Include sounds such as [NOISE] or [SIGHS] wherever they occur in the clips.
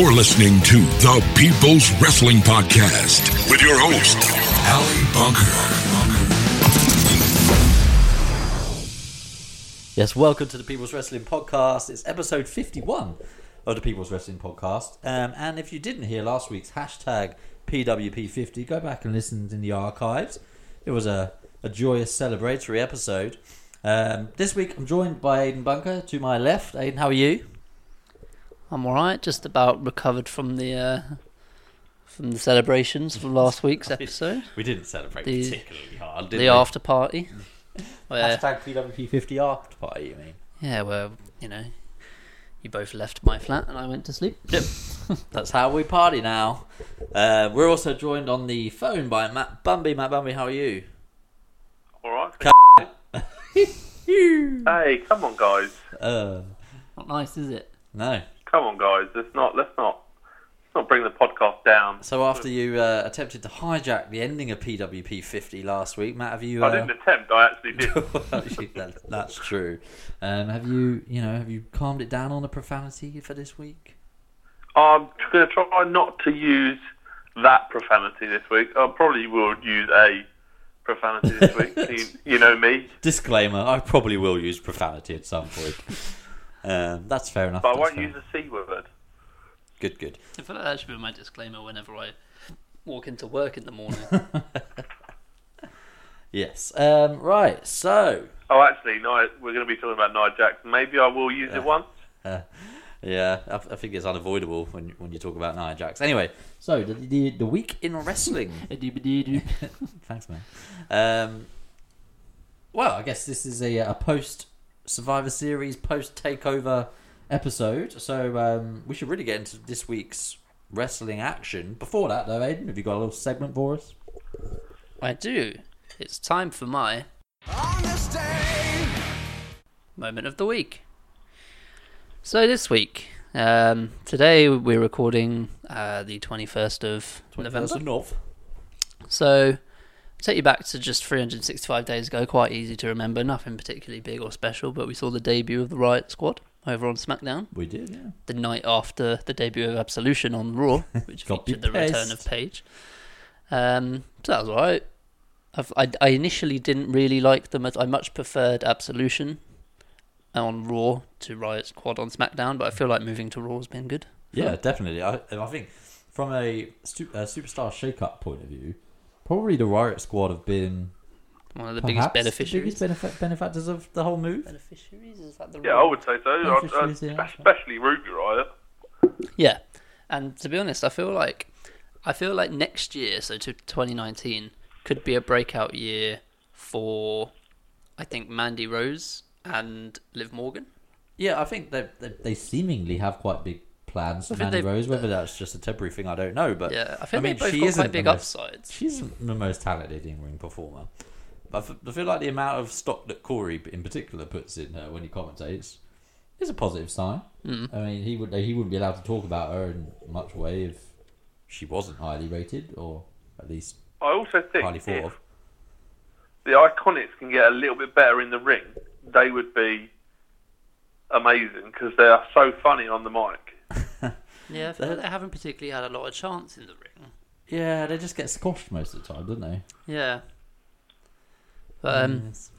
You're listening to the People's Wrestling Podcast with your host, Ali Bunker. Yes, welcome to the People's Wrestling Podcast. It's episode 51 of the People's Wrestling Podcast. Um, and if you didn't hear last week's hashtag PWP50, go back and listen in the archives. It was a, a joyous celebratory episode. Um, this week I'm joined by Aidan Bunker to my left. Aidan, how are you? I'm alright, just about recovered from the uh, from the celebrations from last [LAUGHS] week's episode. We didn't celebrate The- particularly hard, did the we? after party. [LAUGHS] Where, Hashtag PWP50 after party, you mean? yeah, where, you know, you both left my flat and I went to sleep. Yep. [LAUGHS] That's how we party now. Uh, we're also joined on the phone by Matt Bumby. Matt Bumby, how are you? All right. Hey, come on, guys. Uh, Not nice, is it? no. Come on, guys. Let's not. Let's not. Let's not bring the podcast down. So after you uh, attempted to hijack the ending of PWP 50 last week, Matt, have you? Uh, I didn't attempt. I actually did. [LAUGHS] [LAUGHS] that, that's true. Um, have you, you know, have you calmed it down on the profanity for this week? I'm going to try not to use that profanity this week. I probably will use a profanity this week. [LAUGHS] you, you know me, Disclaimer: I probably will use profanity at some point. Um, that's fair enough. but I won't use enough. the c word. Good, good. I feel like that should be my disclaimer whenever I walk into work in the morning. [LAUGHS] Yes. Um, right. So, Oh, actually, no. We're going to be talking about Nia Jackson. Maybe I will use it once. uh, yeah, I, I think it's unavoidable when you- when you talk about Nia Jax. Anyway, so the the, the week in wrestling. [LAUGHS] [LAUGHS] Thanks, man. Um, well, I guess this is a, a post Survivor Series, post Takeover episode. So um, we should really get into this week's wrestling action. Before that, though, Aidan, have you got a little segment for us? I do. It's time for my moment of the week. So this week, um, today we're recording uh, the 21st of November. North. So, take you back to just 365 days ago. Quite easy to remember. Nothing particularly big or special, but we saw the debut of the Riot Squad over on SmackDown We did, yeah. the night after the debut of Absolution on Raw, [LAUGHS] which featured the return of Paige. Um, so that was alright. I've, I, I initially didn't really like them. As I much preferred Absolution on Raw to Riot Squad on SmackDown, but I feel like moving to Raw has been good. Yeah, definitely. I, I think from a, a superstar shake-up point of view, probably the Riot Squad have been One of the perhaps biggest the beneficiaries. biggest benefa- benefactors of the whole move. beneficiaries? Is that the Yeah, right- I would say so. I- I- Beneficiaries, yeah. especially Ruby Riot. Yeah, and to be honest, I feel like I feel like next year, so to 2019, could be a breakout year for I think Mandy Rose and Liv Morgan. Yeah, I think they they, they seemingly have quite big plans for I Mandy they've- Rose. Whether that's just a temporary thing, I don't know. But Yeah, I think mean, they both she got isn't quite big the most- upsides. She isn't the most talented in-ring performer. But I feel like the amount of stock that Corey, in particular, puts in her when he commentates is a positive sign. Mm. I mean, he would he wouldn't be allowed to talk about her in much way if she wasn't highly rated, or at least I also think highly thought if of. the Iconics can get a little bit better in the ring, they would be amazing because they are so funny on the mic. Yeah, I feel like they haven't particularly had a lot of chance in the ring. Yeah, they just get squashed most of the time, don't they? Yeah, but um, Yes.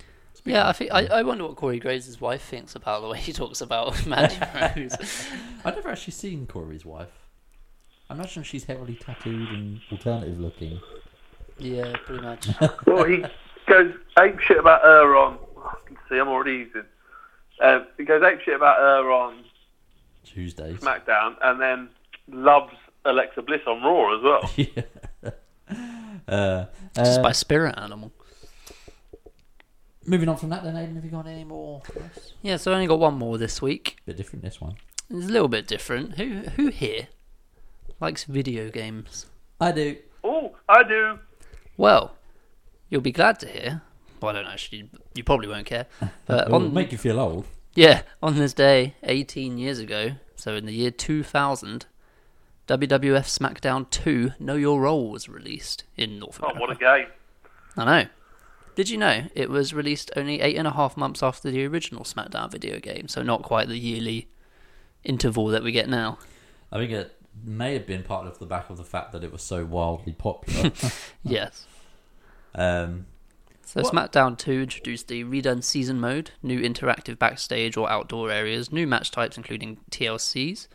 yeah, I think I, I wonder what Corey Graves' wife thinks about the way he talks about [LAUGHS] Mandy [LAUGHS] Rose. [LAUGHS] I've never actually seen Corey's wife. I imagine she's heavily tattooed and alternative looking. yeah, pretty much. well, he goes ape shit about her on. I can see I'm already using. Um, he goes ape shit about her on Tuesdays. SmackDown, and then loves Alexa Bliss on Raw as well. [LAUGHS] yeah. uh, Just uh, by spirit animal. moving on from that, then, Aidan, have you got any more? for? Yeah, so I only got one more this week. Bit different this one. It's a little bit different. Who who here likes video games? I do. Oh, I do. Well, you'll be glad to hear. Well, I don't actually. You probably won't care. [LAUGHS] But It'll on make you feel old. Yeah, on this day, 18 years ago, so in the year 2000, WWF SmackDown 2: Know Your Role was released in North Oh, America. what a game! I know. Did you know it was released only eight and a half months after the original SmackDown video game, so not quite the yearly interval that we get now. I think it, may have been part of the back of the fact that it was so wildly popular. [LAUGHS] Yes. um, So What- SmackDown 2 introduced the redone season mode, new interactive backstage or outdoor areas, new match types including TLCs,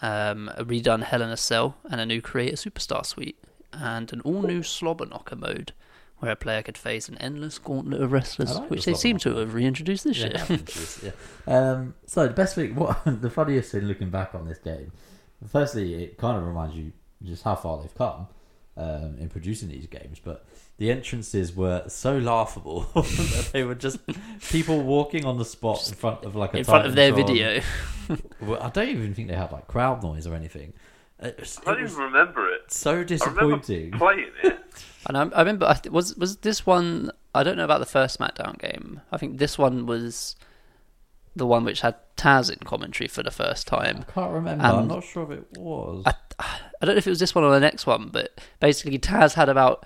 um, a redone Hell in a Cell, and a new Creator Superstar suite, and an all new Slobber Knocker mode, where a player could face an endless gauntlet of wrestlers, like which the they seem to have reintroduced this yeah, year. [LAUGHS] yeah. Um, so the best thing, [LAUGHS] what the funniest thing looking back on this game, firstly, it kind of reminds you just how far they've come um, in producing these games, but the entrances were so laughable [LAUGHS] that they were just people walking on the spot in front of like a in front of their video. I don't even think they had like crowd noise or anything. Uh, it was, I don't it was even remember it. so I remember disappointing. playing it. [LAUGHS] And I, I remember, I th- was was this one? I don't know about the first SmackDown game. I think this one was the one which had Taz in commentary for the first time. I can't remember. I'm not sure if it was. I, I don't know if it was this one or the next one, but basically Taz had about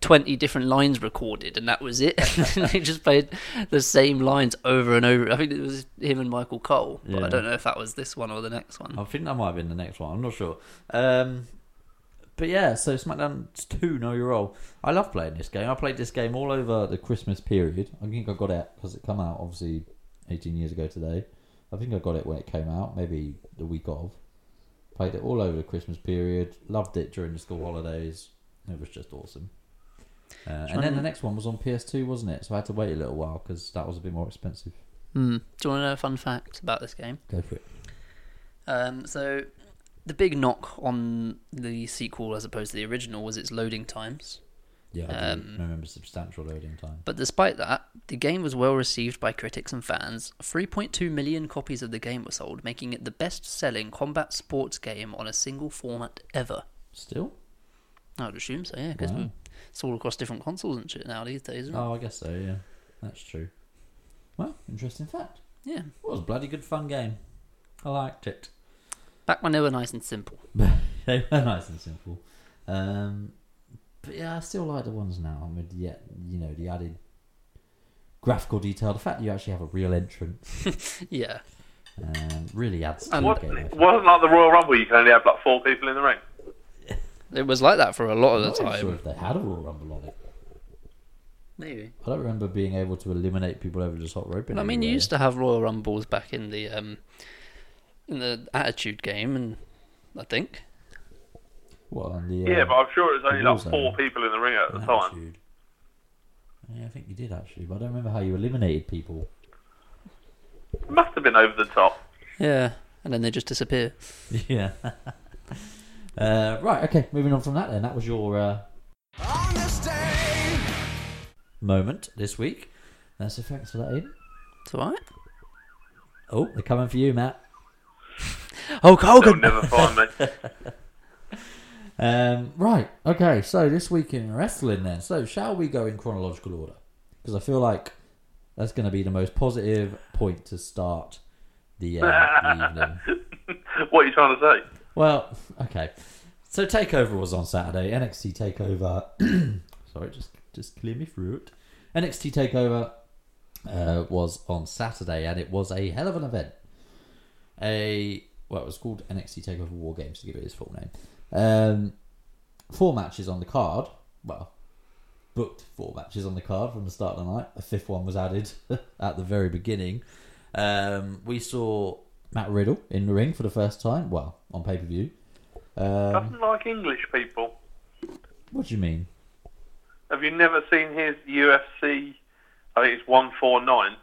twenty different lines recorded, and that was it. [LAUGHS] they just played the same lines over and over. I think it was him and Michael Cole, but Yeah. I don't know if that was this one or the next one. I think that might have been the next one. I'm not sure. Um, but yeah, so SmackDown 2, Know Your Role. I love playing this game. I played this game all over the Christmas period. I think I got it because it came out obviously 18 years ago today. I think I got it when it came out, maybe the week of. Played it all over the Christmas period. Loved it during the school holidays. It was just awesome. Uh, and then the next one was on PS2, wasn't it? So I had to wait a little while because that was a bit more expensive. Hmm. Do you want to know a fun fact about this game? Go for it. Um, so the big knock on the sequel as opposed to the original was its loading times. Yeah, I do Um, remember substantial loading time. But despite that, the game was well received by critics and fans. 3.2 million copies of the game were sold, making it the best selling combat sports game on a single format ever. Still? I would assume so, yeah, because Wow. It's all across different consoles and shit now these days, isn't it? Oh, I guess so. Yeah, that's true. Well, interesting fact. Yeah. It was a bloody good fun game. I liked it. Back when they were nice and simple. [LAUGHS] they were nice and simple. Um, but yeah, I still like the ones now. With yet, you know, the added graphical detail, the fact that you actually have a real entrance, [LAUGHS] Yeah. um, really adds to And the What, game. I think. wasn't like the Royal Rumble. You can only have like four people in the ring. It was like that for a lot of I'm the not time. sure if they had a Royal Rumble on it. Maybe. I don't remember being able to eliminate people over just hot roping. Well, I mean, you used to have Royal Rumbles back in the um, in the Attitude game, and I think What on the? Yeah, uh, but I'm sure it was only like four people in the ring at the an time. Yeah, I think you did actually, but I don't remember how you eliminated people. It must have been over the top. yeah, and then they just disappear. [LAUGHS] Yeah. [LAUGHS] uh, right. Okay. Moving on from that, then that was your uh, moment this week. Uh, so thanks for that, Ian. It's all right. Oh, they're coming for you, Matt. [LAUGHS] Hulk They'll never find me. [LAUGHS] Um, right. Okay. So this week in wrestling, then. So shall we go in chronological order? Because I feel like that's going to be the most positive point to start the, uh, the [LAUGHS] evening. what are you trying to say? Well, okay. So Takeover was on Saturday. NXT Takeover. [CLEARS THROAT] sorry, just just clear me through it. NXT Takeover uh, was on Saturday, and it was a hell of an event. A well, it was called NXT Takeover War Games to give it its full name. Um, four matches on the card. Well, booked four matches on the card from the start of the night. A fifth one was added [LAUGHS] at the very beginning. Um, we saw Matt Riddle in the ring for the first time. Well, on pay per view. Um, Doesn't like English people. what do you mean? Have you never seen his UFC? I think it's one four nine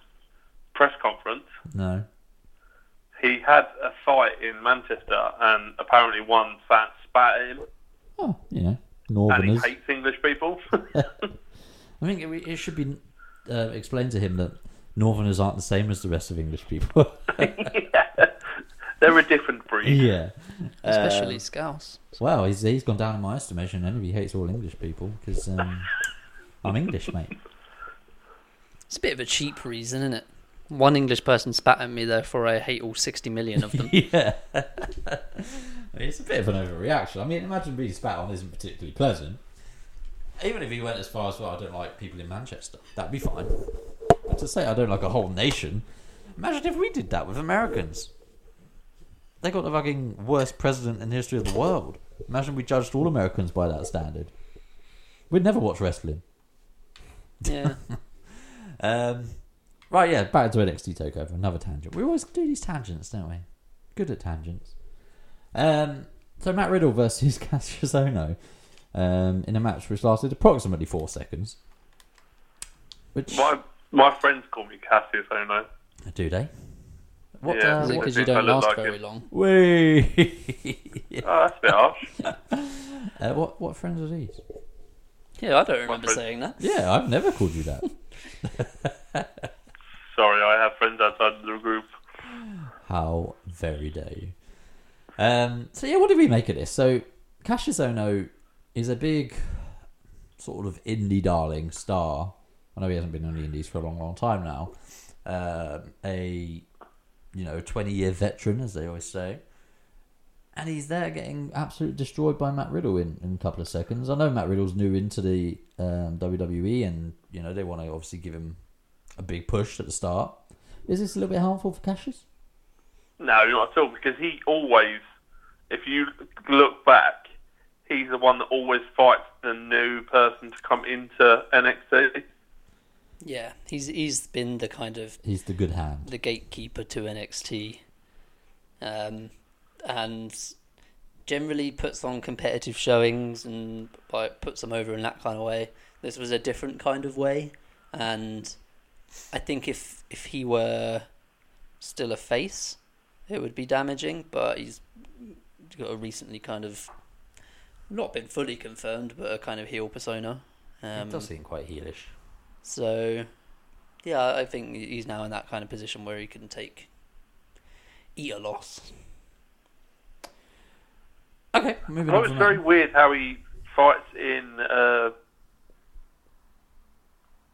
press conference. No. He had a fight in Manchester, and apparently one fan spat at him, Oh, you know, and he Northerners. hates English people. [LAUGHS] [LAUGHS] I think it, it should be uh, explained to him that Northerners aren't the same as the rest of English people. [LAUGHS] They're a different breed. yeah. [LAUGHS] Especially Um, Scouse. well, he's he's gone down in my estimation, and if he hates all English people because um, I'm English, mate. It's a bit of a cheap reason, isn't it? One English person spat at me, therefore I hate all 60 million of them. [LAUGHS] yeah. [LAUGHS] it's a bit of an overreaction. I mean, imagine being spat on isn't particularly pleasant. Even if he went as far as well, I don't like people in Manchester. That'd be fine. But to say I don't like a whole nation, imagine if we did that with Americans. They got the fucking worst president in the history of the world. Imagine we judged all Americans by that standard. We'd never watch wrestling. Yeah. [LAUGHS] Um, right, yeah, back to NXT Takeover. Another tangent. We always do these tangents, don't we? Good at tangents. Um, so Matt Riddle versus [LAUGHS] Kassius Ohno um, in a match which lasted approximately four seconds. Which My my friends call me Kassius Ohno. do they? What? Yeah. uh, Is it what because you you don't last like very him? long? Wait. Oh, that's a bit harsh. [LAUGHS] uh, what? What friends are these? Yeah, I don't remember saying that. Yeah, I've never called you that. [LAUGHS] Sorry, I have friends outside the group. How very dare you? Um, so yeah, what did we make of this? So Kassius Ohno is a big sort of indie darling star. I know he hasn't been on the indies for a long, long time now. Um, a you know twenty year veteran, as they always say, and he's there getting absolutely destroyed by Matt Riddle in, in a couple of seconds. I know Matt Riddle's new into the um, WWE, and you know they want to obviously give him a big push at the start. Is this a little bit harmful for Kassius? No, not at all, because he always, if you look back, he's the one that always fights the new person to come into NXT. Yeah, he's he's been the kind of He's the good hand. the gatekeeper to NXT, um, and generally puts on competitive showings and like puts them over in that kind of way. This was a different kind of way, and I think if if he were still a face, it would be damaging. But he's got a recently kind of not been fully confirmed, but a kind of heel persona. Um, it does seem quite heelish. So, yeah, I think he's now in that kind of position where he can take eat a loss. Okay, moving Oh, on. it's from very that. weird how he fights in uh,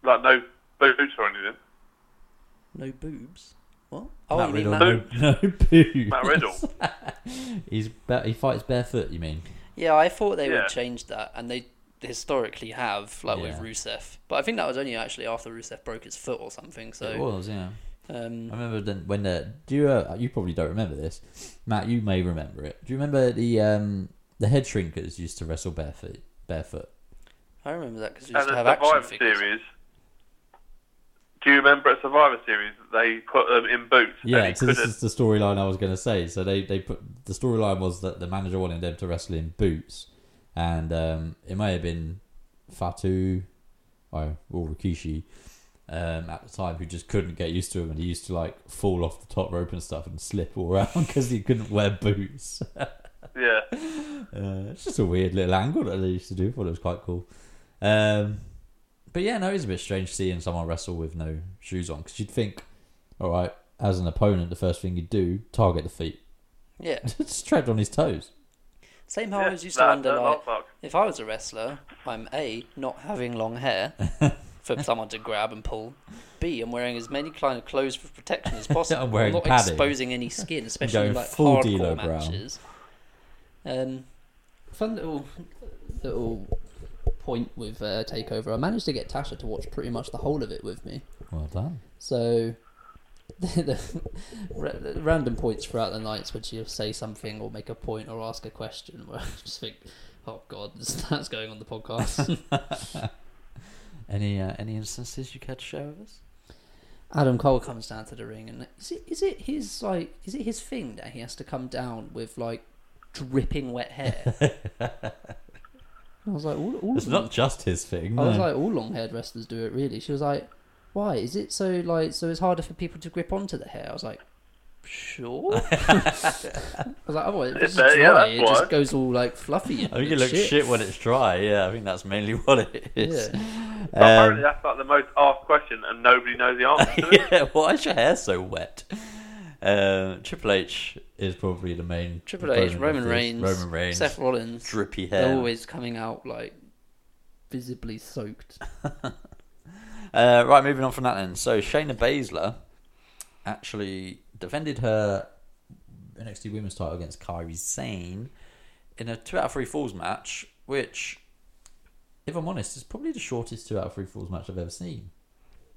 like no boots or anything. No boobs. What? Matt Oh, you mean Riddle, no, no boobs. Matt Riddle. [LAUGHS] He's ba- he fights barefoot. You mean? Yeah, I thought they Yeah. would change that, and they historically have, like with Yeah. Rusev. But I think that was only actually after Rusev broke his foot or something. it So, was. Yeah. I um, remember then when the do you uh, you probably don't remember this, Matt. You may remember it. Do you remember the um the head shrinkers used to wrestle barefoot? Barefoot. I remember that because we used And to the have action Survivor figures. Series. Do you remember at Survivor Series they put them in boots? and Yeah, he so this couldn't- is the storyline I was going to say. So they, they put the storyline was that the manager wanted them to wrestle in boots, and um, it may have been Fatu or, or Rikishi um, at the time who just couldn't get used to him, and he used to like fall off the top rope and stuff and slip all [LAUGHS] around because he couldn't wear boots. [LAUGHS] Yeah. Uh, it's just a weird little angle that they used to do. I thought it was quite cool. Um, but yeah, no, it's a bit strange seeing someone wrestle with no shoes on because you'd think, all right, as an opponent, the first thing you'd do target the feet, Yeah, [LAUGHS] just tread on his toes. Same how I yeah, always used that- to wonder, that like, last if I was a wrestler, I'm a not having long hair [LAUGHS] for someone to grab and pull. B, I'm wearing as many kind of clothes for protection as [LAUGHS] possible. I'm wearing not padding. exposing any skin, especially Going like full hardcore D'Lo Brown. matches. Um, fun little little point with uh, Takeover. I managed to get Tasha to watch pretty much the whole of it with me. Well done. So [LAUGHS] random points throughout the nights when she'll say something or make a point or ask a question [LAUGHS] where I just think, oh god, [LAUGHS] that's going on the podcast. Any uh, any instances you care to share with us? Adam Cole comes down to the ring and is it is it his like is it his thing that he has to come down with like dripping wet hair? I was like, all, all It's not just his thing. I was like, all long-haired wrestlers do it. Really, she was like, why is it so like so it's harder for people to grip onto the hair? I was like, sure. [LAUGHS] I was like, otherwise, if it's Yeah, dry, yeah, it why. just goes all like fluffy. And I think it looks shit. when it's dry. Yeah, I think that's mainly [LAUGHS] what it is. Yeah. But apparently Um, that's like the most asked question, and nobody knows the answer [LAUGHS] yeah, why is your hair so wet? Um, Triple H is probably the main. Triple H, proponent Roman this. Reigns, Roman Reigns, Seth Rollins, drippy they're hair. always coming out like visibly soaked. Uh, right, moving on from that then. So Shayna Baszler actually defended her NXT Women's title against Kairi Sane in a two out of three falls match, which, if I'm honest, is probably the shortest two out of three falls match I've ever seen.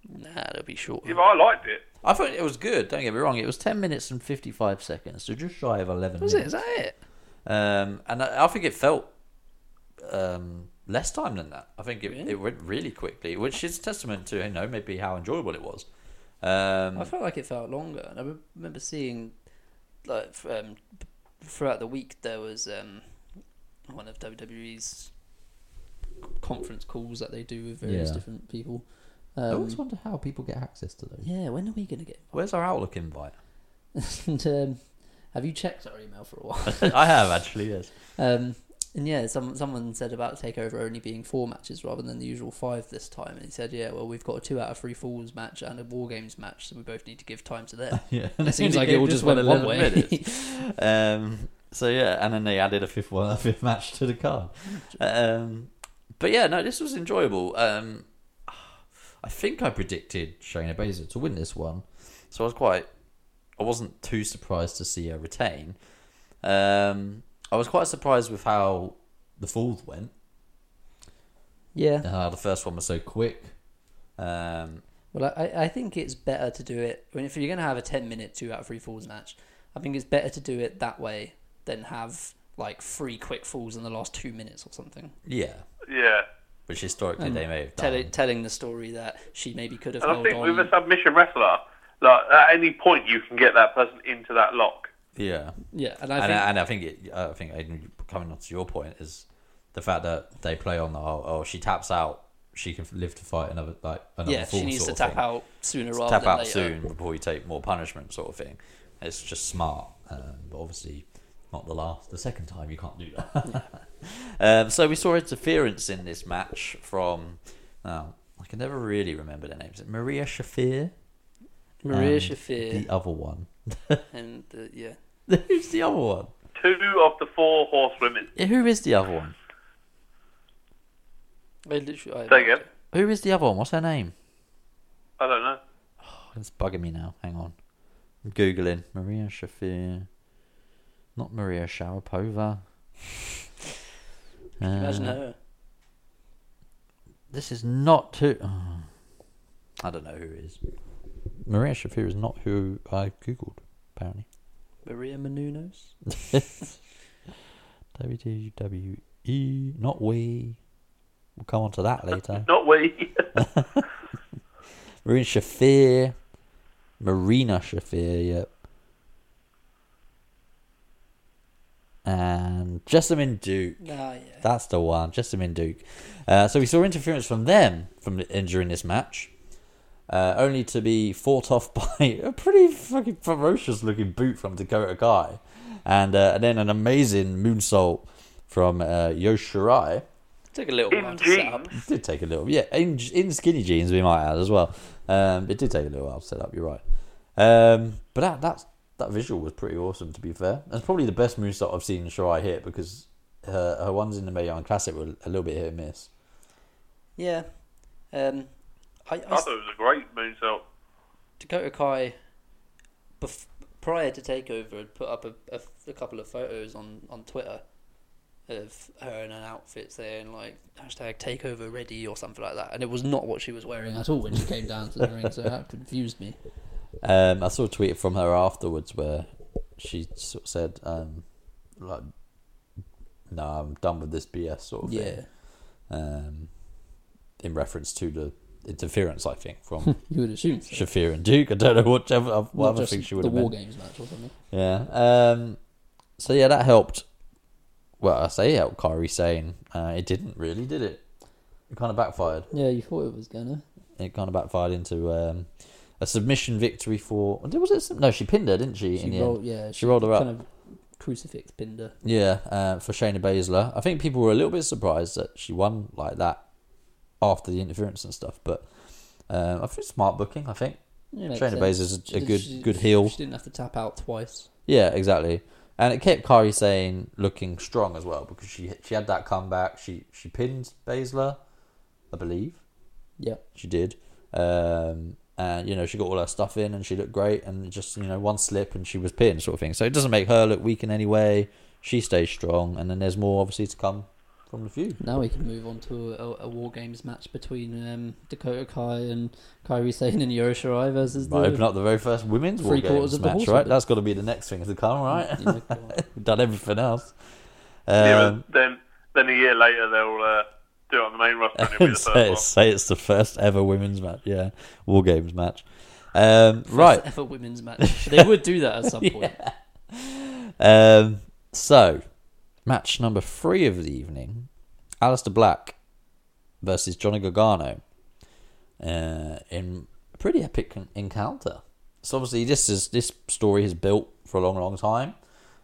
Nah, it'll be short. Yeah, I liked it. I thought it was good. Don't get me wrong. It was ten minutes and fifty five seconds, so just shy of eleven. Was it? minutes. Is that it? Um, and I, I think it felt um, less time than that. I think it, Really? it went really quickly, which is testament to you know maybe how enjoyable it was. Um, I felt like it felt longer, and I remember seeing like um, throughout the week there was um, one of WWE's conference calls that they do with various Yeah. different people. I Um, always wonder how people get access to those. yeah, when are we gonna get? Where's our Outlook invite? [LAUGHS] and, um, have you checked our email for a while? [LAUGHS] I have [LAUGHS] actually. Yes. And yeah, some, someone said about Takeover only being four matches rather than the usual five this time. And he said, yeah, well, we've got a two out of three Falls match and a War Games match, so we both need to give time to them. [LAUGHS] Yeah. and It seems like it all just went one way. [LAUGHS] um, so yeah, and then they added a fifth one, a fifth match to the card. Um, but yeah, no, this was enjoyable. Um, I think I predicted Shayna Baszler to win this one, so I was quite. I wasn't too surprised to see her retain. Um, I was quite surprised with how the fourth went. yeah. How the first one was so quick. Um, Well, I, I think it's better to do it. I mean, if you're going to have a 10 minute two out of three falls match, I think it's better to do it that way than have like three quick falls in the last two minutes or something. yeah, Yeah. which historically And they may have Tell done. it, telling the story that she maybe could have And I think on. with a submission wrestler, like at any point you can get that person into that lock. Yeah. yeah, and I and, think I, and I think it, I think Aidan, coming on to your point is the fact that they play on the oh, oh she taps out she can live to fight another like another yeah, she needs to tap thing. out sooner rather tap than out later. soon before you take more punishment sort of thing. It's just smart, um, but obviously not the last. The second time you can't do that. [LAUGHS] um, so we saw interference in this match from. Now I can never really remember their names. Maria Shafir, Maria and Shafir the other one. [LAUGHS] and the, yeah, [LAUGHS] Who's the other one? Two of the four horsewomen. Yeah, who is the other one? I literally, I, Say again. Who is the other one? What's her name? I don't know. It's bugging me now. Hang on. I'm Googling. Maria Shafir. Not Maria Sharapova. [LAUGHS] imagine Uh, her. This is not who. oh. I don't know who it is. Maria Shafir is not who I Googled, apparently. Maria Menounos. [LAUGHS] WWE. Not we. We'll come on to that later. [LAUGHS] Not we. [LAUGHS] Marina Shafir. Marina Shafir, yep. And Jessamyn Duke. Ah, yeah. That's the one, Jessamyn Duke. Uh, so we saw interference from them from during this match, uh, only to be fought off [LAUGHS] by a pretty fucking ferocious looking boot from Dakota Kai, and, uh, and then an amazing moonsault from uh, Io Shirai. Took a little In while to set up. It did take a little, yeah, in, in skinny jeans we might add as well. Um, it did take a little while to set up. You're right, um, but that that's, that visual was pretty awesome. To be fair, that's probably the best moonsault I've seen Shirai hit because her her ones in the Mae Young Classic were a little bit hit and miss. Yeah. Um, I, I, I thought it was a great moonsault. Dakota Kai, bef- prior to Takeover, had put up a, a, a couple of photos on, on Twitter of her in an outfit saying like hashtag Takeover ready or something like that, and it was not what she was wearing at all when she came down to the ring, so that confused me. Um, I saw a tweet from her afterwards where she sort of said, um, like, "No, I'm done with this BS sort of Yeah, thing." Um, in reference to the interference, I think from [LAUGHS] you would assume so. Shafir and Duke. I don't know what Not other thing she would the have War meant. Games match or something. Yeah. Um, so yeah, that helped. Well, I say it helped Kairi Sane uh, it didn't really, did it? It kind of backfired. Yeah, you thought it was gonna. It kind of backfired into um, a submission victory for. Was it? No, she pinned her, didn't she? She the rolled, yeah, She rolled her up. Kind of crucifix pinned her. Yeah, uh, for Shayna Baszler. I think people were a little bit surprised that she won like that after the interference and stuff, but um, I think smart booking. I think. Yeah, makes Shayna sense. A- a good- she- good heel. She didn't have to tap out twice. Yeah, exactly. And it kept Kairi Sane looking strong as well because she she had that comeback. She she pinned Baszler, I believe Yeah, she did. Um, and you know she got all her stuff in and she looked great and just you know one slip and she was pinned sort of thing. So it doesn't make her look weak in any way. She stays strong and then there's more obviously to come from the feud. Now we can move on to a, a War Games match between um, Dakota Kai and Kairi Sane and Yura Shirai versus the. Might open up the very first women's War Three quarters Games of match, horse right? That's got to be the next thing to come, right? Yeah, go. [LAUGHS] We've done everything else. Um, but then then a year later they'll uh, do it on the main roster and it'll be the [LAUGHS] say, it's, say it's the first ever women's match. Yeah, War Games match. Um, right. Ever women's [LAUGHS] match. They would do that at some point. Um, so, match number three of the evening: Aleister Black versus Johnny Gargano uh, in a pretty epic en- encounter. So obviously, this is this story has built for a long, long time.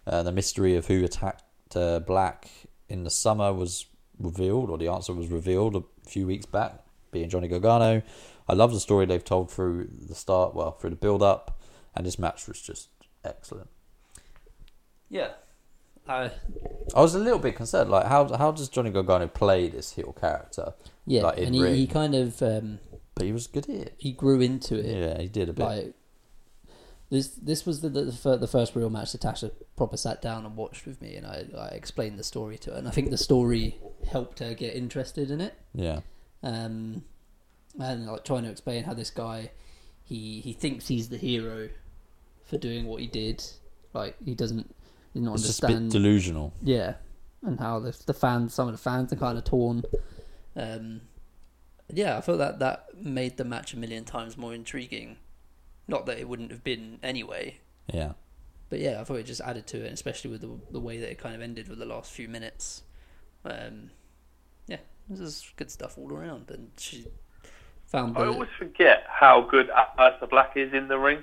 Uh, the mystery of who attacked uh, Black in the summer was revealed, or the answer was revealed a few weeks back, being Johnny Gargano. I love the story they've told through the start, well, through the build up, and this match was just excellent. Yeah. Uh, I was a little bit concerned, like how how does Johnny Gargano play this heel character? yeah, like and he, he kind of um, but he was good at it. he grew into it. Yeah, he did a bit. Like this, this was the the, the first real match that Tasha proper sat down and watched with me, and I, I explained the story to her, and I think the story helped her get interested in it. yeah, Um, and like trying to explain how this guy, he he thinks he's the hero for doing what he did. Like he doesn't, he not it's just a bit delusional. Yeah, and how the the fans, some of the fans are kind of torn. Um, yeah, I felt that that made the match a million times more intriguing. Not that it wouldn't have been anyway, Yeah, but yeah, I thought it just added to it, especially with the the way that it kind of ended with the last few minutes. Um, yeah, this is good stuff all around, and she found I the always forget how good Aleister Black is in the ring.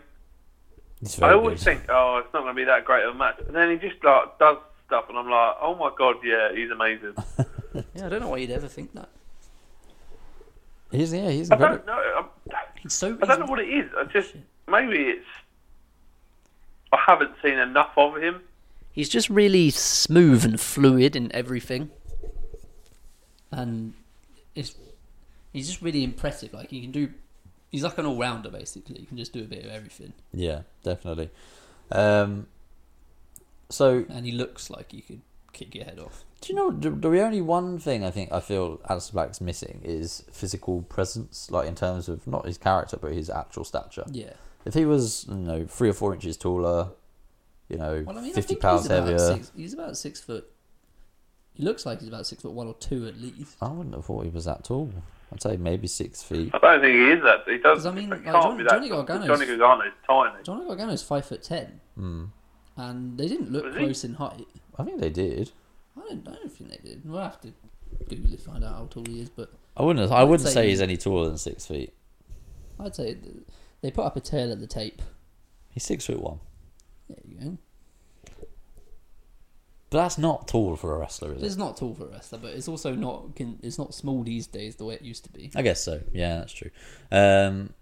He's I very always good. think, oh, it's not going to be that great of a match, and then he just like does stuff, and I'm like, oh my god, yeah, he's amazing. [LAUGHS] yeah, I don't know why you'd ever think that. He's yeah, he's I don't know. I'm, He's so. I don't know what it is. I just maybe it's I haven't seen enough of him. He's just really smooth and fluid in everything, and it's he's just really impressive. Like he can do, he's like an all rounder basically. He can just do a bit of everything, Yeah, definitely. Um, so and he looks like he could kick your head off. do you know the, the only one thing I think I feel Aleister Black's missing is physical presence, like in terms of not his character but his actual stature. Yeah. If he was, you know, three or four inches taller, you know, Well, I mean, I fifty think pounds he's heavier, Six, he's about six foot. He looks like he's about six foot one or two at least. I wouldn't have thought he was that tall. I'd say maybe six feet. I don't think he is that. He does. 'Cause, I mean, he like, can't John- be that. Johnny Gargano's- Johnny Gargano's tiny. Johnny Gargano's five foot ten, Hmm. and they didn't look Was he? close in height. I think they did. I don't, I don't think they did. We'll have to Google it, find out how tall he is, but I wouldn't. I wouldn't say say he's any taller than six feet. I'd say they put up a tail at the tape. He's six foot one. There you go. But that's not tall for a wrestler, is it? It's not tall for a wrestler, but it's also not can, it's not small these days the way it used to be. I guess so. Yeah, that's true. Um,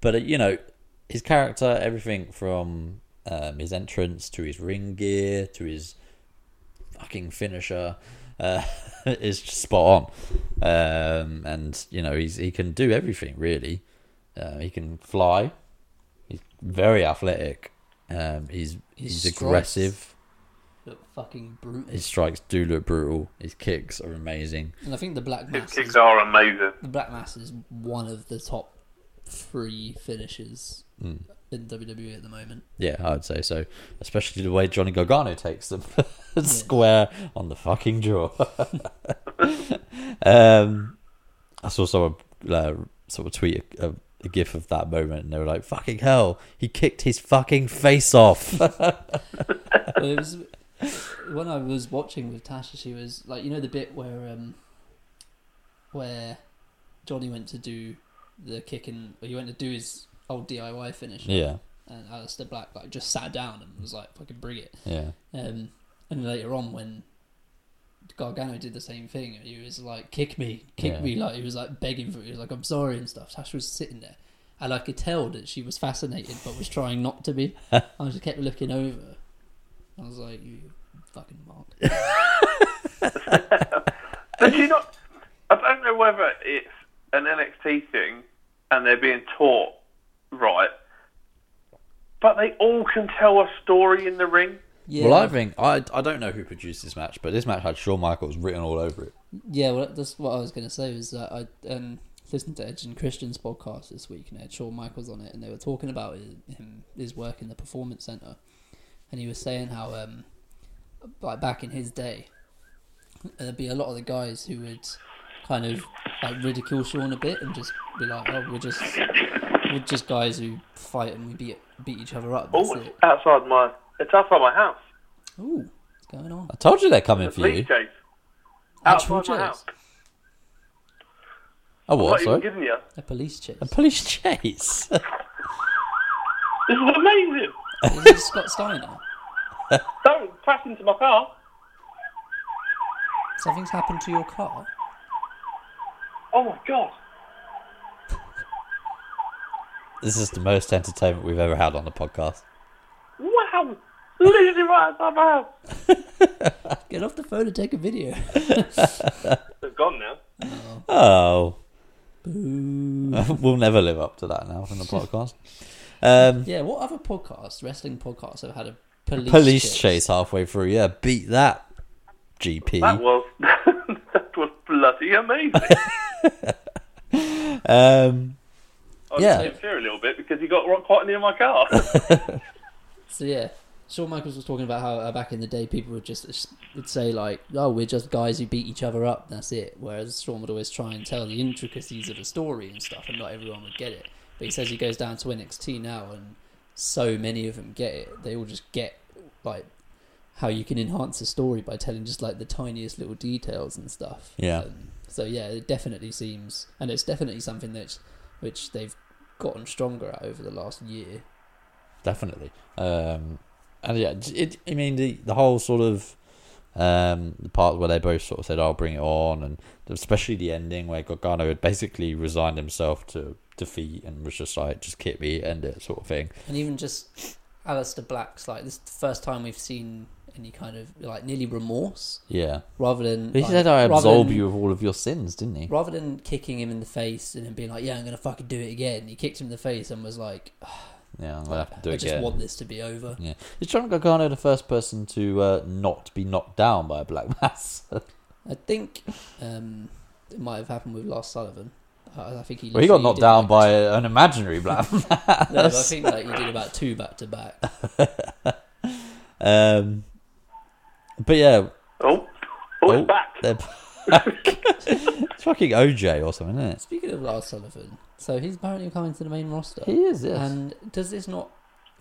but uh, you know, his character, everything from um, his entrance to his ring gear to his fucking finisher, uh, [LAUGHS] is just spot on. Um, and you know, he's he can do everything really. Uh, he can fly. He's very athletic. Um, he's he's strikes aggressive. Look fucking brutal. His strikes do look brutal. His kicks are amazing. And I think the black mass. His mass kicks is, are amazing. the black mass is one of the top three finishes Hmm. in WWE at the moment. Yeah, I would say so. Especially the way Johnny Gargano takes them [LAUGHS] square on the fucking jaw. [LAUGHS] um, I saw someone uh, sort of tweet a, a gif of that moment, and they were like, "Fucking hell, he kicked his fucking face off." [LAUGHS] Well, it was [LAUGHS] when I was watching with Tasha. She was like, you know, the bit where um, where Johnny went to do the kick and he went to do his old DIY finish. yeah, And Alistair Black like just sat down and was like, "Fucking bring it." yeah, Um, and later on, when Gargano did the same thing, he was like, "Kick me, kick Yeah. me!" Like he was like begging for it. He was like, "I'm sorry" and stuff. Tasha was sitting there, and I could tell that she was fascinated, but was trying not to be. [LAUGHS] I just kept looking over. I was like, "You fucking mark." [LAUGHS] But you not? I don't know whether it's an NXT thing and they're being taught right, but they all can tell a story in the ring. Yeah. Well, I think I I don't know who produced this match, but this match had Shawn Michaels written all over it. Yeah, well, that's what I was going to say. Was that I um, listened to Edge and Christian's podcast this week, and they had Shawn Michaels on it, and they were talking about his, him his work in the performance center, and he was saying how um, like back in his day, there'd be a lot of the guys who would kind of like ridicule Shawn a bit and just be like, "Oh, we're just we're just guys who fight and we beat beat each other up." That's Oh, it. outside my. It's outside my house. Ooh, what's going on? I told you they're coming The for you. police chase. Actual Outside my house. Oh, I'm what? not even Sorry, giving you. A police chase. a police [LAUGHS] chase. This is amazing. Is it Scott Steiner? [LAUGHS] Don't crash into my car. Something's happened to your car. Oh my god. [LAUGHS] this is the most entertainment we've ever had on the podcast. Wow. Literally right outside my house. Get off the phone and take a video. [LAUGHS] They're gone now. Oh, oh. we'll never live up to that now from the podcast. Um, Yeah, what other podcasts, wrestling podcasts, have had a police, police chase halfway through. Yeah, beat that. GP. That was [LAUGHS] that was bloody amazing. [LAUGHS] Um, I was Yeah. in fear a little bit because he got quite near my car. [LAUGHS] So yeah, Shawn Michaels was talking about how uh, back in the day people would just would say like, "Oh, we're just guys who beat each other up. That's it." Whereas Shawn would always try and tell the intricacies of the story and stuff, and not everyone would get it. But he says he goes down to NXT now, and so many of them get it. They all just get like how you can enhance a story by telling just like the tiniest little details and stuff. Yeah. Um, so yeah, it definitely seems, and it's definitely something that's which they've gotten stronger at over the last year. definitely. Um, and yeah, it, I mean the the whole sort of um, the part where they both sort of said, "I'll bring it on," and especially the ending where Gargano had basically resigned himself to defeat and was just like, "Just kick me, end it," sort of thing. And even just Aleister Black's like this is the first time we've seen any kind of like nearly remorse Yeah, rather than he like, said, "I rather absolve than- you of all of your sins," didn't he? rather than kicking him in the face and then being like, "Yeah, I'm gonna fucking do it again." He kicked him in the face and was like, Yeah, I'm gonna have to do "I it just again. want this to be over." Yeah, is John Gargano the first person to uh, not be knocked down by a black mass? [LAUGHS] I think um, it might have happened with Lars Sullivan. I, I think he. well, he got knocked down like, by an imaginary [LAUGHS] black mass. No, I think like he did about two back to back. [LAUGHS] Um, but yeah, oh, oh, Oh. it's back. they're back. [LAUGHS] it's fucking OJ or something, isn't it? Speaking of Lars Sullivan, so he's apparently coming to the main roster. He is, yes. And does this not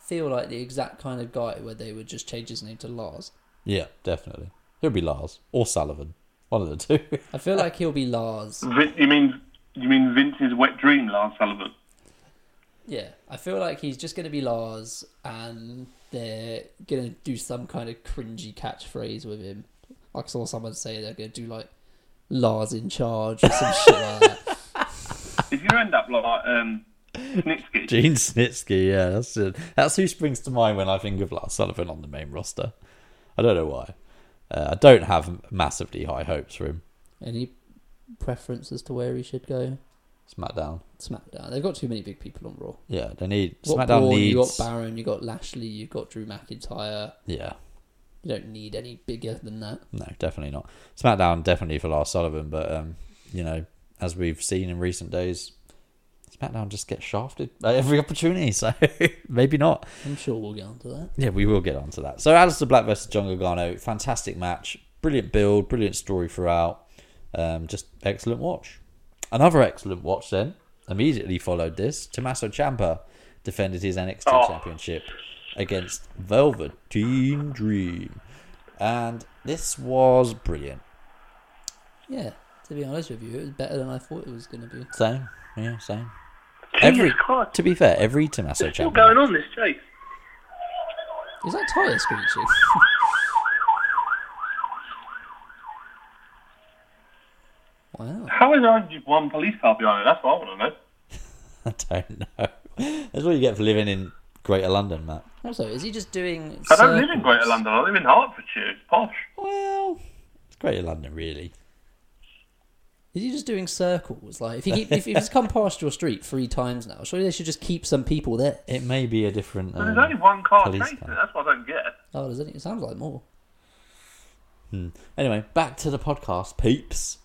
feel like the exact kind of guy where they would just change his name to Lars? yeah, definitely. He'll be Lars or Sullivan, one of the two. I feel like he'll be Lars. You mean you mean Vince's wet dream, Lars Sullivan? Yeah, I feel like he's just going to be Lars, and they're going to do some kind of cringy catchphrase with him. I saw someone say they're going to do like Lars in charge or some shit like that. [LAUGHS] If you end up like um, Snitsky, Gene Snitsky, yeah, that's it. That's who springs to mind when I think of Lars Sullivan on the main roster. I don't know why. Uh, I don't have massively high hopes for him. Any preference as to where he should go? SmackDown. SmackDown. They've got too many big people on Raw. Yeah, they need got SmackDown Braun, needs. You got Baron. You got Lashley. You have got Drew McIntyre. yeah, You don't need any bigger than that. no, definitely not. SmackDown definitely for Lars Sullivan, but um, you know, as we've seen in recent days, SmackDown just gets shafted at every opportunity. [LAUGHS] So maybe not. I'm sure we'll get onto that. Yeah, we will get onto that. So Aleister Black versus John Gargano, fantastic match, brilliant build, brilliant story throughout. Um, just excellent watch. Another excellent watch then immediately followed this. Tommaso Ciampa defended his NXT Oh. championship against Velveteen Dream. And this was brilliant. Yeah, to be honest with you, it was better than I thought it was going to be. Same. Yeah, same. Every Christ. to be fair, every Tommaso What's still going on this chase? Is that tyre screeching? [LAUGHS] wow. How is there just one police car behind it? That's what I want to know. [LAUGHS] I don't know. That's what you get for living in Greater London, Matt. Also, is he just doing? I don't live in circles? Greater London. I live in Hertfordshire. It's posh. Well, it's Greater London, really. Is Is he just doing circles? Like if he keep, if, if he's come past your street three times now, surely they should just keep some people there. It may be a different. But there's um, only one car police chasing car. it. That's what I don't get. Oh, does it? It sounds like more. Hmm. Anyway, back to the podcast, peeps.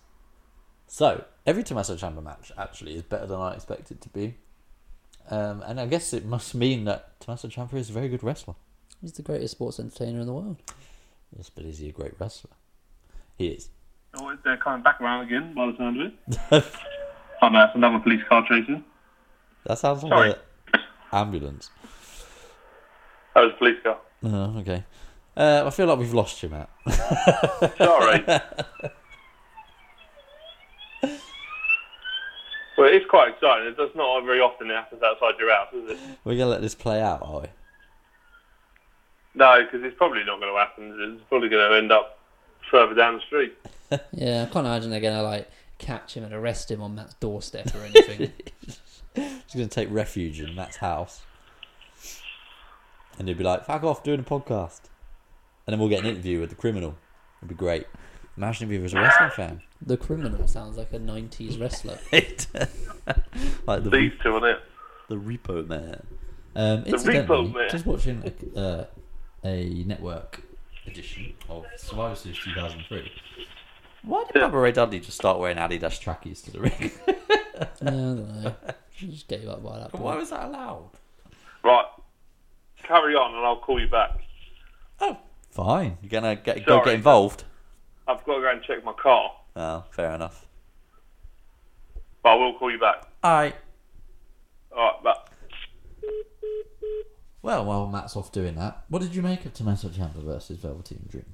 So every Tommaso Ciampa match actually is better than I expected to be, um, and I guess it must mean that Tommaso Ciampa is a very good wrestler. He's the greatest sports entertainer in the world. Yes, but is he a great wrestler? He is. Oh, they're coming back around again by the sound of it. oh no, it's another police car chasing. That sounds like Sorry. an ambulance. That was a police car. Oh, okay. Uh, I feel like we've lost you, Matt. Sorry. [LAUGHS] well, it's quite exciting. It does not very often it happens outside your house, is it? We're gonna let this play out, are we? No, because it's probably not going to happen. It's probably going to end up further down the street. [LAUGHS] Yeah, I can't imagine they're gonna like catch him and arrest him on Matt's doorstep or anything. [LAUGHS] He's gonna take refuge in Matt's house, and he'll be like, "Fuck off, doing a podcast," and then we'll get an interview with the criminal. It'd be great. Imagine if he was a wrestling fan. [LAUGHS] the criminal sounds like a '90s wrestler. [LAUGHS] [LAUGHS] like the These two on it. the Repo Man. Um, The incidentally, Repo Man. just watching a, uh, a network edition of Survivor Series 2003. Why did Yeah. Bubba Ray Dudley just start wearing Adidas trackies to the ring? yeah, I don't know. She just gave up by that point. Why was that allowed? Right. Carry on, and I'll call you back. Oh, fine. You're gonna get, go Sorry. get involved. I've got to go and check my car, Oh, fair enough. but I will call you back. All right. All right, but Well, while Matt's off doing that, what did you make of Tommaso Ciampa versus Velveteen Dream?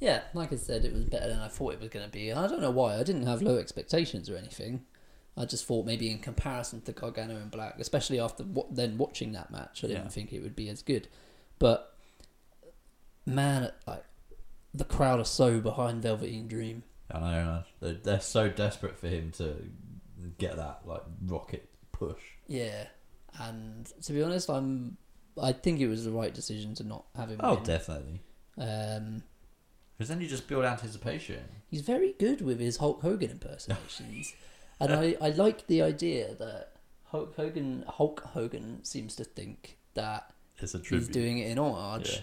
Yeah, like I said, it was better than I thought it was going to be. I don't know why. I didn't have low expectations or anything. I just thought maybe in comparison to Gargano and Black, especially after wa- then watching that match, I didn't Yeah. think it would be as good. But man, like the crowd are so behind Velveteen Dream. I know man. they're, they're so desperate for him to get that like rocket push. Yeah, and to be honest, I'm. I think it was the right decision to not have him. Oh, win. definitely. Um, Because then you just build anticipation. he's very good with his Hulk Hogan impersonations, [LAUGHS] and I, I like the idea that Hulk Hogan Hulk Hogan seems to think that he's doing it in homage, Yeah.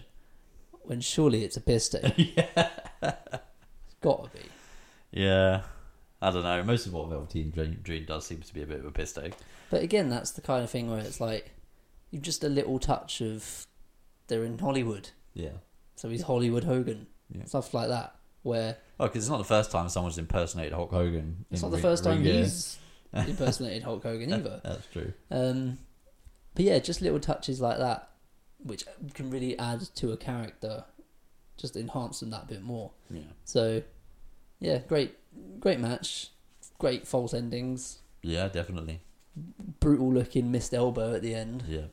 When surely it's a piss [LAUGHS] yeah. It's gotta be. Yeah. I don't know. Most of what Velveteen Dream, Dream does seems to be a bit of a piss take. But again, that's the kind of thing where it's like you've just a little touch of they're in Hollywood, Yeah. so he's Hollywood Hogan, Yeah. stuff like that. Where Oh, because it's not the first time someone's impersonated Hulk Hogan. it's not the ring- first time gear. he's impersonated Hulk Hogan [LAUGHS] either. That's true. Um, but yeah, just little touches like that, which can really add to a character, just enhance them that bit more. Yeah. So, yeah, great, great match, great false endings, Yeah, definitely. brutal looking missed elbow at the end. Yeah.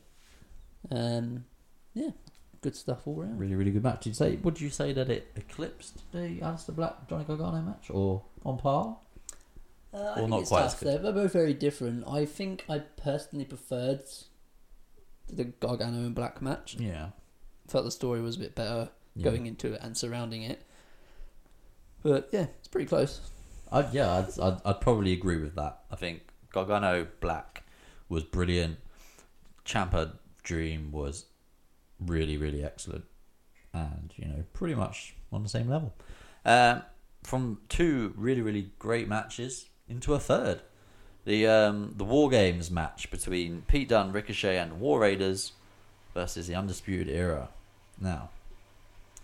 Um, yeah, good stuff all round. Really, really good match. Did you say? Would you say that it eclipsed the Aleister Black Johnny Gargano match, or on par? Uh, I Or not quite as good. They're both very different. I think I personally preferred the Gargano and Black match. Yeah. Felt the story was a bit better Yeah. going into it and surrounding it. But yeah, it's pretty close. I'd, yeah, I'd, I'd, I'd probably agree with that. I think Gargano Black was brilliant. Ciampa Dream was really, really excellent. And, you know, pretty much on the same level. Um, from two really, really great matches into a third. The um, the War Games match between Pete Dunne, Ricochet, and War Raiders versus the Undisputed Era. Now,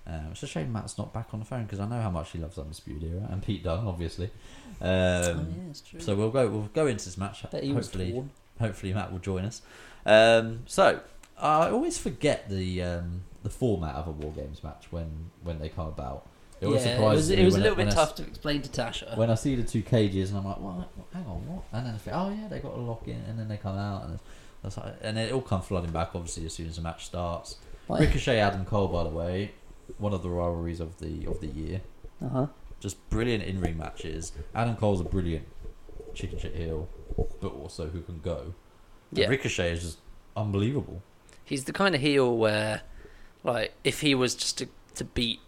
um, it's a shame Matt's not back on the phone because I know how much he loves Undisputed Era and Pete Dunne, obviously. Um, oh yeah. So we'll go. We'll go into this match. Bet he was Hopefully, hopefully Matt will join us. Um, so I always forget the um, the format of a War Games match when when they come about. It always yeah, it was, it was a when I- little bit tough s- to explain to Tasha. when I see the two cages and I'm like, what? Hang on, what? And then I think, oh yeah, they got a lock in, and then they come out, and that's like, and it all comes flooding back. Obviously, as soon as the match starts. Like- Ricochet, Adam Cole, by the way, one of the rivalries of the of the year. uh-huh. Just brilliant in ring matches. Adam Cole's a brilliant chicken shit heel, but also who can go. And Yeah. Ricochet is just unbelievable. He's the kind of heel where, like, if he was just to, to beat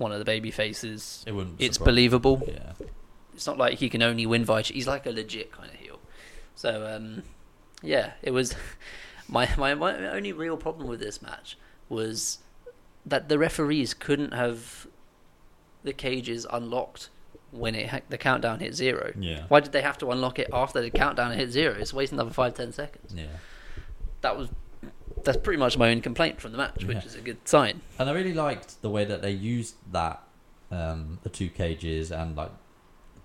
one of the baby faces, It wouldn't. it's surprise believable. Yeah, It's not like he can only win via. He's like a legit kind of heel. So um, yeah, it was [LAUGHS] my, my my only real problem with this match was that the referees couldn't have the cages unlocked when it the countdown hit zero. Yeah. Why did they have to unlock it after the countdown hit zero? It's wasting another five ten seconds. Yeah. That was that's pretty much my own complaint from the match, which Yeah. is a good sign. And I really liked the way that they used that, um, the two cages and like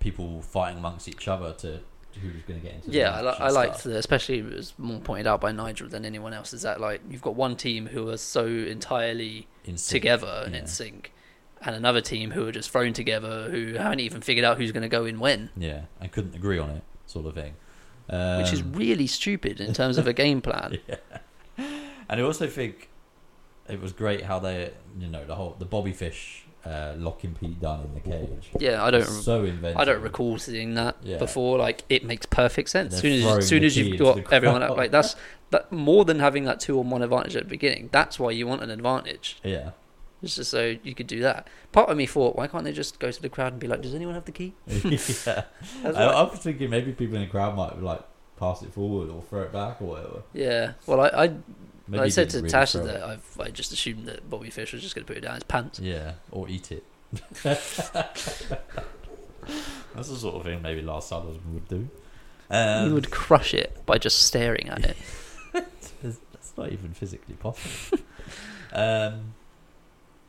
people fighting amongst each other to who was going to get into. the Yeah, I, match li- I liked the, especially it was more pointed out by Nigel than anyone else. Is that like you've got one team who are so entirely In together and yeah. in sync, and another team who are just thrown together who haven't even figured out who's going to go in when, Yeah, and couldn't agree on it, sort of thing. Um, which is really stupid in terms of a game [LAUGHS] plan. And I also think it was great how they, you know, the whole the Bobby Fish uh, locking Pete Dunne in the cage. Yeah, I don't. so inventive. I don't recall seeing that Yeah. before. Like, it makes perfect sense. As soon as, as soon as you've got [LAUGHS] everyone out, like that's that more than having that two on one advantage at the beginning. That's why you want an advantage. Yeah, It's just so you could do that. Part of me thought, why can't they just go to the crowd and be like, "Does anyone have the key?" [LAUGHS] yeah. I, I was thinking maybe people in the crowd might like pass it forward or throw it back or whatever. yeah. Well, I I, Maybe I said to really Tasha that. I've, I just assumed that Bobby Fish was just going to put it down his pants. Yeah, or eat it. [LAUGHS] That's the sort of thing maybe Lars Sullivan would do. Um, he would crush it by just staring at it. [LAUGHS] That's not even physically possible. um,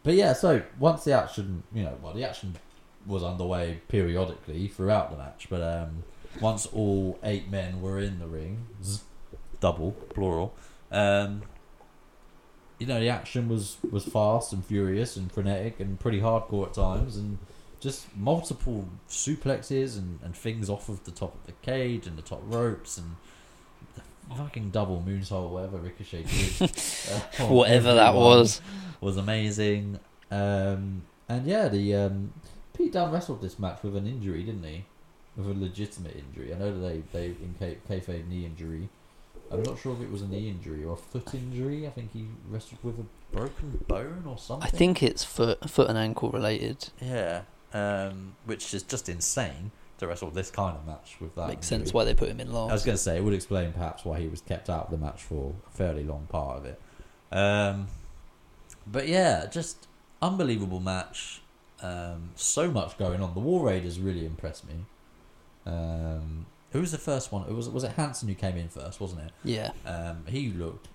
but yeah, so once the action, you know, well, the action was underway periodically throughout the match, but um, once all eight men were in the ring, double plural, um, you know, the action was was fast and furious and frenetic and pretty hardcore at times, and just multiple suplexes and, and things off of the top of the cage and the top ropes and the fucking double moonsault, whatever Ricochet did. [LAUGHS] uh, Whatever that was. was amazing. Um, and yeah, the um, Pete Dunne wrestled this match with an injury, didn't he? With a legitimate injury. I know that they they in K- kayfabe knee injury. I'm not sure if it was a knee injury or a foot injury. I think he wrestled with a broken bone or something. I think it's foot foot and ankle related. Yeah, um, which is just insane to wrestle this kind of match with that. Makes injury. sense why they put him in long. I was going to say it would explain perhaps why he was kept out of the match for a fairly long part of it. Um, but yeah, just unbelievable match. Um, so much going on. The War Raiders really impressed me. Um, who was the first one? It was was it Hanson who came in first, wasn't it? Yeah, Um, he looked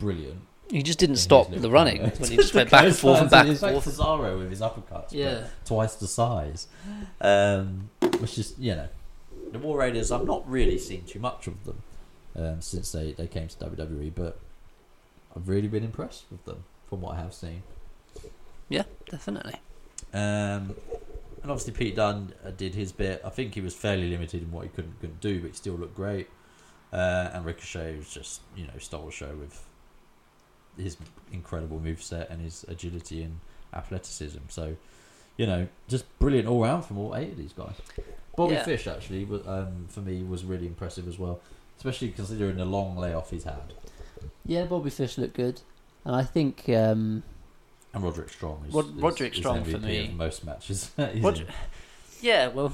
brilliant. he just didn't stop the running when he just went [LAUGHS] back and forth and back and forth. Cesaro with his uppercuts. Yeah. twice the size. Um, which is, you know, the War Raiders, I've not really seen too much of them um, since they, they came to WWE, but I've really been impressed with them from what I have seen. Yeah, definitely. Um, and obviously, Pete Dunne uh, did his bit. I think he was fairly limited in what he couldn't, couldn't do, but he still looked great. Uh, and Ricochet was just, you know, stole the show with his incredible moveset and his agility and athleticism. So, you know, just brilliant all round from all eight of these guys. Bobby Yeah. Fish actually, was, um, for me, was really impressive as well, especially considering the long layoff he's had. Yeah, Bobby Fish looked good, and I think um, And Roderick Strong is, Rod- Roderick is Strong for MVP me. of most matches. [LAUGHS] He's Rod- Yeah, well,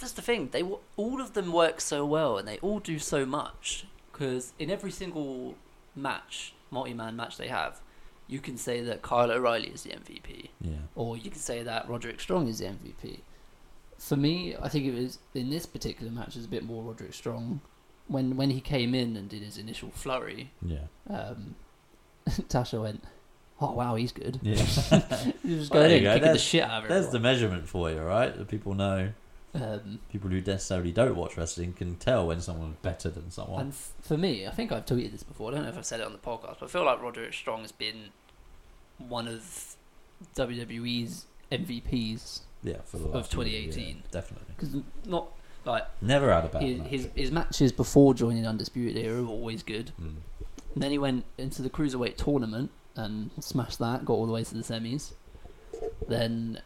that's the thing. They all of them work so well, and they all do so much. Because in every single match, multi-man match they have, you can say that Kyle O'Reilly is the MVP, yeah. or you can say that Roderick Strong is the MVP. For me, I think it was in this particular match, it was a bit more Roderick Strong. When when he came in and did his initial flurry. Yeah. um, [LAUGHS] Tasha went, "Oh wow, he's good." Yeah. [LAUGHS] He was Well, going there you go. kicking the shit out of There's the everyone. measurement for you, right? That people know, Um, people who necessarily don't watch wrestling can tell when someone's better than someone. and f- for me, I think I've tweeted this before. I don't know if I've said it on the podcast, but I feel like Roderick Strong has been one of WWE's MVPs yeah, for the of last year, 2018. yeah, definitely. because not like Never had a bad his, match. his his matches before joining Undisputed Era were always good. Mm. And then he went into the cruiserweight tournament and smashed that, got all the way to the semis. Then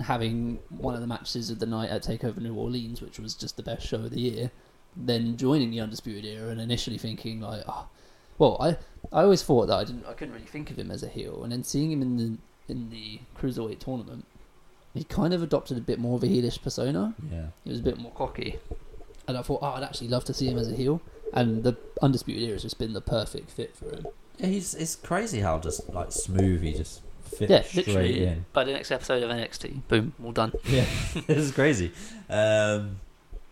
having one of the matches of the night at Takeover New Orleans, which was just the best show of the year. Then joining the Undisputed Era and initially thinking like, oh, well, I I always thought that I didn't I couldn't really think of him as a heel, and then seeing him in the in the cruiserweight tournament, He kind of adopted a bit more of a heelish persona. Yeah. He was a bit more cocky, and I thought, oh, I'd actually love to see him as a heel. And the Undisputed Era has just been the perfect fit for him. Yeah, he's it's crazy how just like smooth he just fits Yeah, straight literally. in. By the next episode of NXT, boom, all done. [LAUGHS] Yeah, this is crazy. Um,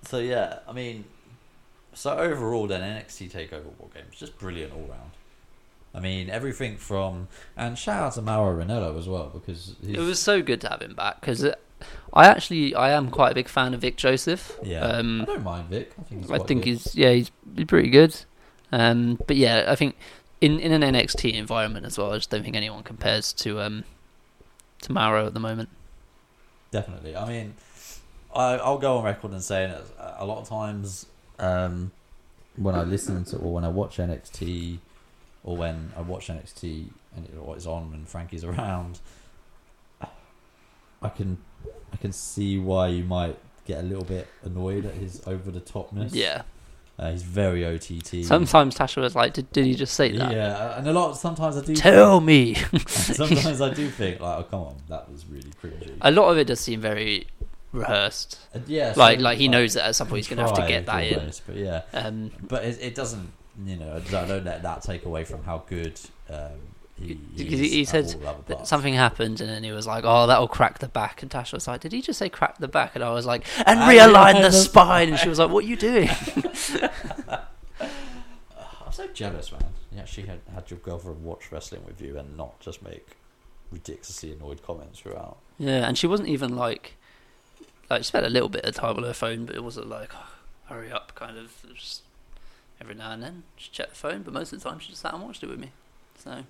so yeah, I mean, so overall, then NXT Takeover War Games just brilliant all round. I mean, everything from and shout out to Mauro Ranallo as well because he's, It was so good to have him back because I actually I am quite a big fan of Vic Joseph. yeah. I Um, don't mind Vic. I think he's I think good. he's yeah he's, he's pretty good. Um, but yeah, I think in in an NXT environment as well, I just don't think anyone compares to um to Mauro at the moment. Definitely. I mean, I, I'll go on record and saying it a lot of times um, when I listen to or when I watch NXT or when I watch NXT and it, what is on and Frankie's around, I can I can see why you might get a little bit annoyed at his over the topness. Yeah. Uh, he's very OTT. Sometimes Tasha was like, "Did did he just say that?" yeah, and a lot sometimes I do. Tell me. [LAUGHS] [LAUGHS] sometimes I do think like, oh come on, that was really cringy. a lot of it does seem very rehearsed. And yeah, Like so, like he knows that at some point he's gonna have to get that contrived in. But yeah, Um, but it, it doesn't. You know, I don't let that take away from how good um, he, Because he, he said that something happened, and then he was like, "Oh, that'll crack the back." And Tasha was like, "Did he just say crack the back?" And I was like, "And realign realign the the spine." And she was like, "What are you doing?" [LAUGHS] [LAUGHS] I'm so jealous, man. You actually had, had your girlfriend watch wrestling with you and not just make ridiculously annoyed comments throughout. yeah, and she wasn't even like, like she spent a little bit of time on her phone, but it wasn't like, oh, "Hurry up," kind of. Just every now and then, she checked the phone, but most of the time she just sat and watched it with me. So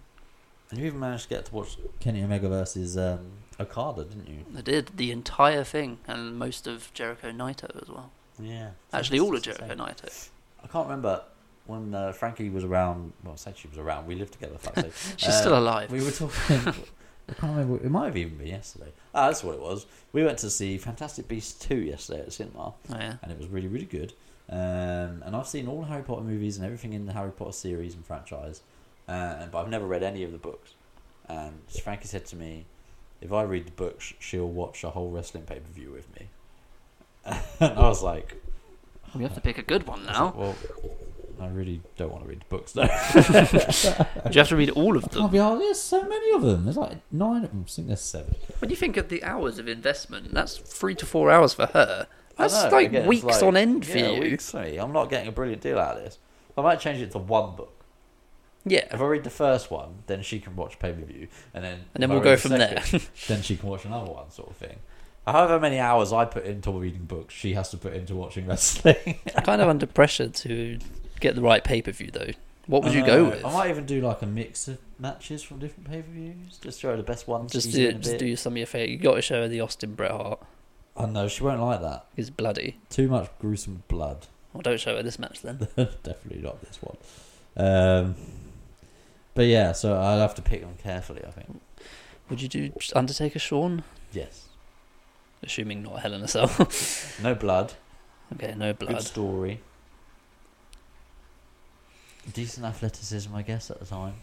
And you even managed to get to watch Kenny Omega versus um, Okada, didn't you? I did the entire thing, and most of Jericho Naito as well. Yeah. Actually, all of Jericho insane. Naito. I can't remember when uh, Frankie was around. Well, I said she was around. We lived together. Fuck's sake. [LAUGHS] She's Uh, still alive. We were talking. [LAUGHS] I can't remember. It might have even been yesterday. Ah, that's what it was. We went to see Fantastic Beasts two yesterday at the cinema, Oh yeah. and it was really, really good. Um, and I've seen all the Harry Potter movies and everything in the Harry Potter series and franchise, uh, but I've never read any of the books. And Frankie said to me, "If I read the books, she'll watch a whole wrestling pay per view with me." [LAUGHS] and I was like, We have to pick a good one I now. like, well, I really don't want to read the books though. [LAUGHS] [LAUGHS] Do you have to read all of them? be hard. There's so many of them. There's like nine of them. I think there's seven. When you think of the hours of investment, that's three to four hours for her. That's know, like again, weeks like- on end for yeah, you. Weeks. I'm not getting a brilliant deal out of this. I might change it to one book. Yeah. If I read the first one, then she can watch pay per view, and then And then we'll go the from there. [LAUGHS] then she can watch another one, sort of thing. However many hours I put into reading books, she has to put into watching [LAUGHS] wrestling. I'm kind of under pressure to get the right pay per view though. What would I you go with? I might even do like a mix of matches from different pay per views. Just show her the best ones. Just do, in a just bit. do some of your favourite. You got to show her the Austin Bret Hart. Oh no, she won't like that. He's bloody. Too much gruesome blood. Well, don't show her this match then. [LAUGHS] Definitely not this one. Um, but yeah, so I'll have to pick them carefully. I think. Would you do Undertaker Shawn? Yes. Assuming not Hell in a Cell. [LAUGHS] No blood. okay, no blood. Good story. Decent athleticism, I guess, at the time.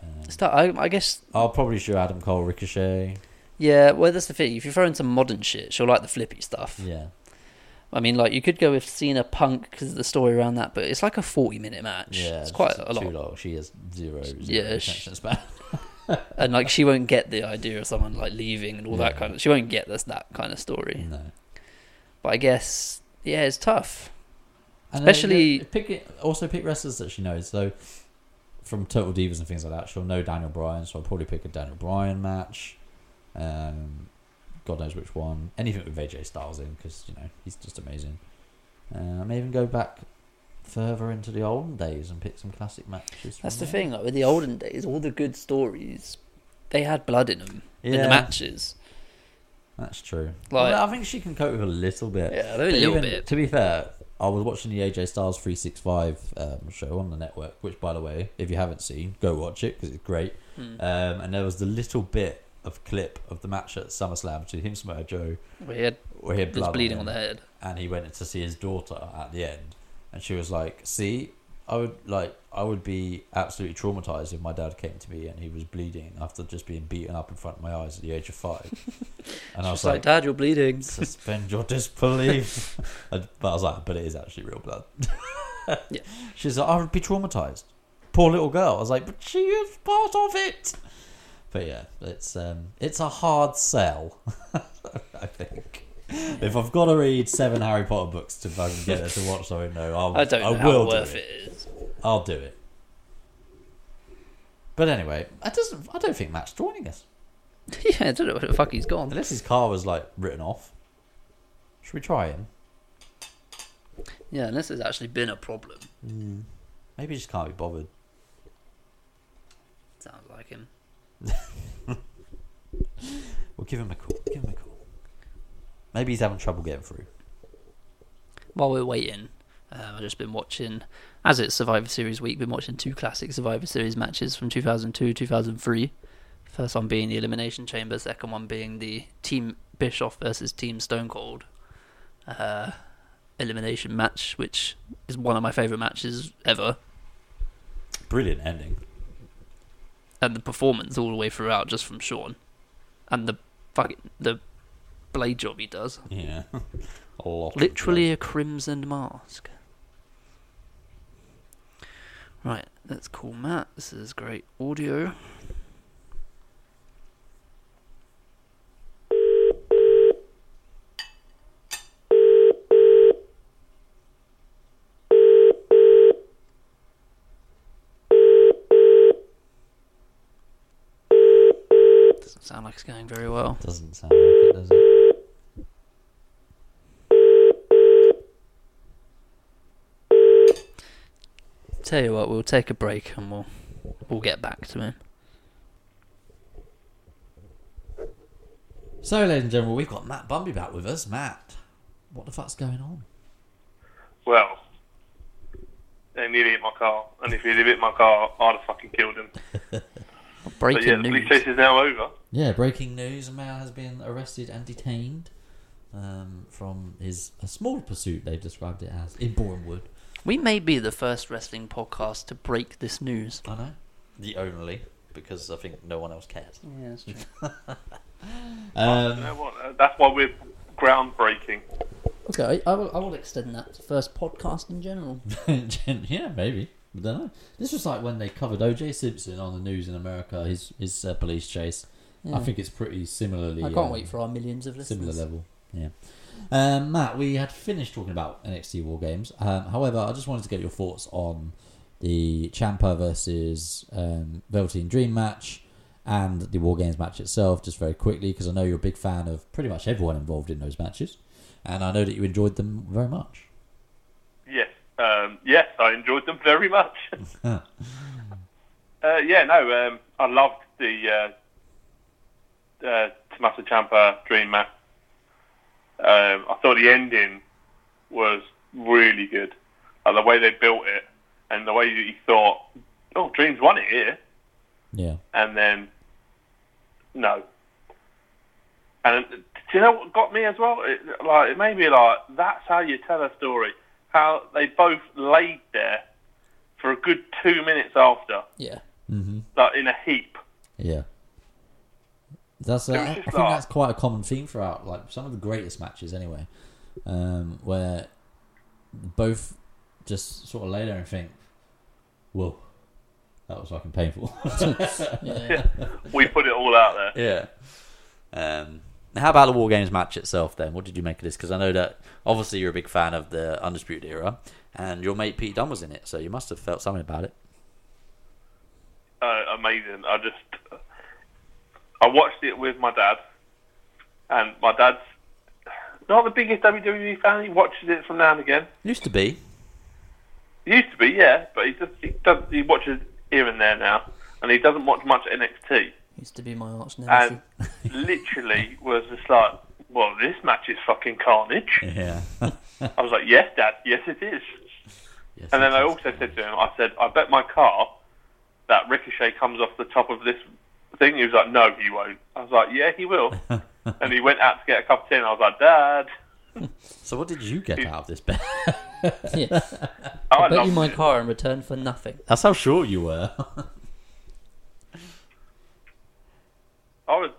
Um, Start, I, I guess I'll probably show Adam Cole Ricochet. Yeah, well, that's the thing. If you throw in some modern shit, she'll like the flippy stuff. Yeah. I mean, like you could go with Cena Punk because of the story around that, but it's like a forty-minute match. Yeah. it's quite a Too long. She has zero, zero Yeah, sh- attention span. and like she won't get the idea of someone like leaving and all that kind of. She won't get this that kind of story. No. But I guess yeah, it's tough. And then, Especially- yeah, pick it, also pick wrestlers that she knows. So from Total Divas and things like that, she'll know Daniel Bryan. So I'll probably pick a Daniel Bryan match. Um, God knows which one. Anything with AJ Styles in because you know he's just amazing. Uh, I may even go back further into the olden days and pick some classic matches. That's the there. thing. Like with the olden days, all the good stories, they had blood in them in the matches. That's true. Like- well, I think she can cope with a little bit. Yeah, a little even- bit. To be fair, I was watching the AJ Styles 365 um, show on the network, which, by the way, if you haven't seen, go watch it because it's great. Hmm. Um, and there was the little bit of clip of the match at SummerSlam between him, Samoa Joe, We had where he had blood bleeding on, on the head. and he went to see his daughter at the end, and she was like, "See, I would like, I would be absolutely traumatized if my dad came to me and he was bleeding after just being beaten up in front of my eyes at the age of five. [LAUGHS] and I was like, like, Dad, you're bleeding. suspend your disbelief. [LAUGHS] But I was like, but it is actually real blood. [LAUGHS] Yeah. She's like, I would be traumatized. Poor little girl. I was like, but she is part of it. But yeah, it's um, it's a hard sell. [LAUGHS] I think. If I've got to read seven Harry Potter books to fucking get her to [LAUGHS] watch something, no, I'll, I don't know I how will do worth it. it is. I'll do it. But anyway, I doesn't. I don't think Matt's joining us [LAUGHS] yeah, I don't know where the fuck he's gone. unless his car was like written off. Should we try him? Yeah, unless there's actually been a problem. Maybe he just can't be bothered. Sounds like him. We'll give him a call. Give him a call. Maybe he's having trouble getting through. While we're waiting, uh, I've just been watching, as it's Survivor Series week, been watching two classic Survivor Series matches from 2002, 2003. First one being the Elimination Chamber, second one being the Team Bischoff versus Team Stone Cold uh, elimination match, which is one of my favourite matches ever. Brilliant ending. And the performance all the way throughout, just from Shawn, and the fucking the blade job he does. Yeah. [LAUGHS] a lot. Literally a crimson mask. Right, let's call Matt. This is great audio. Sound like it's going very well. Doesn't sound like it, does it? Tell you what, we'll take a break and we'll we'll get back to him. So, ladies and gentlemen, we've got Matt Bumby back with us. Matt, what the fuck's going on? Well, they nearly hit my car, and if he'd have hit my car, I'd have fucking killed him. [LAUGHS] But Breaking yeah, the police news. chase is now over. Yeah, breaking news: a man has been arrested and detained um, from his a small pursuit. They've described it as in Bournemouth. We may be the first wrestling podcast to break this news. I know the only because I think no one else cares. Yeah, that's true. [LAUGHS] you Um, know what? Uh, That's why we're groundbreaking. Okay, I will, I will extend that to first podcast in general. [LAUGHS] yeah, maybe. I don't know. This was like when they covered O.J. Simpson on the news in America. His his uh, police chase. I think it's pretty similarly. I can't um, wait for our millions of listeners. similar level. Yeah. Um, Matt, we had finished talking about NXT War Games. Um, however, I just wanted to get your thoughts on the Ciampa versus um, Velveteen Dream match and the War Games match itself, just very quickly, because I know you're a big fan of pretty much everyone involved in those matches, and I know that you enjoyed them very much. Yes, um, yes, I enjoyed them very much. [LAUGHS] Uh, yeah, no, um, I loved the uh, uh, Tommaso Ciampa Dream match. Um, I thought the ending was really good. Like the way they built it and the way that you thought, oh, Dream's won it here. Yeah. and then no. And do you know what got me as well? It, like it made me like that's how you tell a story. How they both laid there for a good two minutes after, Yeah. Mm-hmm. like in a heap. Yeah. That's uh, I I think like- that's quite a common theme throughout like some of the greatest matches anyway, um, where both just sort of lay there and think, "Whoa, that was fucking painful." [LAUGHS] [LAUGHS] Yeah. [LAUGHS] We put it all out there. yeah. Um, how about the War Games match itself then? What did you make of this? Because I know that obviously you're a big fan of the Undisputed Era, and your mate Pete Dunne was in it, so you must have felt something about it. Uh, amazing. I just I watched it with my dad, and my dad's not the biggest WWE fan. He watches it from now and again. Used to be. He used to be, yeah, but he just he does he watches here and there now, and he doesn't watch much NXT. Used to be my arch nemesis. And literally was just like, well, this match is fucking carnage. Yeah. [LAUGHS] I was like, yes, Dad, yes, it is. Yes, And then I is. also said to him, I said, I bet my car that Ricochet comes off the top of this thing. He was like, no, he won't. I was like, yeah, he will. [LAUGHS] and he went out to get a cup of tea, and I was like, Dad. So what did you get out of this bet? yeah. [LAUGHS] I I bet you my it. car in return for nothing. That's how short you were. I was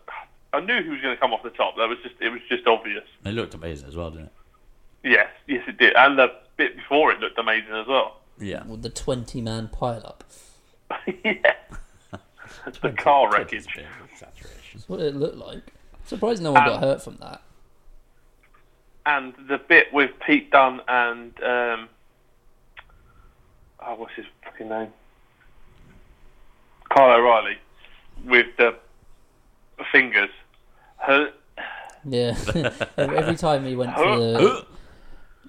I knew he was going to come off the top. That was just it was just obvious. It looked amazing as well, didn't it? Yes, yes, it did. And the bit before it looked amazing as well. Yeah. With [LAUGHS] the 20 man pile up. yeah. the car 20's wreckage. a bit of an exaggeration. That's what it looked like. Surprised no one got Um, hurt from that. And the bit with Pete Dunne and um, oh, what's his fucking name? Kyle O'Reilly with the fingers. Her, Yeah. [LAUGHS] every every time he went for the.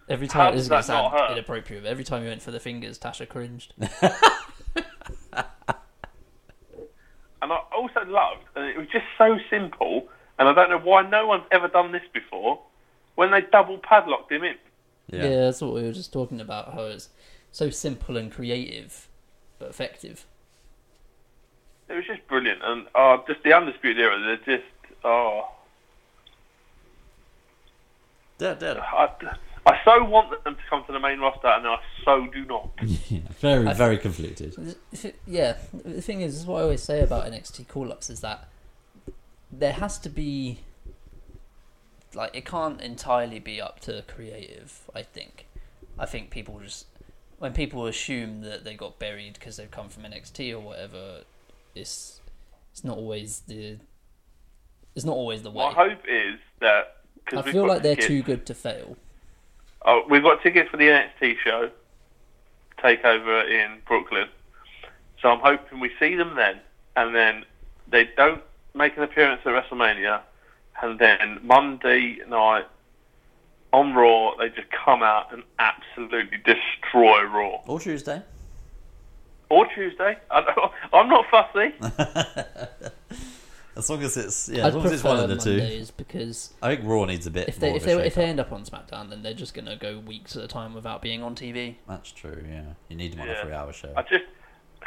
Every time, this does is going to that not sound hurt? inappropriate, every time he went for the fingers, Tasha cringed. [LAUGHS] and I also loved, and it was just so simple, and I don't know why no one's ever done this before, when they double padlocked him in. Yeah. Yeah. that's what we were just talking about. How it's so simple and creative, but effective. It was just brilliant, and oh, just the undisputed era. They're just oh, Yeah, yeah. I, I so want them to come to the main roster, and I so do not. [LAUGHS] Yeah, very, very conflicted. Yeah, the thing is, this is what I always say about NXT call ups is that there has to be. Like, it can't entirely be up to creative, I think. I think people just. When people assume that they got buried because they've come from NXT or whatever, it's it's not always the it's not always the way. My hope is that I because we've feel got like they're tickets- too good to fail. Oh, we've got tickets for the NXT show takeover in Brooklyn, so I'm hoping we see them then, and then they don't make an appearance at WrestleMania, and then Monday night on Raw they just come out and absolutely destroy Raw. Or Tuesday. Or Tuesday. [LAUGHS] I don't, I'm not fussy. [LAUGHS] As long as it's yeah, I'd as long as it's one of the two. Because I think Raw needs a bit if they more if of they a if they end up on SmackDown, then they're just gonna go weeks at a time without being on TV. That's true. Yeah, you need them on Yeah. a three-hour show. I just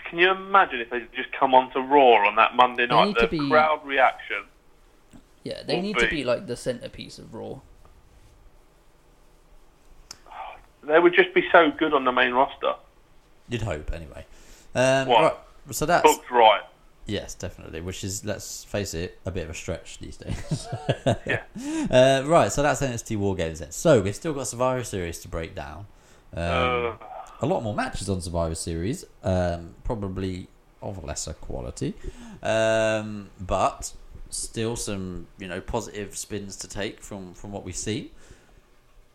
can you imagine if they just come on to Raw on that Monday They night? need The to be- crowd reaction. Yeah, they Will need to be. be like the centerpiece of Raw. They would just be so good on the main roster. You'd hope, anyway. Um, What? right, so that's Booked right. yes, definitely. Which is, let's face it, a bit of a stretch these days. [LAUGHS] Yeah. [LAUGHS] Uh, right, so that's NXT War Games then. So we've still got Survivor Series to break down. Um, Uh, a lot more matches on Survivor Series, um, probably of lesser quality, um, but still some you know positive spins to take from from what we see.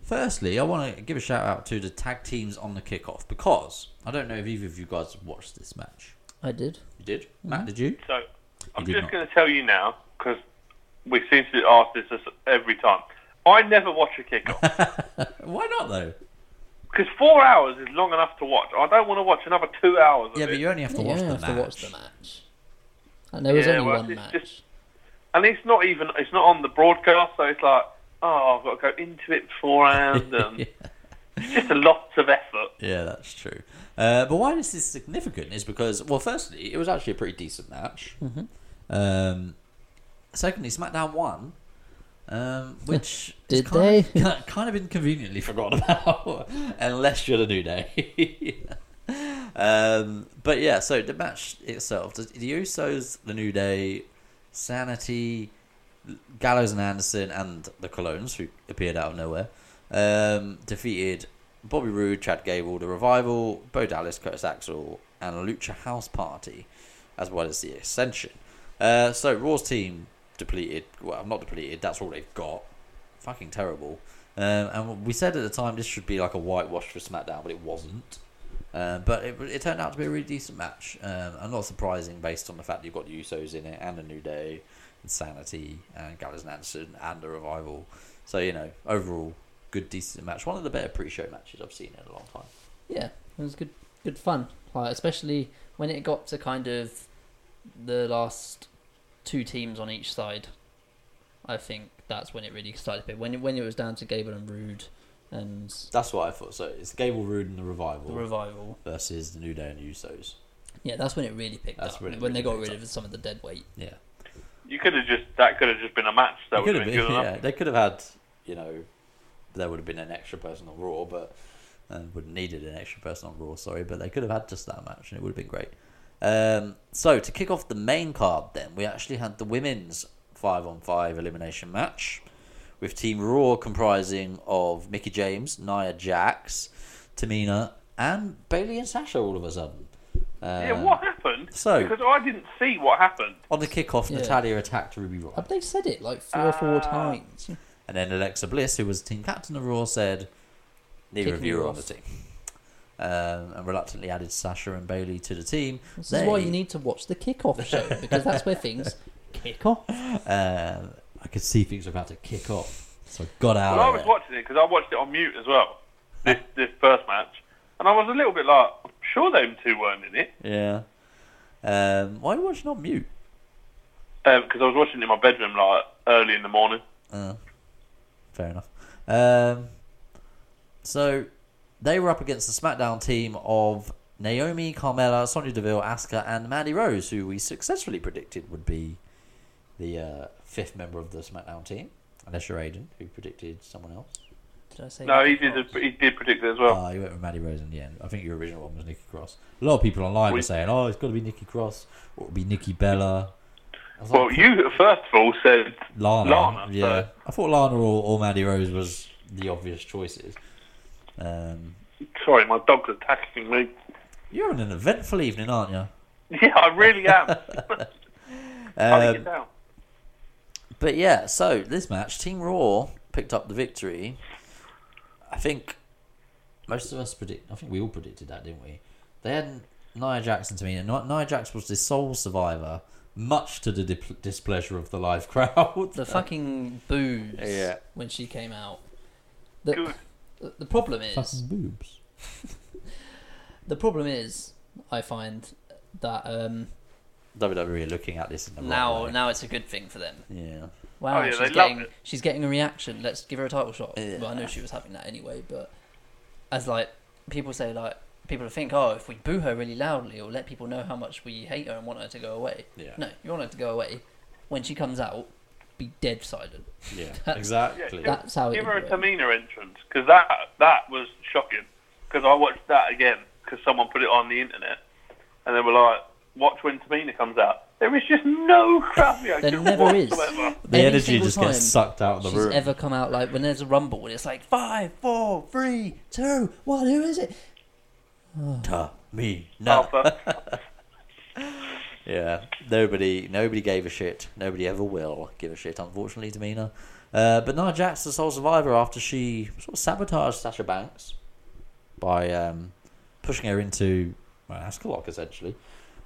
Firstly, I want to give a shout out to the tag teams on the kickoff because I don't know if either of you guys have watched this match. I did. You did, mm-hmm. Matt? Did you? so I'm did just going to tell you now because we seem to ask this every time. I never watch a kickoff [LAUGHS] Why not though? because four hours is long enough to watch. I don't want to watch another two hours. Of Yeah, but you only have to Yeah, watch the have match. to watch the match. And there was Yeah, only well, one match. just- and it's not even it's not on the broadcast, so it's like oh, I've got to go into it beforehand, [LAUGHS] and yeah. it's just a lot of effort. [LAUGHS] Yeah, that's true. Uh, but why this is significant is because, well, firstly, it was actually a pretty decent match. Mm-hmm. Um, secondly, SmackDown won, um, [LAUGHS] which is Did kind Of, kind of inconveniently forgotten about, unless you're the New Day. um, but yeah, so the match itself, the, the Usos, the New Day, Sanity, Gallows and Anderson, and the Colons, who appeared out of nowhere, um, defeated Bobby Roode, Chad Gable, The Revival, Bo Dallas, Curtis Axel, and Lucha House Party, as well as the Ascension. Uh, so Raw's team depleted. Well, not depleted. That's all they've got. Fucking terrible. Um, and we said at the time this should be like a whitewash for SmackDown, but it wasn't. Uh, but it, it turned out to be a really decent match, um, and not surprising based on the fact that you've got the Usos in it, and a New Day, Insanity, and Gallows and Anderson, and the Revival. So you know, overall, good, decent match. One of the better pre-show matches I've seen in a long time. Yeah, it was good, good fun. Like especially when it got to kind of the last two teams on each side. I think that's when it really started to be. When it, when it was down to Gable and Roode and That's what I thought. So it's Gable, Roode, and the Revival the revival. versus the New Day and Usos. Yeah, that's when it really picked That's up. when when they got rid up. of some of the dead weight. Yeah, You could have just that could have just been a match. That would have been been. good enough. Yeah, they could have had. You know, there would have been an extra person on Raw, but uh, would have needed an extra person on Raw. Sorry, but they could have had just that match, and it would have been great. Um, so to kick off the main card, then we actually had the women's five on five elimination match with Team Raw comprising of Mickie James, Nia Jax, Tamina, and Bayley and Sasha all of a sudden. yeah, Um, what happened? So- because I didn't see what happened. On the kickoff, Yeah. Natalya attacked Ruby Riott. Have they said it like three or four Ah. times? And then Alexa Bliss, who was team captain of Raw, said, neither Kick of me you are on off. the team. Um, and reluctantly added Sasha and Bayley to the team. This They- is why you need to watch the kickoff show [LAUGHS] because that's where things kick off. Um, I could see things were about to kick off, so I got out. Well, I of was it. watching it because I watched it on mute as well. This this first match, and I was a little bit like, I'm sure them two weren't in it Yeah. Um, why are you watching on mute? because I was watching it in my bedroom like early in the morning. Uh, fair enough. Um, so they were up against the SmackDown team of Naomi, Carmella, Sonya Deville, Asuka, and Mandy Rose, who we successfully predicted would be the uh, fifth member of the SmackDown team, unless you're Aidan, who predicted someone else. Did I say? No, he Nikki did. Cross? He did predict it as well. Ah, you went with Mandy Rose in the end. I think your original one was Nikki Cross. A lot of people online were We- saying, "Oh, it's got to be Nikki Cross, or it'll be Nikki Bella." I was well, like, you first of all said Lana, Lana, yeah. so- I thought Lana or, or Mandy Rose was the obvious choices. Um, Sorry, my dog's attacking me. you're on an eventful evening, aren't you? [LAUGHS] Yeah, I really am. How do you Um, get down? but yeah, so this match, Team Raw picked up the victory. I think most of us predict. I think we all predicted that, didn't we? They had Nia Jackson to me, and Nia Jackson was the sole survivor, much to the dip- displeasure of the live [LAUGHS] crowd. The fucking boos Yeah. when she came out. The, Good. the, the problem is Fucking boobs. [LAUGHS] the problem is I find that um, WWE are looking at this in the right now way. now it's a good thing for them. Yeah. Wow, Oh, yeah, she's getting she's getting a reaction. Let's give her a title shot. Yeah. Well, I know she was having that anyway, but as like people say, like people think, oh, if we boo her really loudly or let people know how much we hate her and want her to go away. Yeah. No, you want her to go away. When she comes out, be dead silent. Yeah. [LAUGHS] That's- Exactly. Yeah, That's how it Give her a work. Tamina entrance because that that was shocking. Because I watched that again because someone put it on the internet, and they were like, "Watch when Tamina comes out." There is just no crowd reaction There never is. whatsoever. the Every energy single just time gets sucked out of the She's room. ever come out like when there's a rumble and it's like five, four, three, two, one. Who is it? [SIGHS] Ta me no. Alpha. [LAUGHS] Yeah, nobody, nobody gave a shit. Nobody ever will give a shit. Unfortunately, Tamina. Uh, but Nia Jax, the sole survivor, after she sort of sabotaged Sasha Banks by um, pushing her into well, Asuka lock essentially,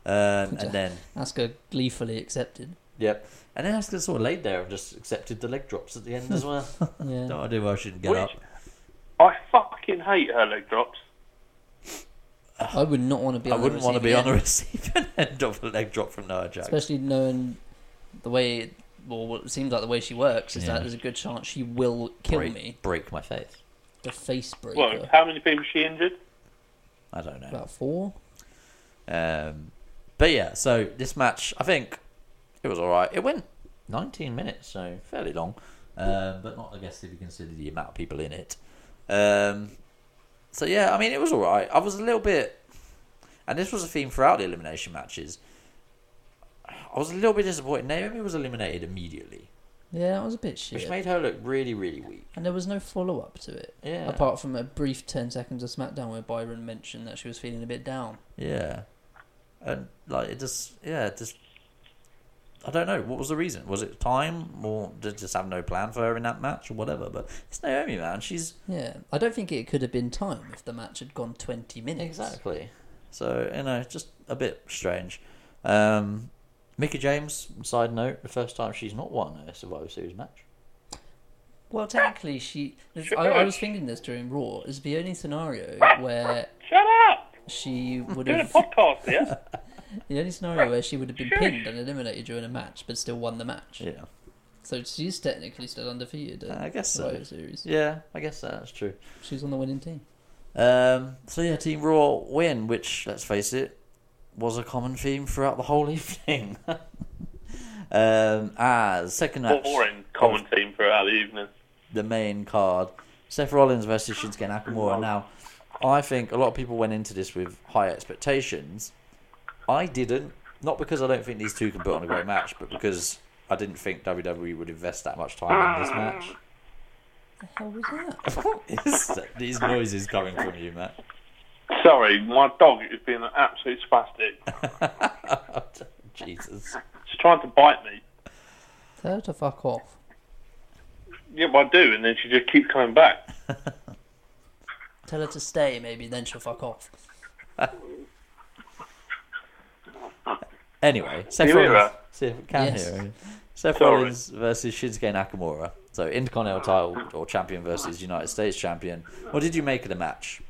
um, [LAUGHS] and then Asuka gleefully accepted. yep, and then Asuka sort of laid there and just accepted the leg drops at the end as well. [LAUGHS] [LAUGHS] Yeah. no idea why she didn't get Which- up. I fucking hate her leg drops. [SIGHS] I would not want to be. I On wouldn't the want to be on the receiving end, receiving end of a leg drop from Nia Jax. especially knowing the way. Well, what it seems like the way she works is Yeah. that there's a good chance she will kill break, me. break my face. The face breaker. Well, how many people she injured? I don't know. About four. Um, but yeah, so this match, I think it was all right. It went 19 minutes, so fairly long, um, but not, I guess, if you consider the amount of people in it. Um, so yeah, I mean, it was all right. I was a little bit, and this was a theme throughout the elimination matches. I was a little bit disappointed. Naomi was eliminated immediately, Yeah, that was a bit shit. which made her look really, really weak. and there was no follow up to it. Yeah. Apart from a brief 10 seconds of SmackDown where Byron mentioned that she was feeling a bit down. Yeah, and like it just, yeah, it just. I don't know what was the reason. Was it time, or did just have no plan for her in that match, or whatever? But it's Naomi, man. She's Yeah, I don't think it could have been time if the match had gone 20 minutes. exactly. So you know, just a bit strange. Um, Mickie James. Side note: the first time she's not won a Survivor Series match. Well, technically, she. I, I was thinking this during Raw. Is the only scenario where Shut up! She would Doing a have. podcast here. [LAUGHS] The only scenario where she would have been pinned and eliminated during a match, but still won the match. Yeah, So she's technically still undefeated. at I guess so. Survivor Series. yeah, I guess that's true. She's on the winning team. Um, so yeah, Team Raw win, which let's face it, was a common theme throughout the whole [LAUGHS] evening. [LAUGHS] um, as second match, Boring common team throughout the evening. the main card, Seth Rollins versus Shinsuke Nakamura. Now, I think a lot of people went into this with high expectations. I didn't, not because I don't think these two can put on a great match, but because I didn't think WWE would invest that much time in this match. the hell was that? [LAUGHS] What is that? These noises coming from you, Matt. Sorry, my dog is being an absolute spastic. [LAUGHS] Jesus. She's trying to bite me. Tell her to fuck off. Yeah, well, I do, and then she just keeps coming back. [LAUGHS] Tell her to stay, maybe then she'll fuck off. Anyway, Seth Rollins. See if we can Yes. hear her. Seth Sorry. Rollins versus Shinsuke Nakamura. So Intercontinental title or champion versus United States champion. What did you make of the match?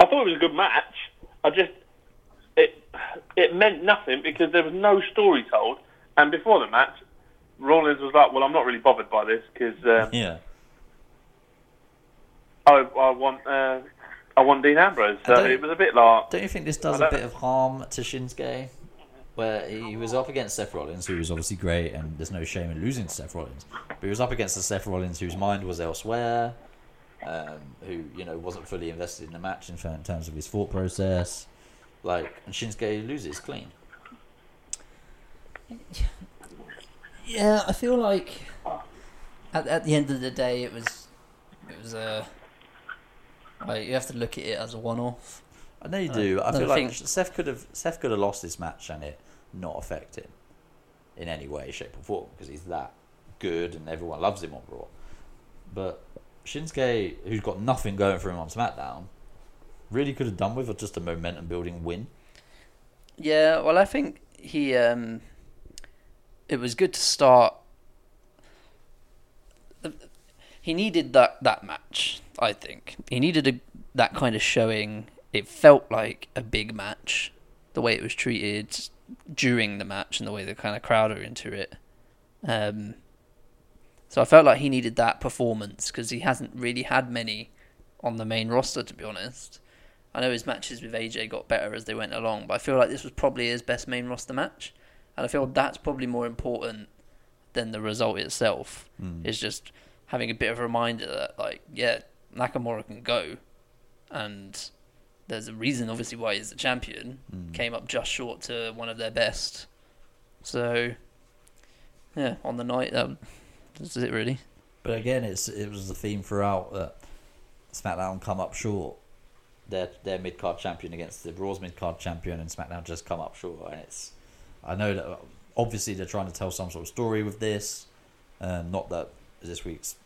I thought it was a good match. I just it it meant nothing because there was no story told. And before the match, Rollins was like, "Well, I'm not really bothered by this because uh, Yeah. I, I want uh, I want Dean Ambrose." So it was a bit like Don't you think this does a bit of harm to Shinsuke? Where he was up against Seth Rollins, who was obviously great, and there's no shame in losing to Seth Rollins. But he was up against the Seth Rollins whose mind was elsewhere, um, who you know wasn't fully invested in the match in, in terms of his thought process. Like, and Shinsuke loses clean. Yeah, I feel like at at the end of the day, it was it was a like you have to look at it as a one-off. I know you do. I no, feel like think- Seth could have Seth could have lost this match and it not affect him in any way, shape, or form because he's that good and everyone loves him on Raw. But Shinsuke, who's got nothing going for him on SmackDown, really could have done with just a momentum building win. Yeah, well, I think he. Um, it was good to start. He needed that that match. I think he needed a that kind of showing. It felt like a big match, the way it was treated during the match and the way the kind of crowd are into it. Um, so I felt like he needed that performance because he hasn't really had many on the main roster, to be honest. I know his matches with AJ got better as they went along, but I feel like this was probably his best main roster match, and I feel that's probably more important than the result itself. Is just having a bit of a reminder that, like, yeah, Nakamura can go, and there's a reason, obviously, why he's the champion. Came up just short to one of their best, so yeah, on the night, um, that's it really. But again, it's it was the theme throughout that SmackDown come up short. Their their mid card champion against the Raw's mid card champion, and SmackDown just come up short. And it's I know that obviously they're trying to tell some sort of story with this. Um, not that this week's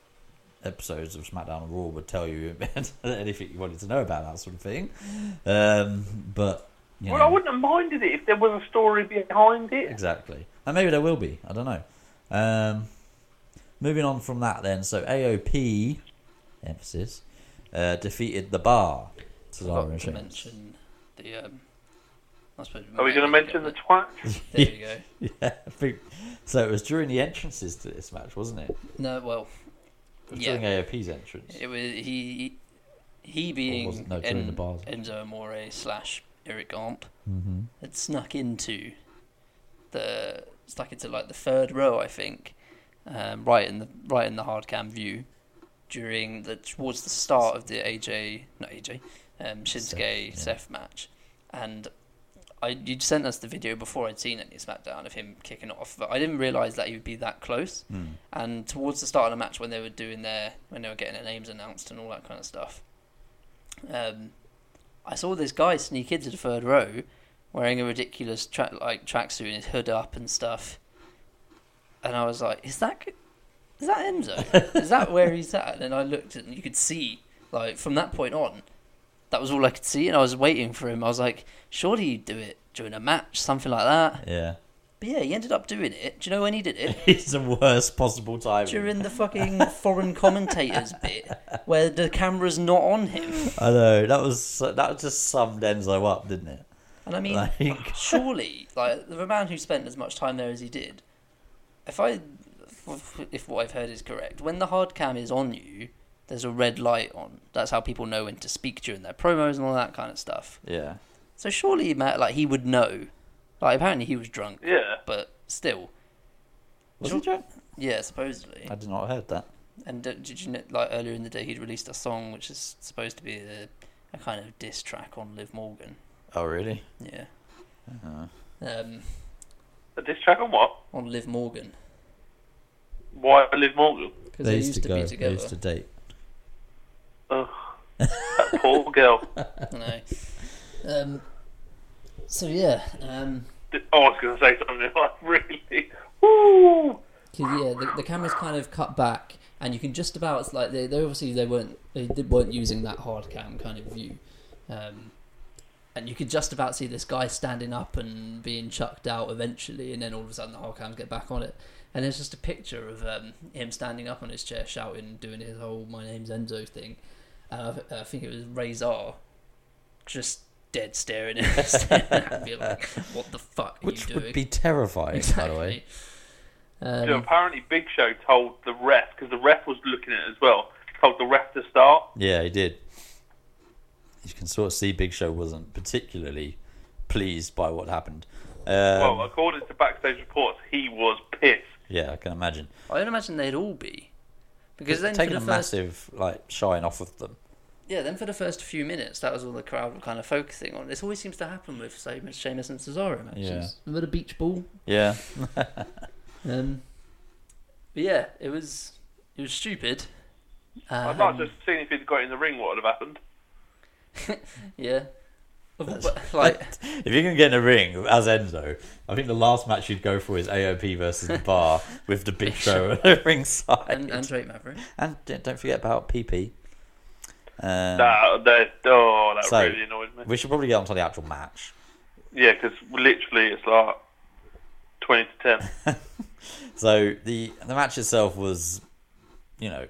episodes of SmackDown and Raw would tell you [LAUGHS] anything you wanted to know about that sort of thing. Um, but you well, know, I wouldn't have minded it if there was a story behind it. Exactly. And maybe there will be. I don't know. Um, moving on from that, then. So AOP, emphasis, uh, defeated the bar. Cesaro Forgot to mention the. Um, I suppose Are we going to mention the twat? There you go. [LAUGHS] Yeah, I think. So it was during the entrances to this match, wasn't it? No, well, It was Yeah. During AOP's entrance. it was he. He was being it? No, during En- the bars. Enzo Amore slash Eric Arndt Mm-hmm. had snuck into the snuck into like the third row, I think, um, right in the right in the hard cam view during the towards the start of the AJ not AJ um, Shinsuke Seth, yeah. Seth match, and I you sent us the video before I'd seen any SmackDown of him kicking off, but I didn't realize that he would be that close. Hmm. And towards the start of the match, when they were doing their when they were getting their names announced and all that kind of stuff, um, I saw this guy sneak into the third row, wearing a ridiculous track like tracksuit and his hood up and stuff. And I was like, "Is that is that Enzo? is that where he's at?" And I looked and you could see like from that point on, that was all I could see, and I was waiting for him. I was like, "Surely you'd do it during a match, something like that." Yeah. But yeah, he ended up doing it. Do you know when he did it? [LAUGHS] It's the worst possible time. during the fucking foreign commentators bit where the camera's not on him. I know that was that just summed Enzo up, didn't it? And I mean, Like- [LAUGHS] surely, like the man who spent as much time there as he did, if I, if what I've heard is correct, when the hard cam is on you, there's a red light on. That's how people know when to speak during their promos and all that kind of stuff. Yeah. So surely, Matt, like he would know. Like apparently he was drunk, Yeah. but still, Was he drunk? yeah, supposedly. I did not have heard that. And did you know, like earlier in the day, he'd released a song which is supposed to be a, a kind of diss track on Liv Morgan. Oh really? Yeah. Uh, Um, A diss track on what? on Liv Morgan Why Liv Morgan? because they, used to, be together. They used to date. Ugh. that poor girl. [LAUGHS] Know. Um, so yeah, um, Oh, I was going to say something [LAUGHS] like really. Woo! 'cause, yeah, the, the camera's kind of cut back, and you can just about it's like they, they obviously they weren't they did, weren't using that hard cam kind of view, um, and you could just about see this guy standing up and being chucked out eventually, and then all of a sudden the hard cams get back on it, and there's just a picture of um, him standing up on his chair shouting, doing his whole "My name's Enzo" thing, and I, I think it was Rezar, just dead staring at staring at me like, "What the fuck are Which you doing?" would be terrifying, by the way. Um, So apparently, Big Show told the ref because the ref was looking at it as well. Told the ref to start. Yeah, he did. You can sort of see Big Show wasn't particularly pleased by what happened. Um, well, according to backstage reports, he was pissed. yeah, I can imagine. I don't imagine they'd all be because then for taking the a first massive like shine off of them. Yeah then for the first few minutes that was all the crowd were kind of focusing on. This always seems to happen with say Sheamus and Cesaro matches. Yeah, Remember the beach ball? yeah. [LAUGHS] Um, But yeah, it was it was stupid. I'd Um, like to have seen if he'd got in the ring, what would have happened. [LAUGHS] yeah, but, like [LAUGHS] if you can get in a ring as Enzo, I think the last match you'd go for is AOP versus the Bar with the Big Show at ringside. and, and Drake Maverick. And don't don't forget about PP. Um, That, that, oh, that So- really annoyed me. we should probably get onto the actual match. Yeah, because literally it's like twenty to ten. [LAUGHS] So the the match itself was, you know,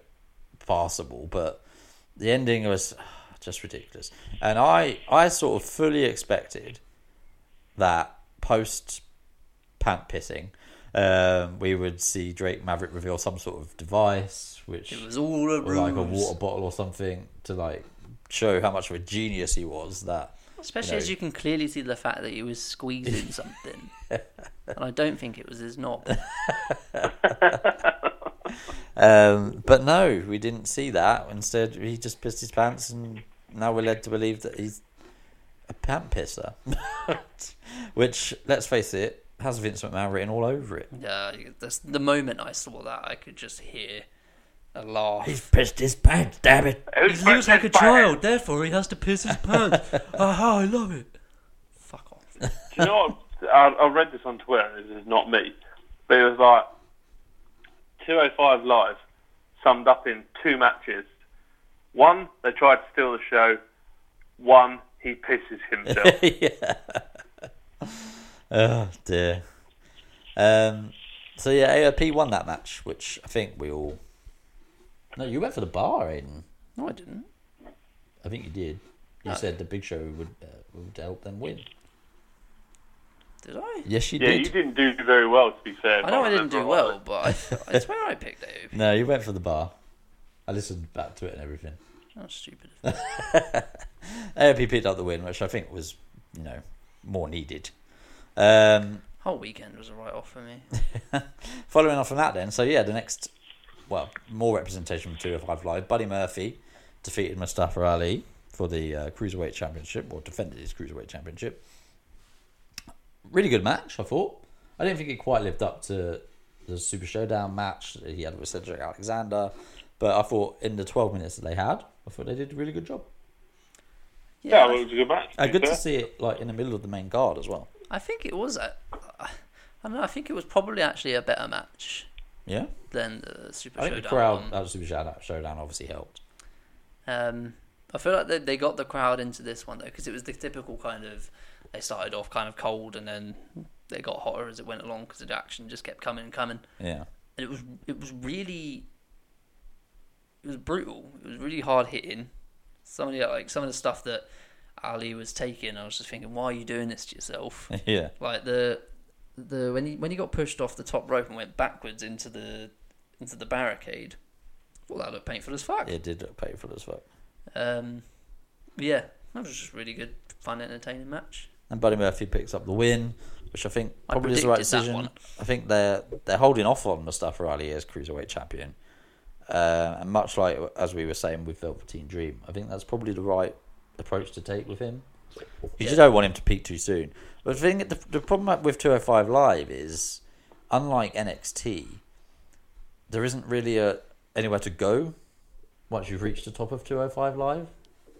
passable, but the ending was just ridiculous. And I I sort of fully expected that post pant pissing, um, we would see Drake Maverick reveal some sort of device, which It was all a or like a water bottle or something to like show how much of a genius he was. That Especially you as you can clearly see the fact that he was squeezing [LAUGHS] something. and I don't think it was his knob. [LAUGHS] [LAUGHS] Um, but no, we didn't see that. Instead, he just pissed his pants, and now we're led to believe that he's a pant pisser. Which, let's face it, has Vince McMahon written all over it. Yeah, that's the moment I saw that, I could just hear a laugh. pissed his pants, damn it. He looks like a child. therefore he has to piss his pants. [LAUGHS] Aha, I love it. Fuck off. Do you know what? I, I read this on Twitter. This is not me, but it was like 205 Live summed up in two matches. One, they tried to steal the show. One, he pisses himself. [LAUGHS] yeah. [LAUGHS] Oh dear. Um. So yeah, AOP won that match, which I think we all. No, you went for the bar, Aidan. No, I didn't. I think you did. You No. said the Big Show would uh, would help them win. Did I? Yes, you yeah, did. you didn't do very well, to be fair. I know I didn't do remember well, rightly. but I, [LAUGHS] I swear I picked AOP. No, you went for the bar. I listened back to it and everything. That was stupid. of [LAUGHS] me. AOP picked up the win, which I think was, you know, more needed. Um, Whole weekend was a write off for me. [LAUGHS] following on from that, then, so yeah, the next, well, more representation from 205 Live. Buddy Murphy defeated Mustafa Ali for the uh, Cruiserweight Championship, or defended his Cruiserweight Championship. Really good match, I thought. I didn't think it quite lived up to the Super Showdown match that he had with Cedric Alexander, but I thought in the 12 minutes that they had, I thought they did a really good job. Yeah, I- well, it was a good match. to Uh, be good to see it like in the middle of the main card as well. I think it was a. I don't know. I think it was probably actually a better match Yeah, Then the Super I think Showdown. the crowd one. at Super Showdown, Showdown obviously helped. Um, I feel like they, they got the crowd into this one though because it was the typical kind of they started off kind of cold and then they got hotter as it went along because the action just kept coming and coming Yeah, and it was it was really it was brutal. It was really hard hitting. Some of the like some of the stuff that Ali was taking, I was just thinking, why are you doing this to yourself? [LAUGHS] yeah, like the the when he when he got pushed off the top rope and went backwards into the into the barricade. Well, that looked painful as fuck. it did look painful as fuck. Um, yeah, that was just a really good, fun, entertaining match. And Buddy Murphy picks up the win, which I think I probably is the right decision. I think they're they're holding off on Mustafa Ali as cruiserweight champion, uh, and much like as we were saying with Velveteen Dream, I think that's probably the right approach to take with him. You just don't want him to peak too soon. But the thing, the, the problem with 205 Live is, unlike NXT, there isn't really a anywhere to go once you've reached the top of 205 Live.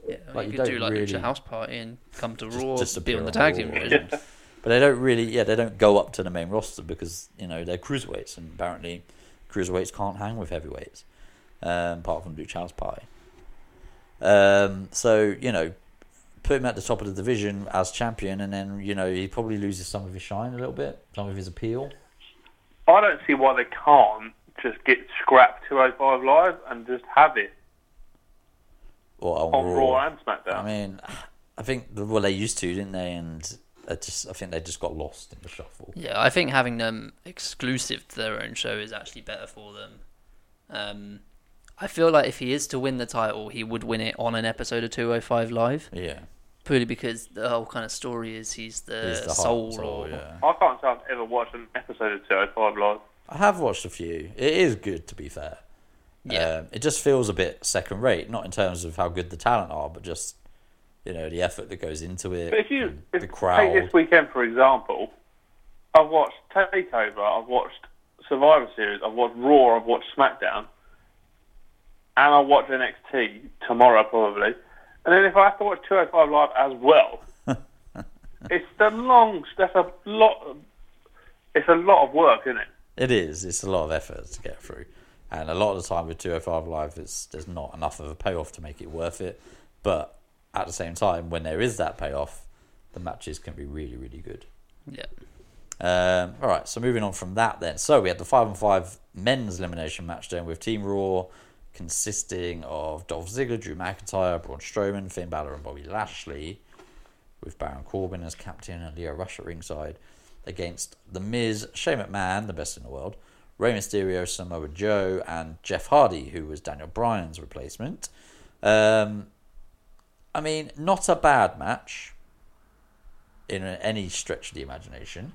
Yeah, Like, you you could don't do like really- a house party and come to Just- Raw, just be on the tag Raw, team yeah. [LAUGHS] But they don't really, yeah, they don't go up to the main roster because you know they're cruiserweights, and apparently cruiserweights can't hang with heavyweights, um, apart from Lucha House Party. Um, so you know, put him at the top of the division as champion, and then you know he probably loses some of his shine a little bit, some of his appeal. I don't see why they can't just get scrapped 205 Live and just have it Or on, on Raw. Raw and SmackDown. I mean, I think well they used to, didn't they? And I just I think they just got lost in the shuffle. Yeah, I think having them exclusive to their own show is actually better for them. Um, I feel like if he is to win the title, he would win it on an episode of 205 Live, Yeah, purely because the whole kind of story is he's the, He's the heart soul, and soul, or yeah. I can't say I've ever watched an episode of 205 Live. I have watched a few. It is good, to be fair. Yeah. Um, it just feels a bit second rate, not in terms of how good the talent are, but just you know the effort that goes into it. But if you and if, the take crowd. this weekend, for example, I've watched Takeover, I've watched Survivor Series, I've watched Raw, I've watched SmackDown, and I'll watch NXT tomorrow probably. And then if I have to watch 205 Live as well, [LAUGHS] it's the long. That's a lot. It's a lot of work, isn't it? It is. It's a lot of effort to get through, and a lot of the time with 205 Live, it's there's not enough of a payoff to make it worth it. But at the same time, when there is that payoff, the matches can be really, really good. yeah. Um, all right, so moving on from that, then. So we had the five on five men's elimination match then with Team Raw consisting of Dolph Ziggler, Drew McIntyre, Braun Strowman, Finn Balor, and Bobby Lashley, with Baron Corbin as captain and Lio Rush at ringside, against The Miz, Shane McMahon, the best in the world, Rey Mysterio, Samoa Joe, and Jeff Hardy, who was Daniel Bryan's replacement. Um, I mean, not a bad match in any stretch of the imagination,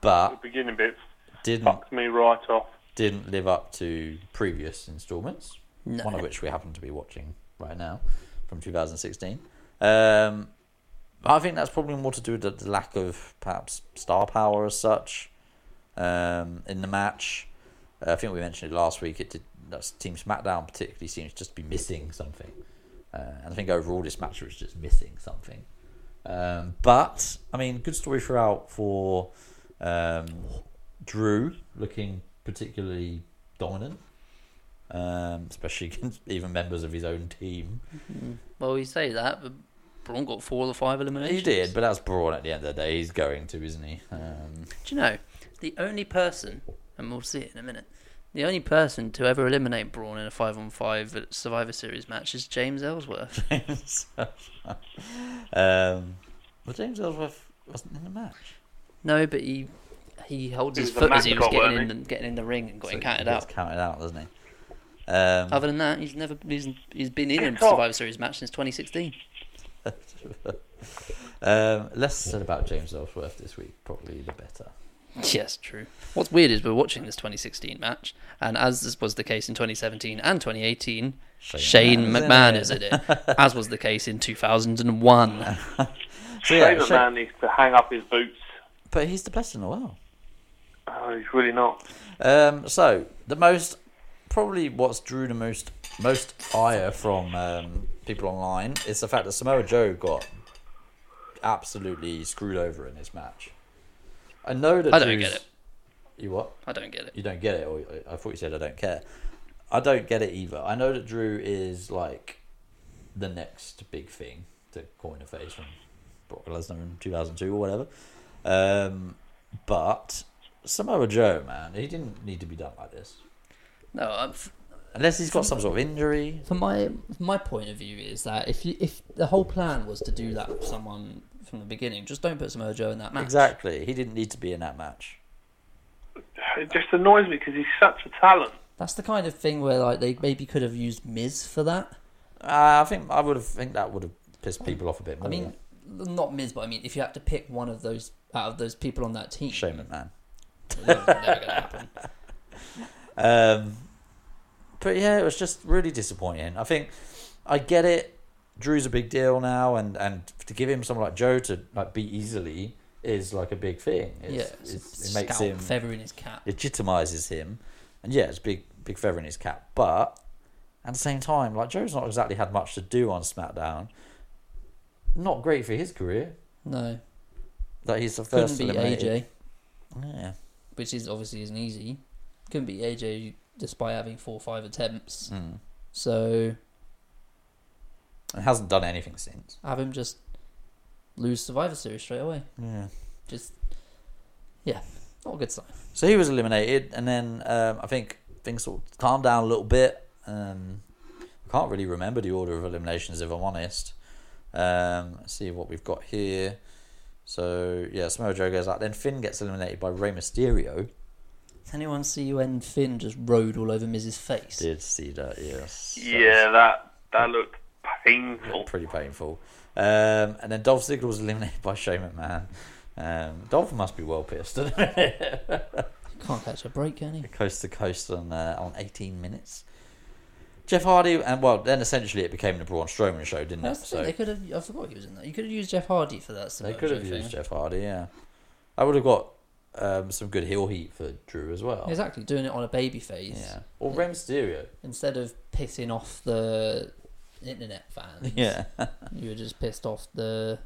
The but beginning bit didn't fucks me right off. Didn't live up to previous installments. No. One of which we happen to be watching right now from 2016. Um, I think that's probably more to do with the, lack of perhaps star power as such um, in the match. Uh, I think we mentioned it last week. It did. That's Team SmackDown particularly seems just to be missing something, uh, and I think overall this match was just missing something. Um, but I mean, good story throughout for um, Drew, looking particularly dominant, um, especially [LAUGHS] against even members of his own team. Well, you say that, but Braun got four or five eliminations. He did, but that's Braun at the end of the day. He's going to, isn't he? Um, Do you know the only person, and we'll see it in a minute, the only person to ever eliminate Braun in a five-on-five Survivor Series match is [LAUGHS] James Ellsworth. um, well, James Ellsworth wasn't in the match. no, but he he holds his foot as he was getting in wasn't the, getting in the ring and got So he counted gets out. Counted out, doesn't he? Um, Other than that, he's never he's, he's been in a Survivor Series match since 2016. [LAUGHS] um, less said about James Ellsworth this week, probably the better. [LAUGHS] Yes, true. What's weird is we're watching this 2016 match, and as this was the case in 2017 and 2018, Shane Shane McMahon's in McMahon it. is in it, [LAUGHS] as was the case in 2001. So Shane yeah, McMahon needs to hang up his boots. but he's the best in the world. Oh, he's really not. Um, so the most, probably what's drew the most most ire from um, people online is the fact that Samoa Joe got absolutely screwed over in this match. I know that I don't Drew's- get it. You what? I don't get it. You don't get it, or I thought you said I don't care. I don't get it either. I know that Drew is like the next big thing to coin a face from Brock Lesnar in 2002 or whatever. Um, but Samoa Joe, man, he didn't need to be done like this. No, I'm, f- Unless he's got some sort of injury. From my from my point of view is that if you if the whole plan was to do that with someone from the beginning, just don't put Samoa Joe in that match. Exactly. He didn't need to be in that match. It just annoys me because he's such a talent. That's the kind of thing where like they maybe could have used Miz for that. Uh, I think I would have think that would have pissed people off a bit more. I mean, not Miz, but I mean, if you had to pick one of those out of those people on that team, Shane McMahon. Never gonna happen. Um, but yeah, it was just really disappointing. I think I get it Drew's a big deal now, and and to give him someone like Joe to like beat easily is like a big thing. It's, yeah, it's, it's it makes him feather in his cap. legitimizes him, and yeah, it's big big feather in his cap. But at the same time, like Joe's not exactly had much to do on SmackDown. Not great for his career. No, That he's the couldn't first eliminated. AJ, Yeah. Which is obviously isn't easy. Couldn't beat AJ despite having four or five attempts. Mm. So And hasn't done anything since. have him just lose Survivor Series straight away. Yeah. Just yeah, not a good sign. So he was eliminated, and then um, I think things sort of calmed down a little bit. Um, I can't really remember the order of eliminations if I'm honest. Um, let's see what we've got here. So yeah, Samoa Joe goes out. Then Finn gets eliminated by Rey Mysterio. Anyone see when Finn just rode all over Miz's face? Did see that? Yes. Yeah, that that looked painful. pretty painful. Um, and then Dolph Ziggler was eliminated by Shane McMahon. Um, Dolph must be well pissed. [LAUGHS] Can't catch a break, can he? coast to coast on uh, on 18 minutes. Jeff Hardy, and well, then essentially it became the Braun Strowman show, didn't it? That's the thing, So they could have. I forgot he was in that. You could have used Jeff Hardy for that. they could have used. Jeff Hardy, yeah. I would have got um, some good heel heat for Drew as well. Exactly, doing it on a baby face Yeah, or Rey Mysterio. instead of pissing off the internet fans. [LAUGHS] Yeah, you were just pissed off the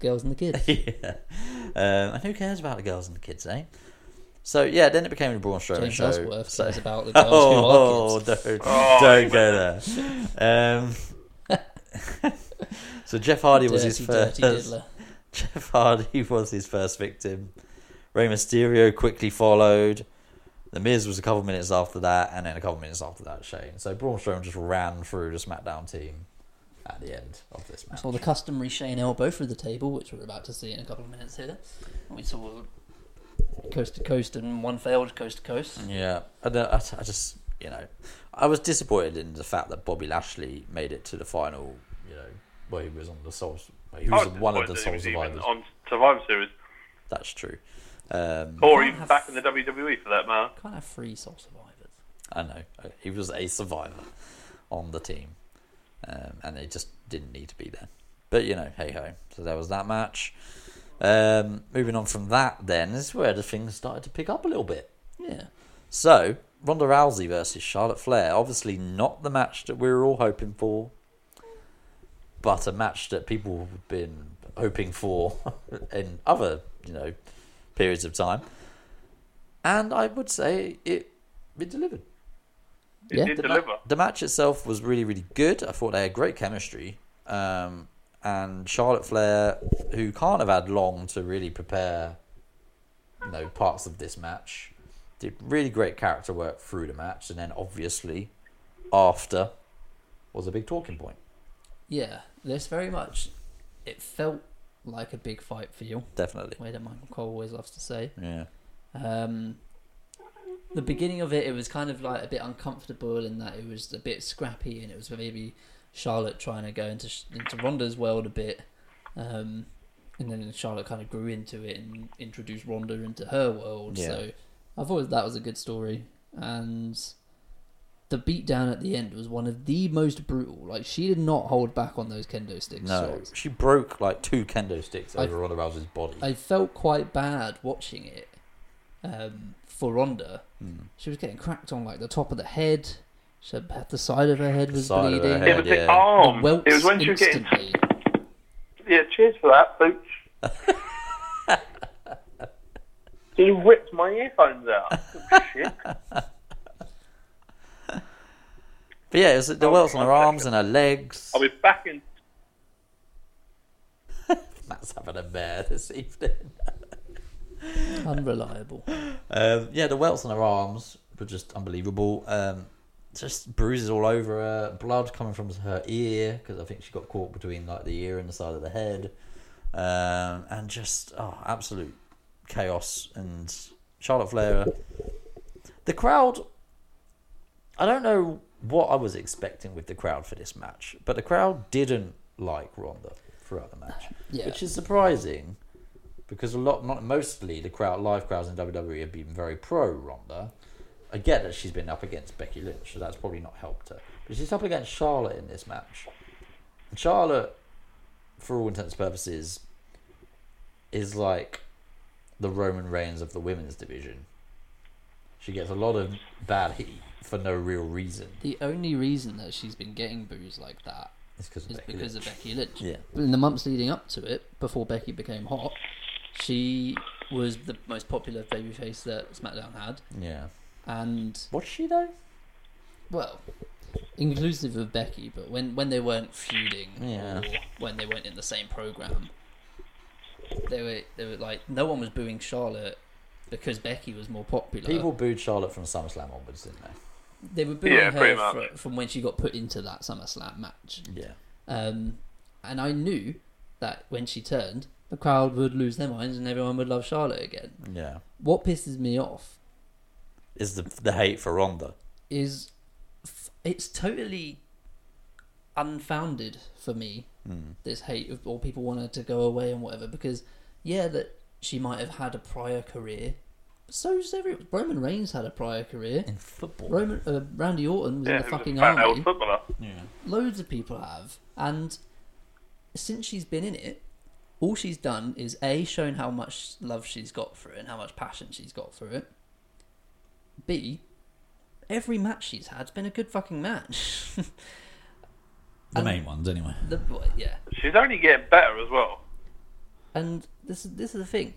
girls and the kids. [LAUGHS] yeah. Um, and who cares about the girls and the kids, eh? So yeah, then it became the Braun Strowman James show. Ellsworth so, cares about the [LAUGHS] girls oh, who are kids. don't, Oh, don't you go there. Um, [LAUGHS] so Jeff Hardy was his first. dirty. [LAUGHS] Jeff Hardy was his first victim. Rey Mysterio quickly followed. The Miz was a couple minutes after that, and then a couple minutes after that, Shane. So Braun Strowman just ran through the SmackDown team at the end of this match. Saw the customary Shane elbow through the table, which we're about to see in a couple of minutes here. We saw coast to coast and one failed coast to coast. Yeah, I, I, I just you know, I was disappointed in the fact that Bobby Lashley made it to the final. You know, where he was on the Soul, he was was one of the disappointed Soul that he was even survivors. on Survivor Series, That's true. Um, or even have- back in the WWE for that matter. Can't have three soul survivors. I know he was a survivor on the team, um, and they just didn't need to be there. But you know, hey ho. So there was that match. Um, moving on from that, then is where the things started to pick up a little bit. Yeah. So Ronda Rousey versus Charlotte Flair, obviously not the match that we were all hoping for, but a match that people have been hoping for [LAUGHS] in other, you know, periods of time. And I would say it it delivered. It Yeah. did The, ma- the match itself was really, really good. I thought they had great chemistry. Um, and Charlotte Flair, who can't have had long to really prepare, you know, parts of this match, did really great character work through the match, and then obviously after was a big talking point. Yeah. This very much, it felt like a big fight for you. Definitely, Way that Michael Cole always loves to say. yeah, Um, the beginning of it, it was kind of like a bit uncomfortable in that it was a bit scrappy and it was maybe Charlotte trying to go into into Ronda's world a bit, um, and then Charlotte kind of grew into it and introduced Ronda into her world. Yeah. So I thought that was a good story, and the beatdown at the end was one of the most brutal. Like she did not hold back on those kendo sticks. no, shots. she broke like two kendo sticks I- over Ronda Rousey's body. I felt quite bad watching it um, for Ronda. Hmm. She was getting cracked on like the top of the head. She had, the side of her head was Side of her bleeding. head. It was the yeah. The arm. welts It was when she was getting. instantly. Yeah, cheers for that, Booch. [LAUGHS] he ripped my earphones out. Shit. but yeah, it was the Oh, welts on one her arms second. and her legs. I'll be back in. [LAUGHS] Matt's having a bear this evening. Unreliable. Um, yeah, the welts on her arms were just unbelievable. Um, just bruises all over her, blood coming from her ear because I think she got caught between like the ear and the side of the head, um, and just oh, absolute chaos. And Charlotte Flair, the crowd. I don't know what I was expecting with the crowd for this match, but the crowd didn't like Ronda throughout the match, Yeah. which is surprising because a lot, not mostly, the crowd, live crowds in WWE have been very pro Ronda. I get that she's been up against Becky Lynch, so that's probably not helped her. But she's up against Charlotte in this match. Charlotte, for all intents and purposes, is like the Roman Reigns of the women's division. She gets a lot of bad heat for no real reason. The only reason that she's been getting boos like that is because of Becky because Lynch. of Becky Lynch. Yeah. But in the months leading up to it, before Becky became hot, she was the most popular babyface that SmackDown had, Yeah. And What's she though? well, inclusive of Becky, but when when they weren't feuding Yeah. or when they weren't in the same program, they were they were like no one was booing Charlotte because Becky was more popular. People booed Charlotte from SummerSlam onwards, didn't they? they were booing Yeah, her much. fr- from when she got put into that SummerSlam match. Yeah. Um, and I knew that when she turned, the crowd would lose their minds and everyone would love Charlotte again. Yeah. What pisses me off Is the the hate for Ronda? is it's totally unfounded for me. This hate of all people want her to go away and whatever because yeah, that she might have had a prior career. But so's every Roman Reigns had a prior career. In football. Roman uh, Randy Orton was Yeah, in the he was a fucking army. footballer. Yeah. Loads of people have, and since she's been in it, all she's done is a shown how much love she's got for it and how much passion she's got for it. B, every match she's had's been a good fucking match. [LAUGHS] The main ones, anyway. the, yeah, She's only getting better as well. and this is this is the thing.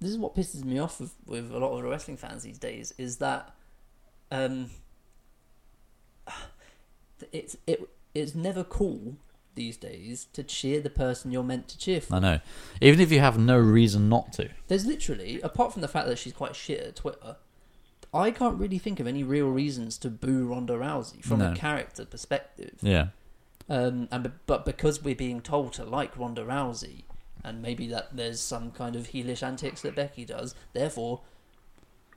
This is what pisses me off with, with a lot of the wrestling fans these days is that um, [SIGHS] it's it it's never cool these days to cheer the person you're meant to cheer for. I know. Even if you have no reason not to. There's literally, apart from the fact that she's quite shit at Twitter, I can't really think of any real reasons to boo Ronda Rousey from No. a character perspective. Yeah. Um, and be- but because we're being told to like Ronda Rousey, and maybe that there's some kind of heelish antics that Becky does, therefore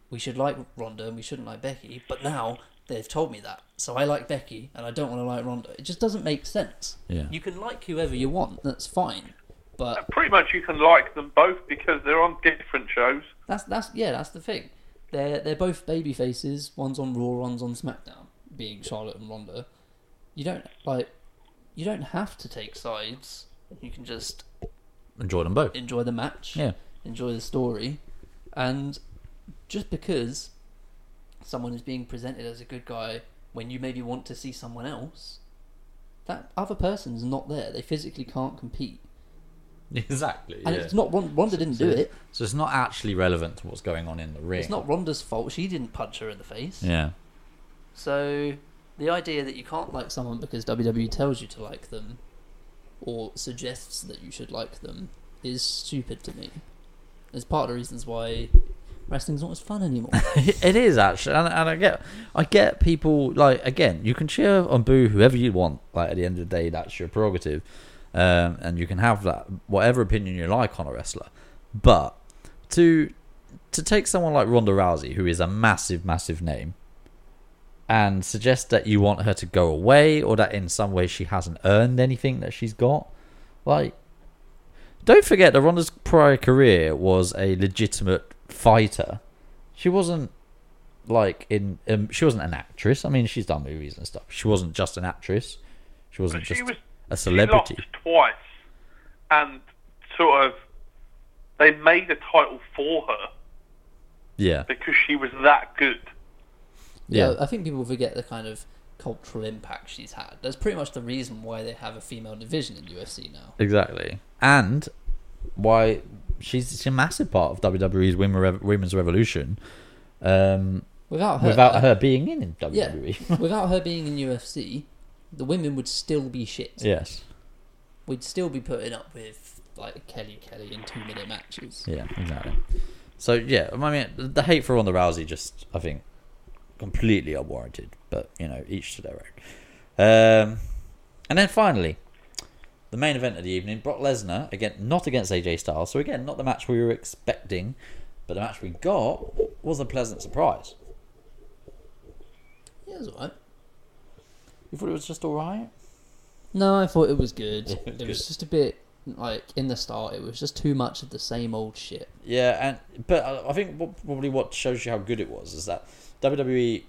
we should like Ronda and we shouldn't like Becky. But now they've told me that, so I like Becky and I don't want to like Ronda. It just doesn't make sense. Yeah. You can like whoever you want, that's fine. But Pretty much you can like them both because they're on different shows. That's that's yeah, that's the thing. They're they're both baby faces. One's on Raw, one's on SmackDown. Being Charlotte and Ronda, you don't like. You don't have to take sides. You can just Enjoy them both. enjoy the match. Yeah. Enjoy the story, and just because someone is being presented as a good guy when you maybe want to see someone else, that other person's not there. They physically can't compete, [LAUGHS] Exactly. and it's not Ron- Ronda didn't do it. So it's not actually relevant to what's going on in the ring. It's not Ronda's fault. She didn't punch her in the face. Yeah. So the idea that you can't like someone because WWE tells you to like them or suggests that you should like them is stupid to me. It's part of the reasons why wrestling's not as fun anymore. [LAUGHS] it is actually, and, and I get, I get people like again. You can cheer on boo whoever you want. Like at the end of the day, that's your prerogative, um, and you can have that whatever opinion you like on a wrestler. But to to take someone like Ronda Rousey, who is a massive, massive name, and suggest that you want her to go away, or that in some way she hasn't earned anything that she's got, like. Don't forget that Ronda's prior career was a legitimate fighter. She wasn't like in um, she wasn't an actress. I mean, she's done movies and stuff. She wasn't just an actress. She wasn't She just was a She celebrity. lost twice, and sort of they made a title for her Yeah, because she was that good. yeah, I think people forget the kind of cultural impact she's had. That's pretty much the reason why they have a female division in UFC now. exactly. And why she's, she's a massive part of WWE's women rev- women's revolution. Um, Without her, without her being in E. yeah, WWE. without her being in UFC, the women would still be shit. yes. We'd still be putting up with like Kelly Kelly in two minute matches. Yeah, exactly. So yeah, I mean, the hate for Ronda Rousey just, I think, completely unwarranted. But you know, each to their own. Um, and then finally, the main event of the evening: Brock Lesnar again, not against AJ Styles. So again, not the match we were expecting, but the match we got was a pleasant surprise. Yeah, it was alright. You thought it was just all right? No, I thought it was good. [LAUGHS] It was it was good. just a bit like in the start. It was just too much of the same old shit. Yeah, and but I I think what, probably what shows you how good it was is that WWE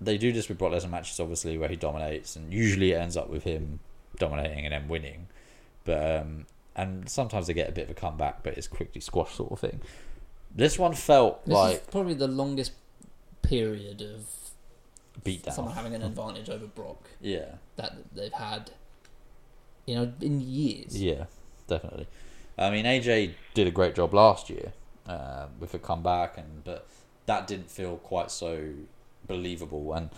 they do this with Brock Lesnar matches, obviously, where he dominates, and usually it ends up with him dominating and then winning. But um, and sometimes they get a bit of a comeback, but it's quickly squashed sort of thing. This one felt This like is probably the longest period of beat someone having an advantage over Brock Yeah, that they've had, you know, in years. yeah, definitely. I mean, AJ did a great job last year uh, with a comeback, and but that didn't feel quite so believable. And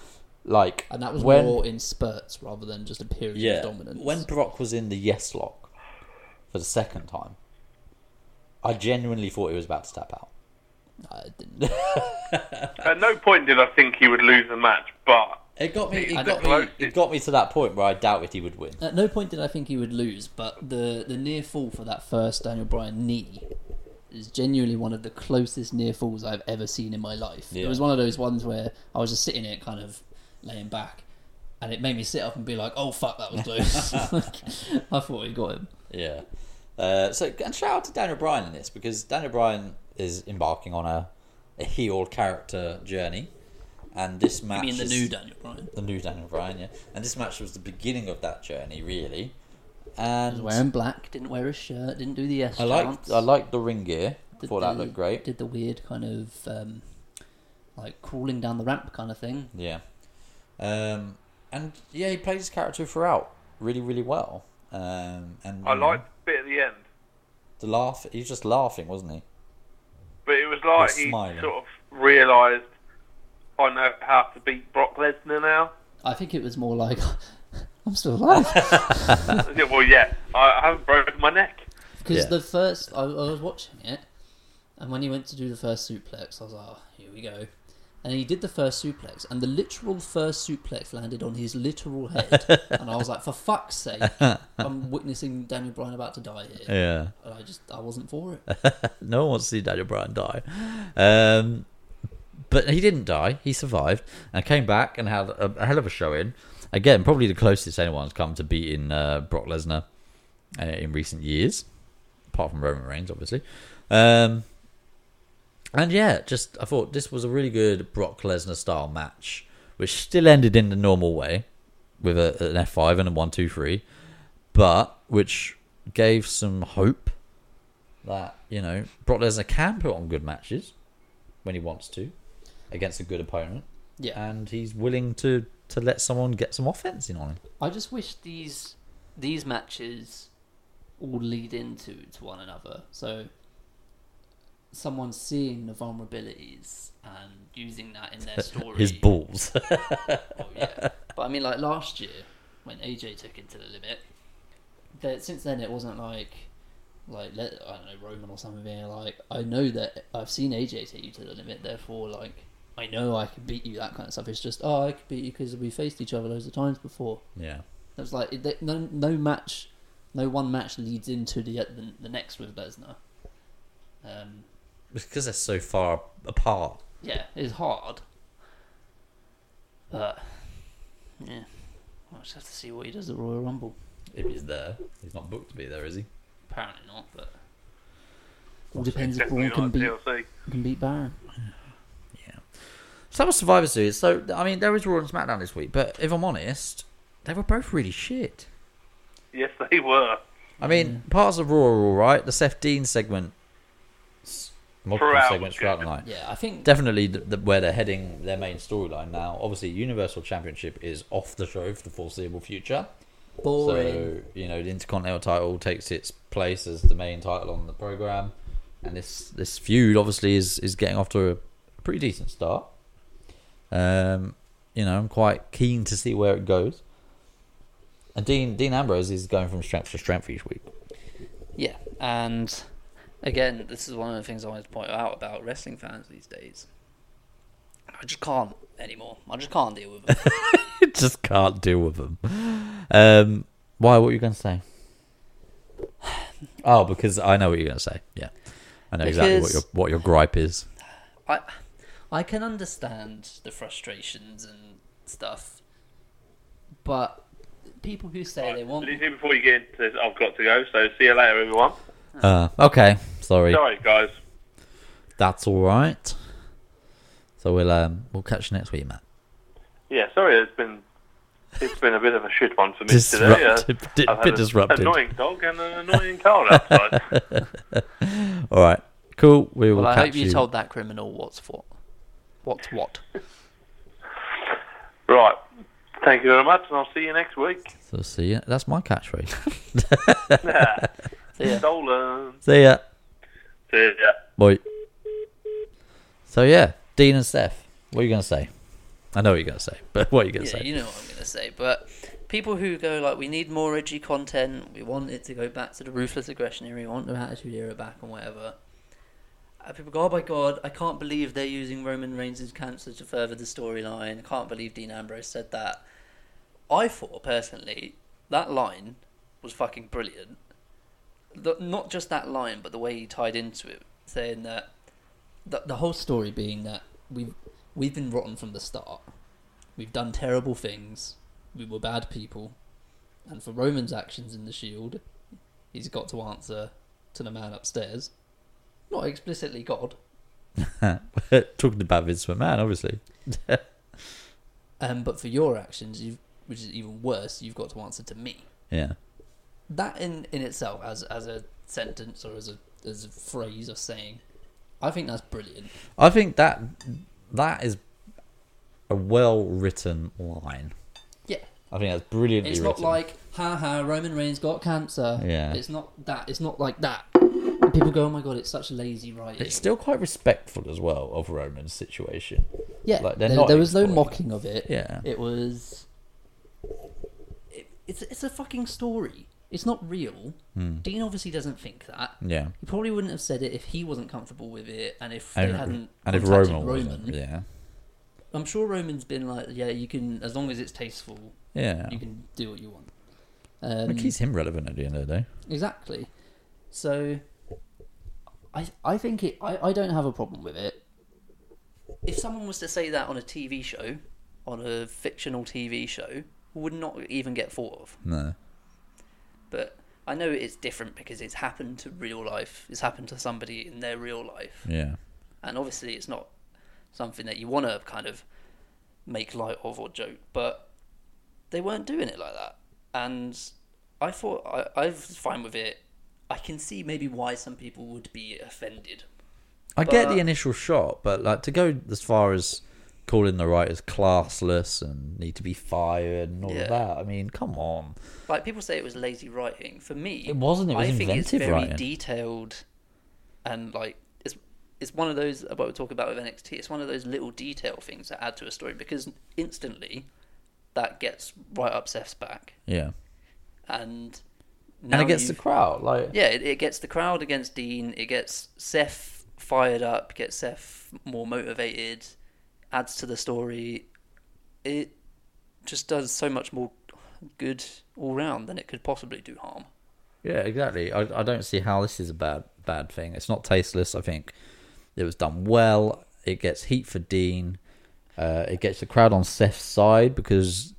like And that was when more in spurts rather than just a period yeah of dominance. when Brock was in the yes lock for the second time, I genuinely thought he was about to tap out. I didn't. At no point did I think he would lose the match, but It got me. It got me. It got me to that point where I doubted he would win. At no point did I think he would lose, but the the near fall for that first Daniel Bryan knee is genuinely one of the closest near falls I've ever seen in my life. Yeah. It was one of those ones where I was just sitting there, kind of laying back, and it made me sit up and be like, "Oh fuck, that was close." [LAUGHS] [LAUGHS] I thought he got him. Yeah. Uh, so and shout out to Daniel Bryan in this because Daniel Bryan is embarking on a, a heel character journey, and this I match. mean, the is- new Daniel Bryan. the new Daniel Bryan, yeah. And this match was the beginning of that journey, really. He And was wearing black, didn't wear a shirt, didn't do the S I like chants, I like the ring gear. did Thought that looked great. Did the weird kind of um, like crawling down the ramp kind of thing. Yeah. Um, and yeah, he played his character throughout really, really well. Um, and I you know, liked the bit at the end. the laugh. He was just laughing, wasn't he? But it was like Or he smiling. sort of realised, I know how to beat Brock Lesnar now. I think it was more like [LAUGHS] I'm still alive. [LAUGHS] Yeah, well, yeah, I I haven't broken my neck. Because Yeah. the first, I, I was watching it, and when he went to do the first suplex, I was like, oh, here we go. And he did the first suplex, and the literal first suplex landed on his literal [LAUGHS] head. and I was like, for fuck's sake, [LAUGHS] I'm witnessing Daniel Bryan about to die here. Yeah. And I just, I wasn't for it. [LAUGHS] no one wants to see Daniel Bryan die. Um, but he didn't die. He survived and came back and had a, a hell of a show in. Again, probably the closest anyone's come to beating uh, Brock Lesnar uh, in recent years, apart from Roman Reigns, obviously. Um, and yeah, just I thought this was a really good Brock Lesnar style match, which still ended in the normal way with a, an F5 and a one, two, three, but which gave some hope that you know Brock Lesnar can put on good matches when he wants to against a good opponent, Yeah. and he's willing to to let someone get some offense in on him. I just wish these these matches all lead into to one another. So someone seeing the vulnerabilities and using that in their [LAUGHS] story. His balls. [LAUGHS] Oh, yeah. But I mean, like last year when AJ took it to the limit, that since then it wasn't like like let, I don't know Roman or something being like I know that I've seen AJ take you to the limit, therefore like I know I can beat you. That kind of stuff. It's just oh I could beat you because we faced each other loads of times before. yeah, It was like it, no no match, no one match leads into the the, the next with Lesnar. Um, because they're so far apart. yeah, it's hard, but yeah, I'll just have to see what he does at Royal Rumble. If he's there, he's not booked to be there, is he? Apparently not, but all depends if Definitely Braun can beat TLC. can beat Baron. So that was Survivor Series. So I mean, there was Raw and SmackDown this week, but if I'm honest, they were both really shit. Yes, they were. I mean, parts of Raw are all right. The Seth Dean segment, s- multiple Throughout segments throughout the night. Yeah, I think Definitely the, the, where they're heading their main storyline now. Obviously, Universal Championship is off the show for the foreseeable future. boring. So you know, the Intercontinental title takes its place as the main title on the program, and this this feud obviously is is getting off to a pretty decent start. Um, you know, I'm quite keen to see where it goes. And Dean Dean Ambrose is going from strength to strength each week. Yeah, and again, this is one of the things I wanted to point out about wrestling fans these days. I just can't anymore. I just can't deal with them. [LAUGHS] [LAUGHS] Just can't deal with them. Um, why? What are you going to say? [SIGHS] Oh, because I know what you're going to say. Yeah, I know exactly what your what your gripe is. I I can understand the frustrations and stuff, but people who say they want before you get into this, I've got to go. So see you later, everyone. Uh, okay, sorry. Sorry, guys. That's all right. So we'll um we'll catch you next week, Matt. Yeah, sorry, it's been It's been a bit of a shit one for me Disruptive- today. di- [LAUGHS] I've had bit an annoying dog and an annoying car outside. [LAUGHS] All right, cool. We will Well, I catch hope you, told that criminal what's what. What's what? [LAUGHS] right. Thank you very much, and I'll see you next week. So see you. That's my catchphrase. So, yeah. Stolen. see ya. See ya. Boy. So yeah, Dean and Steph. What are you gonna say? I know what you're gonna say, but what are you gonna Yeah, say? you know what I'm gonna say. But people who go like, we need more edgy content. We want it to go back to the ruthless aggression era. We want the attitude era back and whatever. And people go, oh my god, I can't believe they're using Roman Reigns' cancer to further the storyline. I can't believe Dean Ambrose said that. I thought personally that line was fucking brilliant. The, not just that line, but the way he tied into it, saying that the, the whole story being that we've we've been rotten from the start. We've done terrible things. We were bad people, and for Roman's actions in the Shield, he's got to answer to the man upstairs. Not explicitly God, [LAUGHS] Talking about Vince McMahon, obviously. [LAUGHS] um, but for your actions, you've which is even worse. You've got to answer to me. Yeah. That in in itself, as as a sentence or as a as a phrase of saying, I think that's brilliant. I think that that is a well written line. Yeah, I think that's brilliantly It's written. not like, haha, Roman Reigns got cancer. Yeah. It's not that. It's not like that. And people go, oh my god, it's such lazy writing. it's still quite respectful as well of Roman's situation. yeah, like, they're there, not there was no mocking of it. Yeah. It was. It, it's it's a fucking story. It's not real. Hmm. Dean obviously doesn't think that. Yeah. He probably wouldn't have said it if he wasn't comfortable with it, and if And, they hadn't and if Roman, Roman. wasn't, yeah. I'm sure Roman's been like, yeah, you can as long as it's tasteful, Yeah. you can do what you want. Um, It keeps him relevant at the end of the day. Exactly. So, I I think it. I, I don't have a problem with it. if someone was to say that on a TV show, on a fictional TV show, would not even get thought of. No. But I know it's different because it's happened to real life. It's happened to somebody in their real life, Yeah. and obviously it's not something that you want to kind of make light of or joke. But they weren't doing it like that, and I thought I, I was fine with it. I can see maybe why some people would be offended. I get the initial shot, but like to go as far as calling the writers classless and need to be fired and all Yeah. of that. I mean, come on. Like people say it was lazy writing. For me, It wasn't, it was I think it's very writing. detailed, and like it's it's one of those about we talk about with NXT. It's one of those little detail things that add to a story because instantly that gets right up Seth's back, Yeah. and And it gets the crowd. Like, yeah, it, it gets the crowd against Dean. It gets Seth fired up. Gets Seth more motivated. Adds to the story. It just does so much more good all round than it could possibly do harm. Yeah, exactly. I, I don't see how this is a bad bad thing. It's not tasteless. I think it was done well. It gets heat for Dean. Uh, it gets the crowd on Seth's side because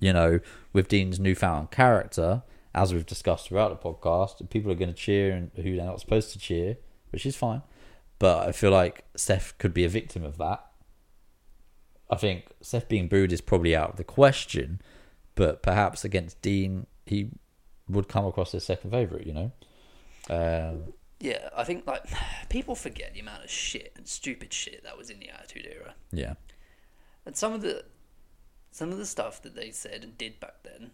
you know with Dean's newfound character, as we've discussed throughout the podcast, people are going to cheer and who they're not supposed to cheer, which is fine. But I feel like Seth could be a victim of that. I think Seth being booed is probably out of the question, but perhaps against Dean, he would come across as second favourite, you know? Um, Yeah, I think like [SIGHS] people forget the amount of shit and stupid shit that was in the Attitude Era, yeah. and some of the some of the stuff that they said and did back then,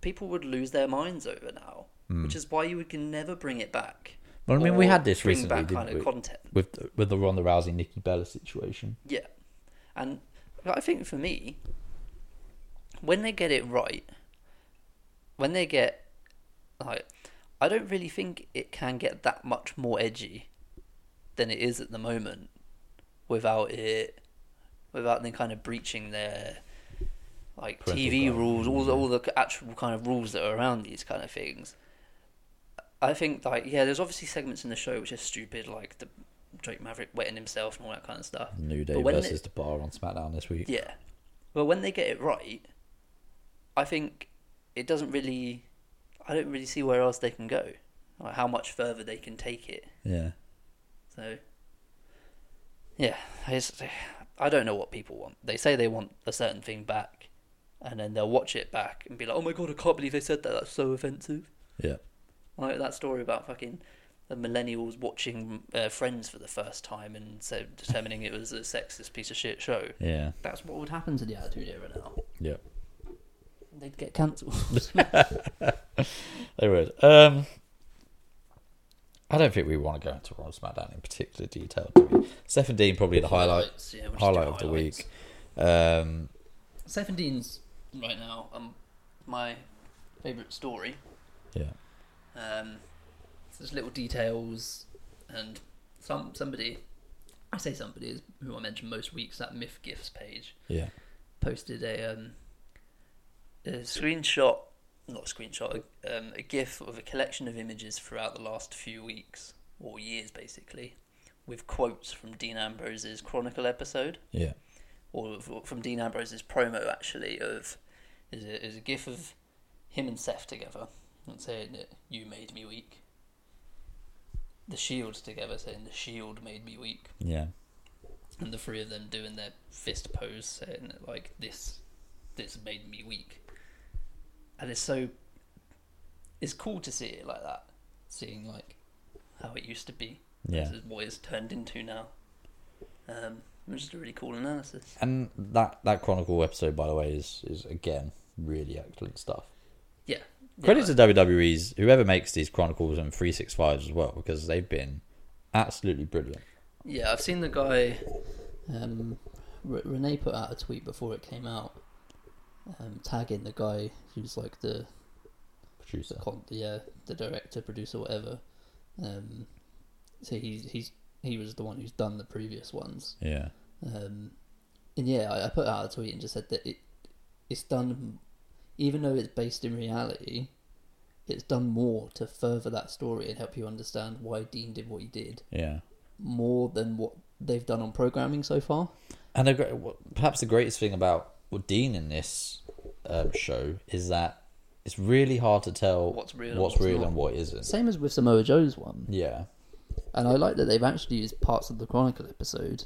people would lose their minds over now, which is why you can never bring it back. Well, I mean, we had this recently, didn't kind of we? content. With the, with the Ronda Rousey Nikki Bella situation. Yeah, and I think for me, when they get it right, when they get like, I don't really think it can get that much more edgy than it is at the moment, without it, without them kind of breaching their like Parental TV rules, all the, mm-hmm. all the actual kind of rules that are around these kind of things. I think like yeah, there's obviously segments in the show which are stupid, like the Drake Maverick wetting himself and all that kind of stuff. New Day versus it- the Bar on SmackDown this week. Yeah. But when they get it right, I think it doesn't really. I don't really see where else they can go. Like how much further they can take it. Yeah. So. Yeah, I don't know what people want. They say they want a certain thing back. and then they'll watch it back and be like, "Oh my god, I can't believe they said that. That's so offensive." Yeah. Like that story about fucking the millennials watching uh, Friends for the first time and so determining it was a sexist piece of shit show. Yeah. That's what would happen to the Attitude Era now. Yeah. They'd get cancelled. [LAUGHS] [LAUGHS] They would. Um, I don't think we want to go into Raw and SmackDown in particular detail. Do we? Steph and Dean probably the highlight Highlights, yeah, we'll highlight of the week. Um, Seventeen's right now. Um, my favourite story. yeah. Um, there's little details and some somebody I say somebody is who I mention most weeks that Myth Gifts page Yeah. posted a um a screenshot, not a screenshot, a, um, a GIF of a collection of images throughout the last few weeks or years, basically, with quotes from Dean Ambrose's Chronicle episode. Yeah. or from Dean Ambrose's promo actually of is a, is a gif of him and Seth together and saying that you made me weak. The Shield together saying the Shield made me weak, Yeah. and the three of them doing their fist pose saying like this this made me weak. And it's so it's cool to see it like that, seeing like how it used to be. Yeah. This is what it's turned into now. Um, which is a really cool analysis. And that that Chronicle episode, by the way, is is again really excellent stuff. Credit yeah, to WWE's whoever makes these Chronicles and 365s as well because they've been absolutely brilliant. Yeah, I've seen the guy. um R- Renee put out a tweet before it came out um tagging the guy who's like the Producer. con- yeah the director producer whatever um so he's he's he was the one who's done the previous ones Yeah. Um, and yeah, I, I put out a tweet and just said that it it's done, even though it's based in reality, it's done more to further that story and help you understand why Dean did what he did Yeah. more than what they've done on programming so far. And the, perhaps the greatest thing about what Dean in this um, show is that it's really hard to tell What's real and what's, what's real not. and what isn't. Same as with Samoa Joe's one, Yeah. and I like that they've actually used parts of the Chronicle episode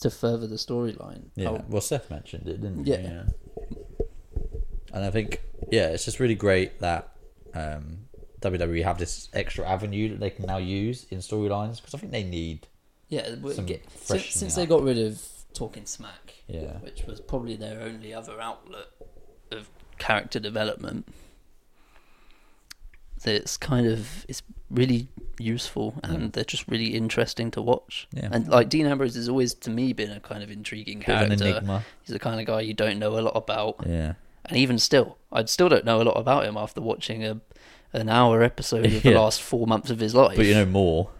to further the storyline. Yeah. How- Well, Seth mentioned it, didn't he? Yeah. And I think, yeah, it's just really great that um, WWE have this extra avenue that they can now use in storylines because I think they need. yeah, get- since, since they got rid of talking smack, Yeah. which was probably their only other outlet. of character development. It's kind of it's really useful and they're just really interesting to watch. Yeah. And like Dean Ambrose has always to me been a kind of intriguing Bit of an character. He's the kind of guy you don't know a lot about. Yeah. And even still, I still don't know a lot about him after watching a an hour episode of the [LAUGHS] Yeah. last four months of his life. But you know more.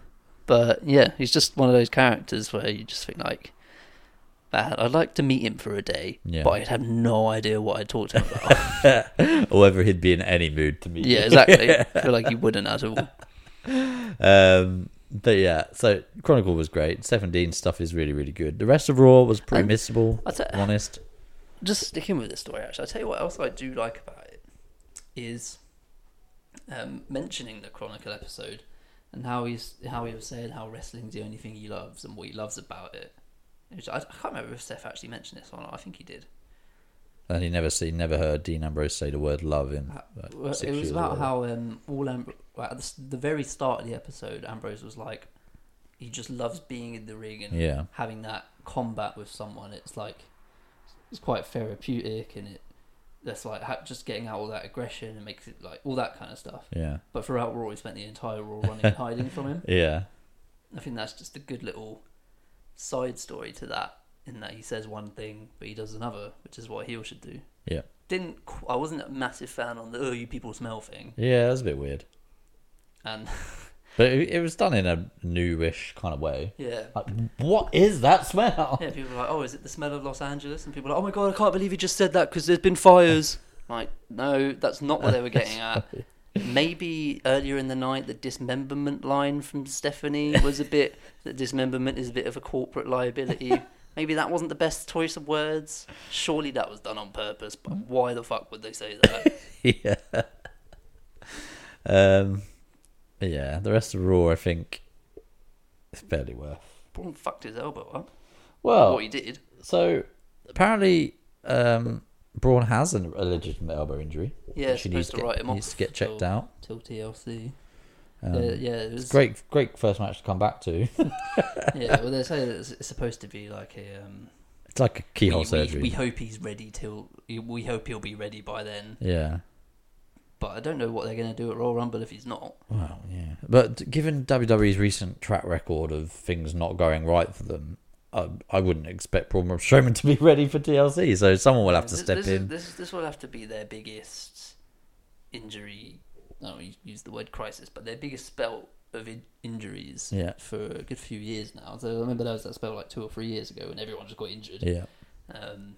But yeah, he's just one of those characters where you just think like, man, I'd like to meet him for a day, Yeah. but I'd have no idea what I'd talk to him about. [LAUGHS] or whether he'd be in any mood to meet yeah, you. exactly. [LAUGHS] I feel like he wouldn't at all. Um, but yeah, so Chronicle was great. Seven Dean stuff is really, really good. The rest of Raw was pretty And missable. If I'm honest. Just sticking with this story, actually, I'll tell you what else I do like about it is um, mentioning the Chronicle episode and how he's how he was saying how wrestling's the only thing he loves and what he loves about it. Which I, I can't remember if Steph actually mentioned this or not. I think he did. And he never seen, never heard Dean Ambrose say the word love in. like, Well, six it was about how um, all Ambr- well, at the, the very start of the episode, Ambrose was like, he just loves being in the ring and Yeah. having that combat with someone. It's like it's quite therapeutic, and it that's like ha- just getting out all that aggression and makes it like all that kind of stuff. Yeah. But throughout Raw, he spent the entire Raw running and hiding from him. [LAUGHS] Yeah. I think that's just a good little side story to that. In that he says one thing, but he does another, which is what heel should do. Yeah. Didn't qu- I wasn't a massive fan on the "oh you people smell" thing, Yeah, that was a bit weird. And [LAUGHS] But it, it was done in a newish kind of way. yeah, Like, what is that smell? yeah, people were like, "Oh, is it the smell of Los Angeles?" And people were like, "Oh my god, I can't believe you just said that because there's been fires." [LAUGHS] like, no, that's not what they were getting at. [LAUGHS] Maybe earlier in the night, the dismemberment line from Stephanie was a bit. [LAUGHS] that dismemberment is a bit of a corporate liability. Maybe that wasn't the best choice of words. Surely that was done on purpose. But why the fuck would they say that? yeah. Um, yeah, the rest of Raw, I think, is fairly worth. Braun fucked his elbow up. Well, what he did. so apparently, um, Braun has an, a legitimate elbow injury. Yeah, which he needs supposed to to write get, him off needs to get checked till- out. till TLC. Um, Uh, yeah, it was It's great, great first match to come back to. [LAUGHS] Yeah, well, they say that it's, it's supposed to be like a. Um, it's like a keyhole we, we- surgery. We, hope he's ready till. We hope he'll be ready by then. yeah. But I don't know what they're going to do at Royal Rumble if he's not. Well, yeah. But given WWE's recent track record of things not going right for them, I, I wouldn't expect Braun Strowman to be [LAUGHS] ready for TLC. So someone will have to This- step this, in. This this will have to be their biggest injury. No, you use the word crisis, but their biggest spell of in- injuries Yeah. for a good few years now. So I remember there was that spell like two or three years ago when everyone just got injured. Yeah. Um,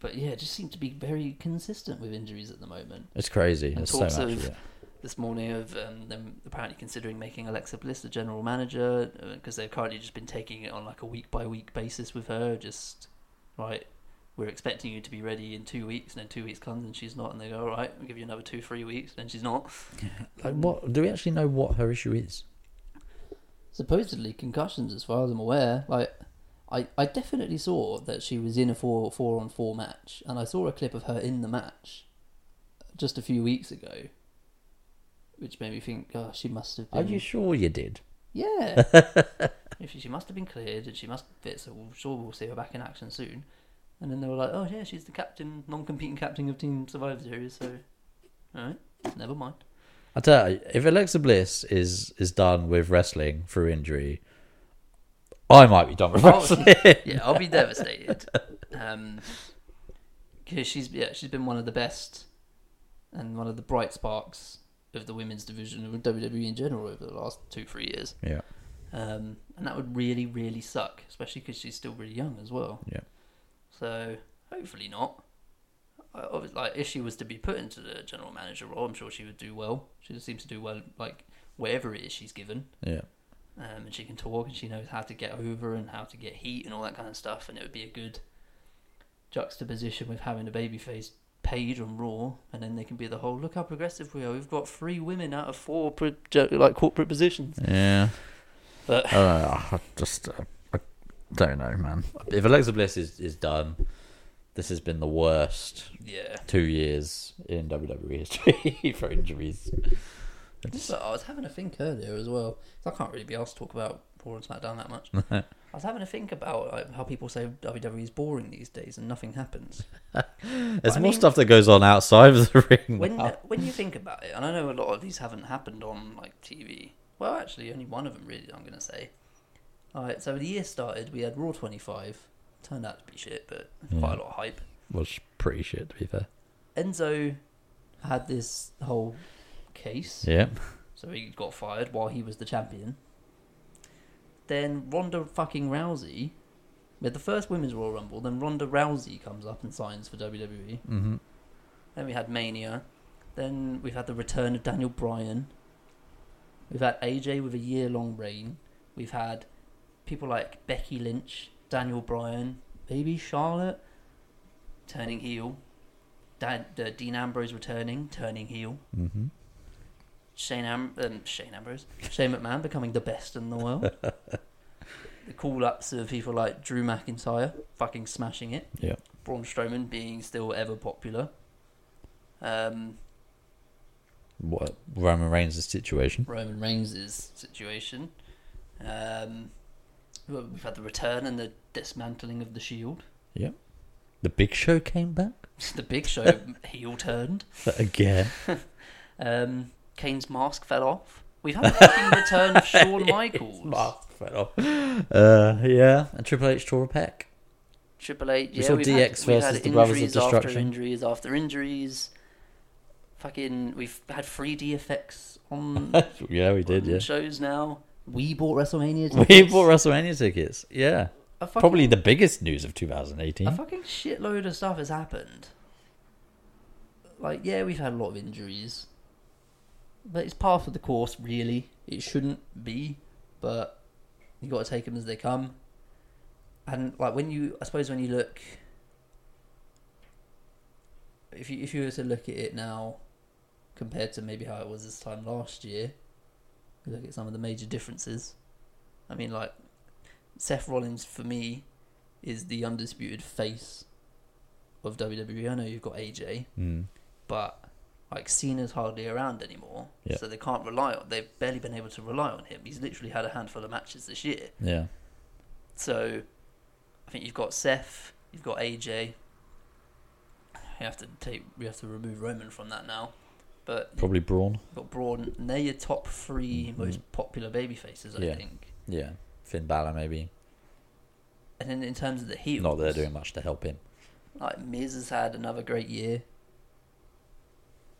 but yeah, it just seemed to be very consistent with injuries at the moment. It's crazy. And There's so much. of- it. This morning of um, them apparently considering making Alexa Bliss the general manager because they've currently just been taking it on like a week by week basis with her. Just right, we're expecting you to be ready in two weeks, and then two weeks comes and she's not, and they go, all right, we'll give you another two, three weeks, then she's not. [LAUGHS] Like, what do we actually know what her issue is? Supposedly concussions, as far as I'm aware. Like, I, I definitely saw that she was in a four four on four match, and I saw a clip of her in the match just a few weeks ago, which made me think, oh, she must have Are been. you sure you did? Yeah. [LAUGHS] If she, she must have been cleared and she must fit, so we'll, sure we'll see her back in action soon. And then they were like, oh yeah, she's the captain, non-competing captain of Team Survivor Series, so all right, never mind. I tell you, if Alexa Bliss is is done with wrestling through injury, I might be done with Oh, yeah, I'll be [LAUGHS] devastated. Um, because she's yeah, she's been one of the best and one of the bright sparks of the women's division of WWE in general over the last two three years. yeah, Um, and that would really really suck, especially because she's still really young as well. yeah. So hopefully not. I- obvi- Like if she was to be put into the general manager role, I'm sure she would do well. She just seems to do well, like wherever it is she's given. Yeah. Um, and she can talk and she knows how to get over and how to get heat and all that kind of stuff. And it would be a good juxtaposition with having a babyface Paige on Raw, and then they can be the whole look how progressive we are. We've got three women out of four pro- like corporate positions. Yeah. But I. I just uh, I don't know, man. If Alexa Bliss is, is done, this has been the worst yeah, two years in WWE history [LAUGHS] for injuries. It's- I was having a think earlier as well. I can't really be asked to talk about Raw and SmackDown that much. [LAUGHS] I was having a think about like, how people say WWE is boring these days and nothing happens. [LAUGHS] There's more mean- stuff that goes on outside of the [LAUGHS] ring. when now. when you think about it, and I know a lot of these haven't happened on like TV. Well, actually, only one of them really. I'm gonna say. All right, so the year started. We had Raw 25. Turned out to be shit, but quite a lot of hype. was pretty shit, to be fair. Enzo had this whole case, Yeah. so he got fired while he was the champion. Then Ronda fucking Rousey. We had the first women's Royal Rumble. Then Ronda Rousey comes up and signs for WWE. Mm-hmm. Then we had Mania. Then we've had the return of Daniel Bryan. We've had AJ with a year long reign. We've had people like Becky Lynch, Daniel Bryan, maybe Charlotte turning heel. Dan, uh, Dean Ambrose returning, turning heel. Mm-hmm. Shane Am- um, Shane Ambrose, Shane McMahon becoming the best in the world. [LAUGHS] the call ups of people like Drew McIntyre fucking smashing it. Yeah. Braun Strowman being still ever popular. Um, What Roman Reigns' situation? Roman Reigns' situation. Um, we've had the return and the dismantling of the Shield. Yeah. The Big Show came back [LAUGHS] the Big Show [LAUGHS] heel turned. again. Um, Kane's mask fell off. We've had the fucking return of [LAUGHS] Shawn Michaels. Mask fell off. Uh, yeah, and Triple H tore a pec. Triple H. We Yeah, saw we've DX had, we've versus had the Brothers of injuries after Destruction. injuries after injuries. Fucking, we've had 3D effects on, [LAUGHS] yeah, we did. Yeah, shows now. we bought WrestleMania. [LAUGHS] we tickets. bought WrestleMania tickets. Yeah, fucking, probably the biggest news of 2018. a fucking shitload of stuff has happened. Like, yeah, we've had a lot of injuries, but it's part of the course. Really, it shouldn't be, but you got to take them as they come. And like when you, I suppose when you look, if you if you were to look at it now, compared to maybe how it was this time last year, you look at some of the major differences. I mean, like Seth Rollins for me is the undisputed face of WWE. I know you've got AJ, Mm. but like Cena's hardly around anymore, Yeah. so they can't rely on. They've barely been able to rely on him. He's literally had a handful of matches this year. Yeah. So I think you've got Seth, you've got AJ. You have to take, you have to remove Roman from that now. But Probably Braun. got Braun. and They're your top 3 Mhm. most popular baby faces, I Yeah. think. Yeah. Finn Balor maybe. And then in terms of the heels, Not that they're doing much to help him. like Miz has had another great year.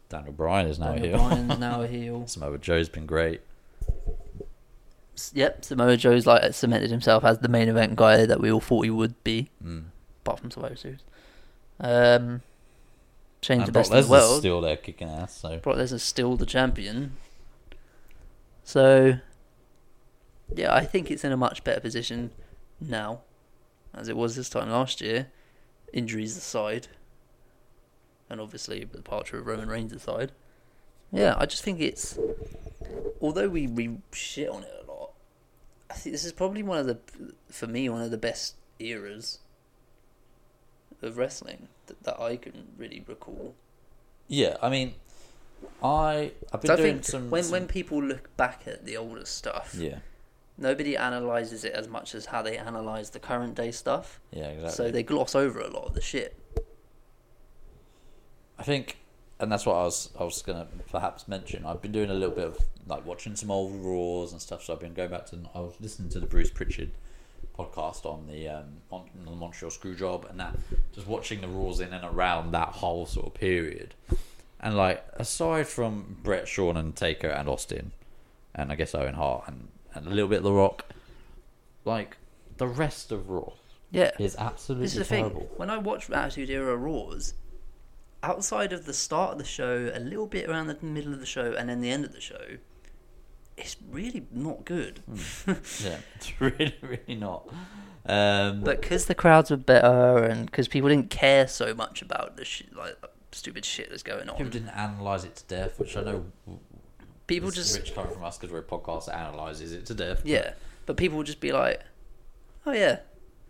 Daniel Bryan is now Daniel here. Bryan's [LAUGHS] now a heel. Samoa Joe's been great. Yep, Samoa Joe's like cemented himself as the main event guy that we all thought he would be, Mm. apart from Survivor Series. Um, Shane's the And Brock best in the world. still there kicking ass. So Brock Lesnar's still the champion. So, yeah, I think it's in a much better position now, as it was this time last year. Injuries aside, and obviously the departure of Roman Reigns aside. Yeah, I just think it's. Although we, we shit on it a lot, I think this is probably one of the, for me, one of the best eras of wrestling that, that I can really recall. yeah, I mean, I I've been So doing some when some- when people look back at the older stuff, yeah nobody analyzes it as much as how they analyze the current day stuff. yeah exactly. So they gloss over a lot of the shit. I think, and that's what I was I was gonna perhaps mention. I've been doing a little bit of like watching some old Raws and stuff. So I've been going back to. I was listening to the Bruce Pritchard podcast on the um on the Montreal Screwjob and that just watching the Raws in and around that whole sort of period. And like aside from Bret, Shawn, and Taker and Austin, and I guess Owen Hart and and a little bit of The Rock, like the rest of Raw Yeah, is absolutely this is the terrible. thing. When I watch Attitude Era Raws, outside of the start of the show, a little bit around the middle of the show, and then the end of the show, it's really not good. [LAUGHS] Yeah, it's [LAUGHS] really really not. Um, But because the crowds were better, and because people didn't care so much about the sh- like stupid shit that's going on, People didn't analyze it to death, which I know people just rich coming from us because we're a podcast that analyzes it to death. but- Yeah, but people would just be like, "Oh yeah,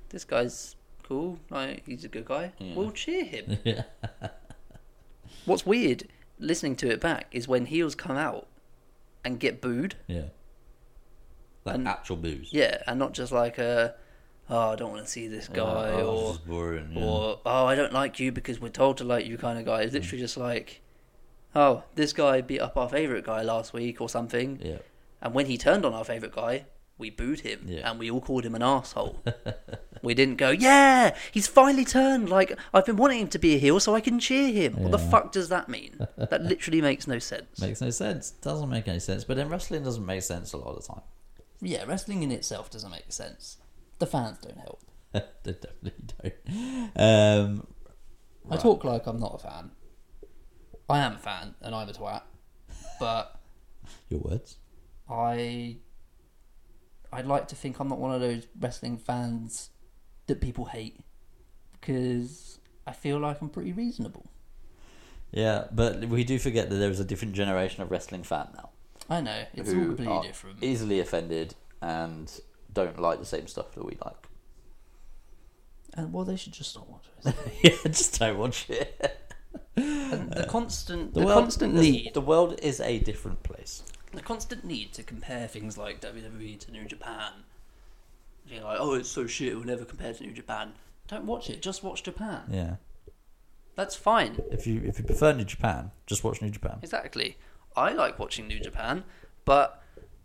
this guy's cool. Like he's a good guy. Yeah. We'll cheer him." [LAUGHS] yeah, What's weird listening to it back is when heels come out and get booed. yeah. Like And- actual booze. Yeah, and not just like a, "Oh, I don't want to see this oh, guy," oh, or this boring. yeah. or "Oh, I don't like you because we're told to like you," kind of guy. It's mm. literally just like, "Oh, this guy beat up our favorite guy last week or something," yeah, and when he turned on our favorite guy. We booed him, Yeah. and we all called him an asshole. [LAUGHS] We didn't go, yeah, he's finally turned. Like I've been wanting him to be a heel, so I can cheer him. What the fuck does that mean? That literally makes no sense. makes no sense. Doesn't make any sense. But then wrestling doesn't make sense a lot of the time. Yeah, wrestling in itself doesn't make sense. The fans don't help. [LAUGHS] they definitely don't. Um, I talk like I'm not a fan. I am a fan, and I'm a twat. But [LAUGHS] your words. I, I'd like to think I'm not one of those wrestling fans that people hate, because I feel like I'm pretty reasonable. Yeah, but we do forget that there is a different generation of wrestling fan now. I know it's all completely are different. Easily offended and don't like the same stuff that we like. And well, they should just stop watching. [LAUGHS] wrestling. yeah, just don't watch it. And the [LAUGHS] constant, the, Uh, world- constant need, The world is a different place. The constant need to compare things like WWE to New Japan. You're like, oh, it's so shit. We'll never compare to New Japan. Don't watch it. Just watch Japan. Yeah. That's fine. If you if you prefer New Japan, just watch New Japan. Exactly. I like watching New Japan, but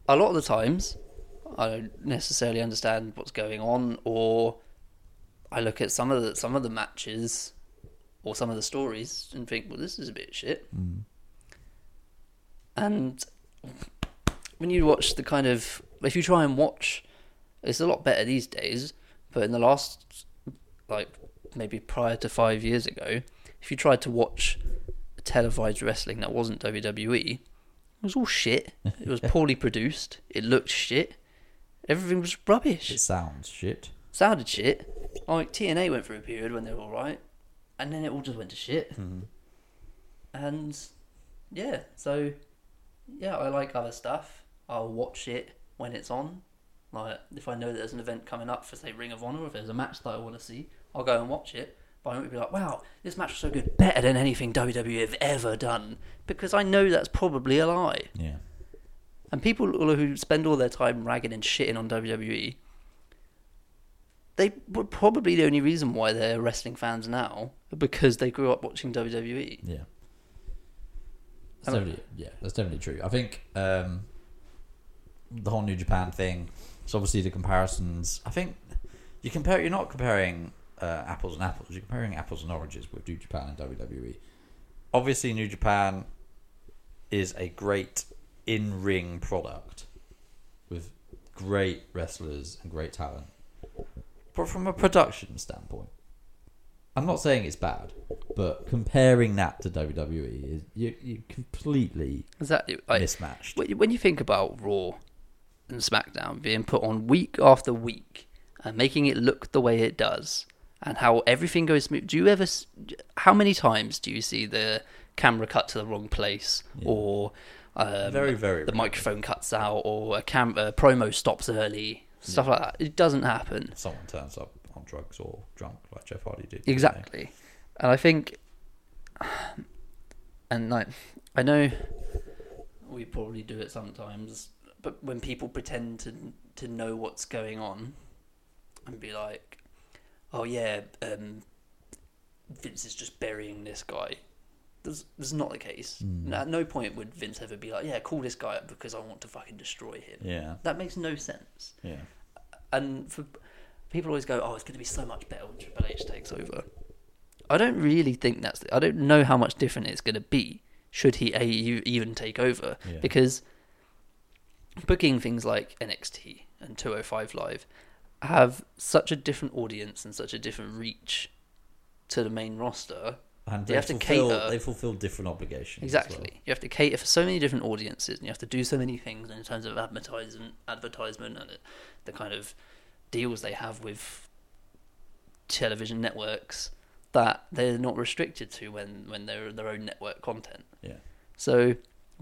a lot of the times I don't necessarily understand what's going on, or I look at some of the some of the matches or some of the stories and think, well, this is a bit shit. Mm. And when you watch the kind of if you try and watch, it's a lot better these days. But in the last, like maybe prior to five years ago, if you tried to watch televised wrestling that wasn't WWE, it was all shit. It was [LAUGHS] poorly produced. It looked shit. Everything was rubbish. It sounds shit. Sounded shit. Like TNA went through a period when they were all right, and then it all just went to shit. Mm-hmm. And yeah, so yeah, I like other stuff. I'll watch it when it's on. Like if I know that there's an event coming up for say Ring of Honor, if there's a match that I want to see, I'll go and watch it. but I won't be like, wow, this match was so good, better than anything WWE have ever done, because I know that's probably a lie. Yeah. And people who spend all their time ragging and shitting on WWE, they were probably the only reason why they're wrestling fans now, because they grew up watching WWE. Yeah. That's definitely, yeah, that's definitely true. I think um, the whole New Japan thing. It's obviously the comparisons. I think you compare. You're not comparing uh, apples and apples. You're comparing apples and oranges with New Japan and WWE. Obviously, New Japan is a great in-ring product with great wrestlers and great talent. But from a production standpoint, I'm not saying it's bad, but comparing that to WWE is you you completely Exactly. Like, mismatched. when when you think about Raw and SmackDown being put on week after week and making it look the way it does, and how everything goes smooth, do you ever? How many times do you see the camera cut to the wrong place, or um, Very, very the microphone cuts out, or a cam a promo stops early, stuff like that? It doesn't happen. Someone turns up on drugs or drunk, like Jeff Hardy did. Exactly. And I think, and like, I know we probably do it sometimes, but when people pretend to to know what's going on, and be like, "Oh yeah, um, Vince is just burying this guy." That's, that's not the case. Hmm. At no point would Vince ever be like, "Yeah, call this guy up because I want to fucking destroy him." Yeah, That makes no sense yeah, and for people always go, "Oh, it's going to be so much better when Triple H takes over." I don't really think that's. The, I don't know how much different it's going to be should he a, even take over Yeah. because booking things like NXT and 205 Live have such a different audience and such a different reach to the main roster. and They they, have to cater- they fulfill different obligations. Exactly. You have to cater for so many different audiences, and you have to do so many things in terms of advertisement, advertisement, and the kind of deals they have with television networks that they're not restricted to when when they're their own network content. Yeah, So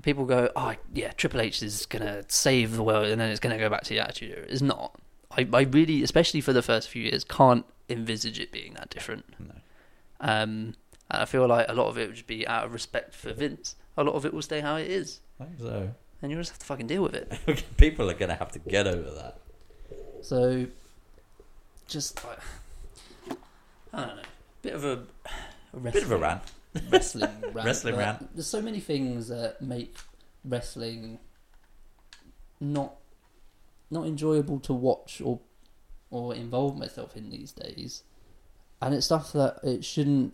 people go, "Oh, yeah, Triple H is gonna save the world, and then it's gonna go back to the Attitude Era." It's not. I, I really, especially for the first few years, can't envisage it being that different. no, Um, and I feel like a lot of it would just be out of respect for Vince. A lot of it will stay how it is, I think so. and you'll just have to fucking deal with it. [LAUGHS] People are gonna have to get over that. So, just like, I don't know, bit of a, a Bit of a rant. wrestling rant. Wrestling [LAUGHS] rant. There's so many things that make wrestling not not enjoyable to watch or or involve myself in these days, and it's stuff that it shouldn't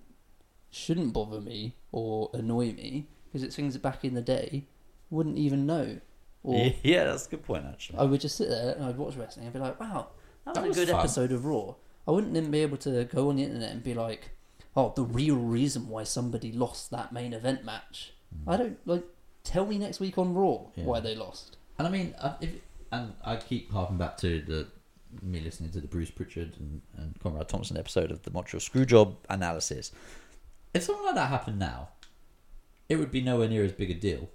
shouldn't bother me or annoy me because it's things that back in the day wouldn't even know. Or [LAUGHS] Yeah, that's a good point actually. I would just sit there and I'd watch wrestling and be like, wow, that was, That a good fun. episode of Raw. I wouldn't then be able to go on the internet and be like, oh, the real reason why somebody lost that main event match. I don't like. Tell me next week on Raw Yeah. why they lost. And I mean, uh, if, and I keep harping back to the me listening to the Bruce Pritchard and, and Conrad Thompson episode of the Montreal Screwjob analysis. If something like that happened now, it would be nowhere near as big a deal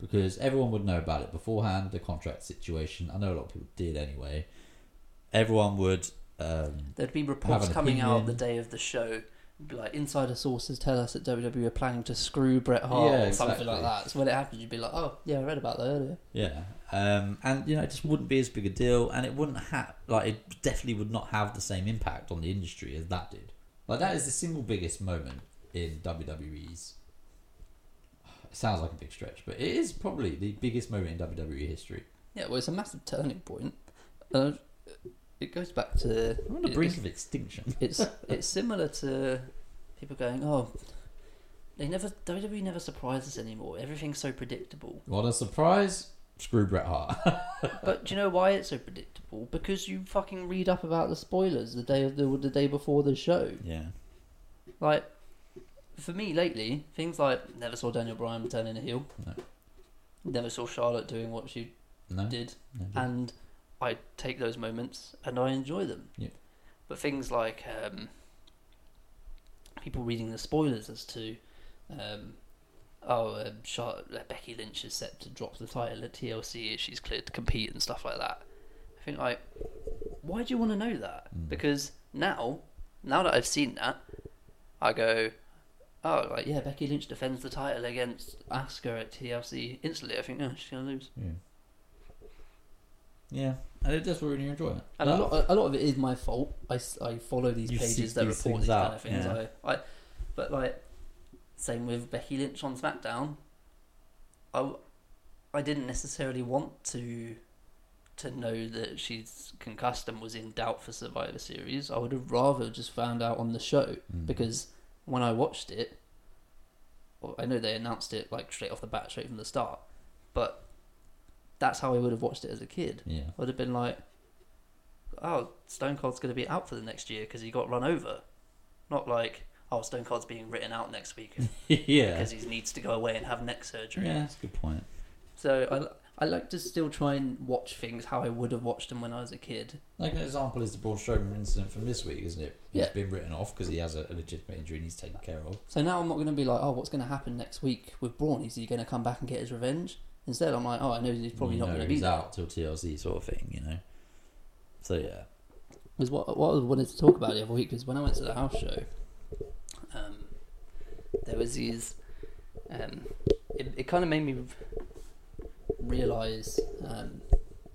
because everyone would know about it beforehand. The contract situation, I know a lot of people did anyway. Everyone would. Um, There'd be Have reports an coming out opinion. the day of the show, be like, Insider sources tell us that WWE are planning to screw Bret Hart Yeah, or something exactly. like that. So when it happens, you'd be like, oh, yeah, I read about that earlier. Yeah, um, and you know, it just wouldn't be as big a deal, and it wouldn't have like it definitely would not have the same impact on the industry as that did. Like that is the single biggest moment in WWE's. It sounds like a big stretch, but it is probably the biggest moment in WWE history. Yeah, well, it's a massive turning point. Uh, it goes back to We're on the brink of extinction. it's [LAUGHS] it's similar to people going, oh, they never WWE never surprise us anymore. Everything's so predictable. What a surprise! Screw Bret Hart. [LAUGHS] But do you know why it's so predictable? Because you fucking read up about the spoilers the day of the the day before the show. yeah, like. For me, lately, things like never saw Daniel Bryan turning a heel. No. Never saw Charlotte doing what she no, did, no, and I take those moments and I enjoy them. Yep. But things like um, people reading the spoilers as to, um, oh, um, uh, Becky Lynch is set to drop the title at TLC if she's cleared to compete and stuff like that. I think like, why do you want to know that? Mm. Because now, now that I've seen that, I go, oh, like yeah, Becky Lynch defends the title against Asuka at TLC instantly. I think no, she's gonna lose. Yeah, and it, that's what you enjoy it. And a lot, a lot of it is my fault. I, I follow these You pages that these report things these kind out, of things. yeah. I, I, but like, same with Becky Lynch on SmackDown. I, w- I didn't necessarily want to, to know that she's concussed and was in doubt for Survivor Series. I would have rather just found out on the show Mm. because when I watched it, well, I know they announced it like straight off the bat, straight from the start, but that's how I would have watched it as a kid. Yeah. I would have been like, oh, Stone Cold's going to be out for the next year because he got run over. Not like, oh, Stone Cold's being written out next week [LAUGHS] yeah. because he needs to go away and have neck surgery. Yeah, that's a good point. So I, I like to still try and watch things how I would have watched them when I was a kid. Like an example is the Braun Strowman incident from this week, isn't it? He's Yeah. been written off because he has a, a legitimate injury and he's taken care of. So now I'm not going to be like, oh, what's going to happen next week with Braun? Is he going to come back and get his revenge? Instead, I'm like, oh, I know he's probably You not going to be he's there. out till TLC sort of thing, you know. So yeah, was what what I wanted to talk about the other week was when I went to the house show. Um, there was these. Um, it, it kind of made me realize um,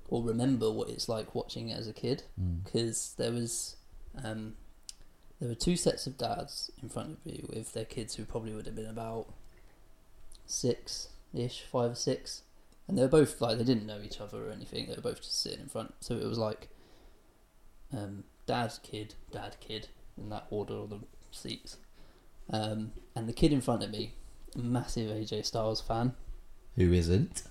or remember what it's like watching it as a kid Mm. because there was um, there were two sets of dads in front of me with their kids who probably would have been about six ish, five or six, and they were both like they didn't know each other or anything. They were both just sitting in front, so it was like um, dad, kid, dad, kid, in that order of the seats. Um, and the kid in front of me, massive AJ Styles fan, who isn't?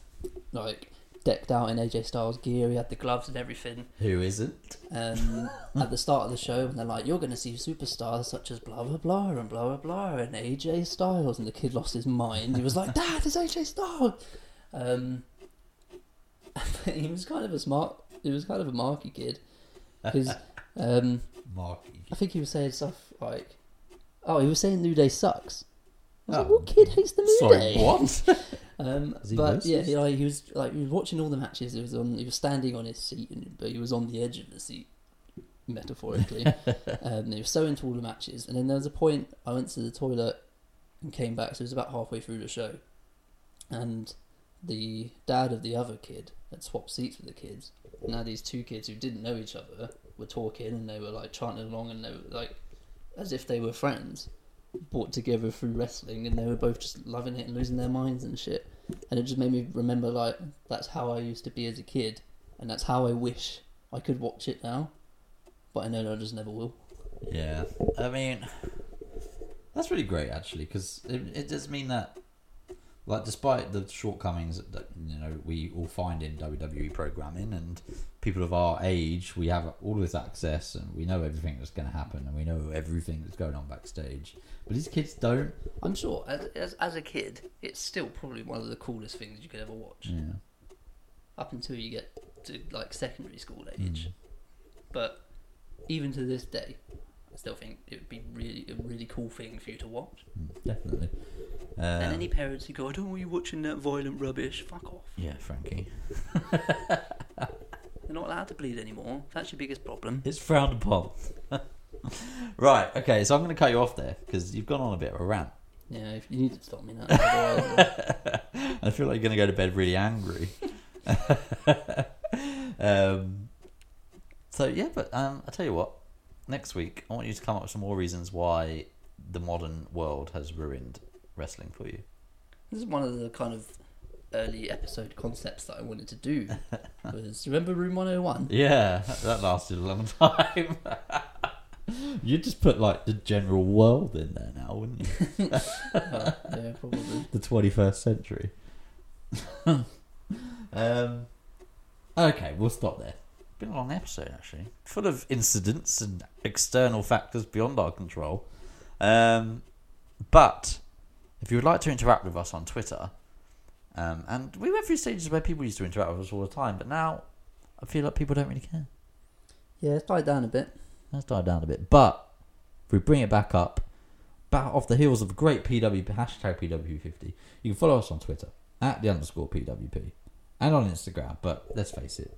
like decked out in AJ Styles gear. He had the gloves and everything. Who isn't? Um, [LAUGHS] at the start of the show, and they're like, "You're going to see superstars such as blah blah blah and blah blah blah and AJ Styles," and the kid lost his mind. He was like, [LAUGHS] "Dad, it's AJ Styles." Um, [LAUGHS] he was kind of a smart. He was kind of a marky kid because um, Marky. I think he was saying stuff like, "Oh, he was saying New Day sucks." I was like, Oh. "What kid hates the New Sorry, Day?" what? Um, but yeah, he, like, he was like he was watching all the matches. He was on. He was standing on his seat, and, but he was on the edge of the seat, metaphorically. [LAUGHS] um, he was so into all the matches, and then there was a point I went to the toilet and came back. So it was about halfway through the show, and the dad of the other kid had swapped seats with the kids. And now these two kids who didn't know each other were talking, and they were like chanting along, and they were like as if they were friends brought together through wrestling and they were both just loving it and losing their minds and shit. And it just made me remember like that's how I used to be as a kid and that's how I wish I could watch it now. But I know I just never will. Yeah, I mean, that's really great actually because it, it does mean that, like, despite the shortcomings that you know we all find in WWE programming and people of our age, we have all this access and we know everything that's going to happen and we know everything that's going on backstage. But these kids don't. I'm sure as, as, as a kid it's still probably one of the coolest things you could ever watch Yeah. up until you get to like secondary school age but even to this day I still think it would be really a really cool thing for you to watch Mm, Definitely. And Um, any parents who go I don't want you watching that violent rubbish fuck off yeah, Frankie. [LAUGHS] They're not allowed to bleed anymore. That's your biggest problem. It's frowned upon. [LAUGHS] right. Okay. So I'm going to cut you off there because you've gone on a bit of a rant. Yeah, if you need to stop me now. [LAUGHS] I feel like you're going to go to bed really angry. um, so yeah, but um, I tell you what. Next week, I want you to come up with some more reasons why the modern world has ruined wrestling for you. this is one of the kind of early episode concepts that I wanted to do. [LAUGHS] Was remember Room 101? Yeah, that lasted a long time. [LAUGHS] You'd just put like the general world in there now, wouldn't you? [LAUGHS] Uh, yeah, probably. the 21st century. um, okay, we'll stop there. Been a long episode, actually. Full of incidents and external factors beyond our control. Um, but if you would like to interact with us on Twitter, um, and we went through stages where people used to interact with us all the time, but now I feel like people don't really care. Yeah, it's died down a bit. That's died down a bit. But if we bring it back up, back off the heels of great PW hashtag PW50, you can follow us on Twitter at the underscore PWP and on Instagram. But let's face it,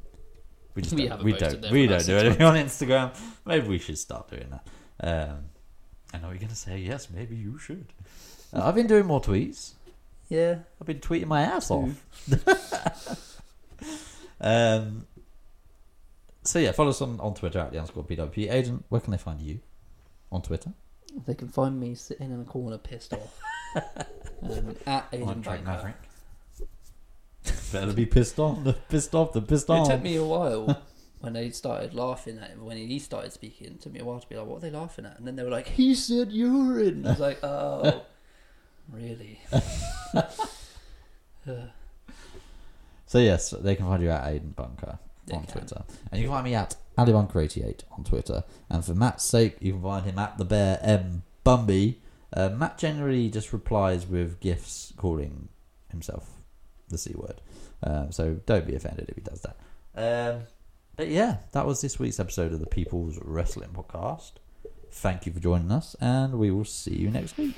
we just We don't, we don't, there we don't do anything on Instagram. Maybe we should start doing that. Um, I know you're going to say yes. Maybe you should. Uh, I've been doing more tweets. Yeah. I've been tweeting my ass off. [LAUGHS] um. So yeah, follow us on, on Twitter at the underscore PWP agent. Where can they find you on Twitter? They can find me sitting in a corner pissed off. [LAUGHS] um, at Aidan On track Bunker. Maverick. Better be pissed off. The pissed off. The pissed off. It took me a while [LAUGHS] when they started laughing at him. When he started speaking, it took me a while to be like, "What are they laughing at?" And then they were like, "He said urine." I was like, "Oh, really?" [LAUGHS] Uh, So yes, they can find you at Aidan Bunker They on can. Twitter, and you can find me at AliBunker88 on Twitter. And for Matt's sake, you can find him at the Bear M Bumby. Uh, Matt generally just replies with gifs calling himself the c word, um, so don't be offended if he does that. Um, but yeah, that was this week's episode of the People's Wrestling Podcast. Thank you for joining us, and we will see you next week.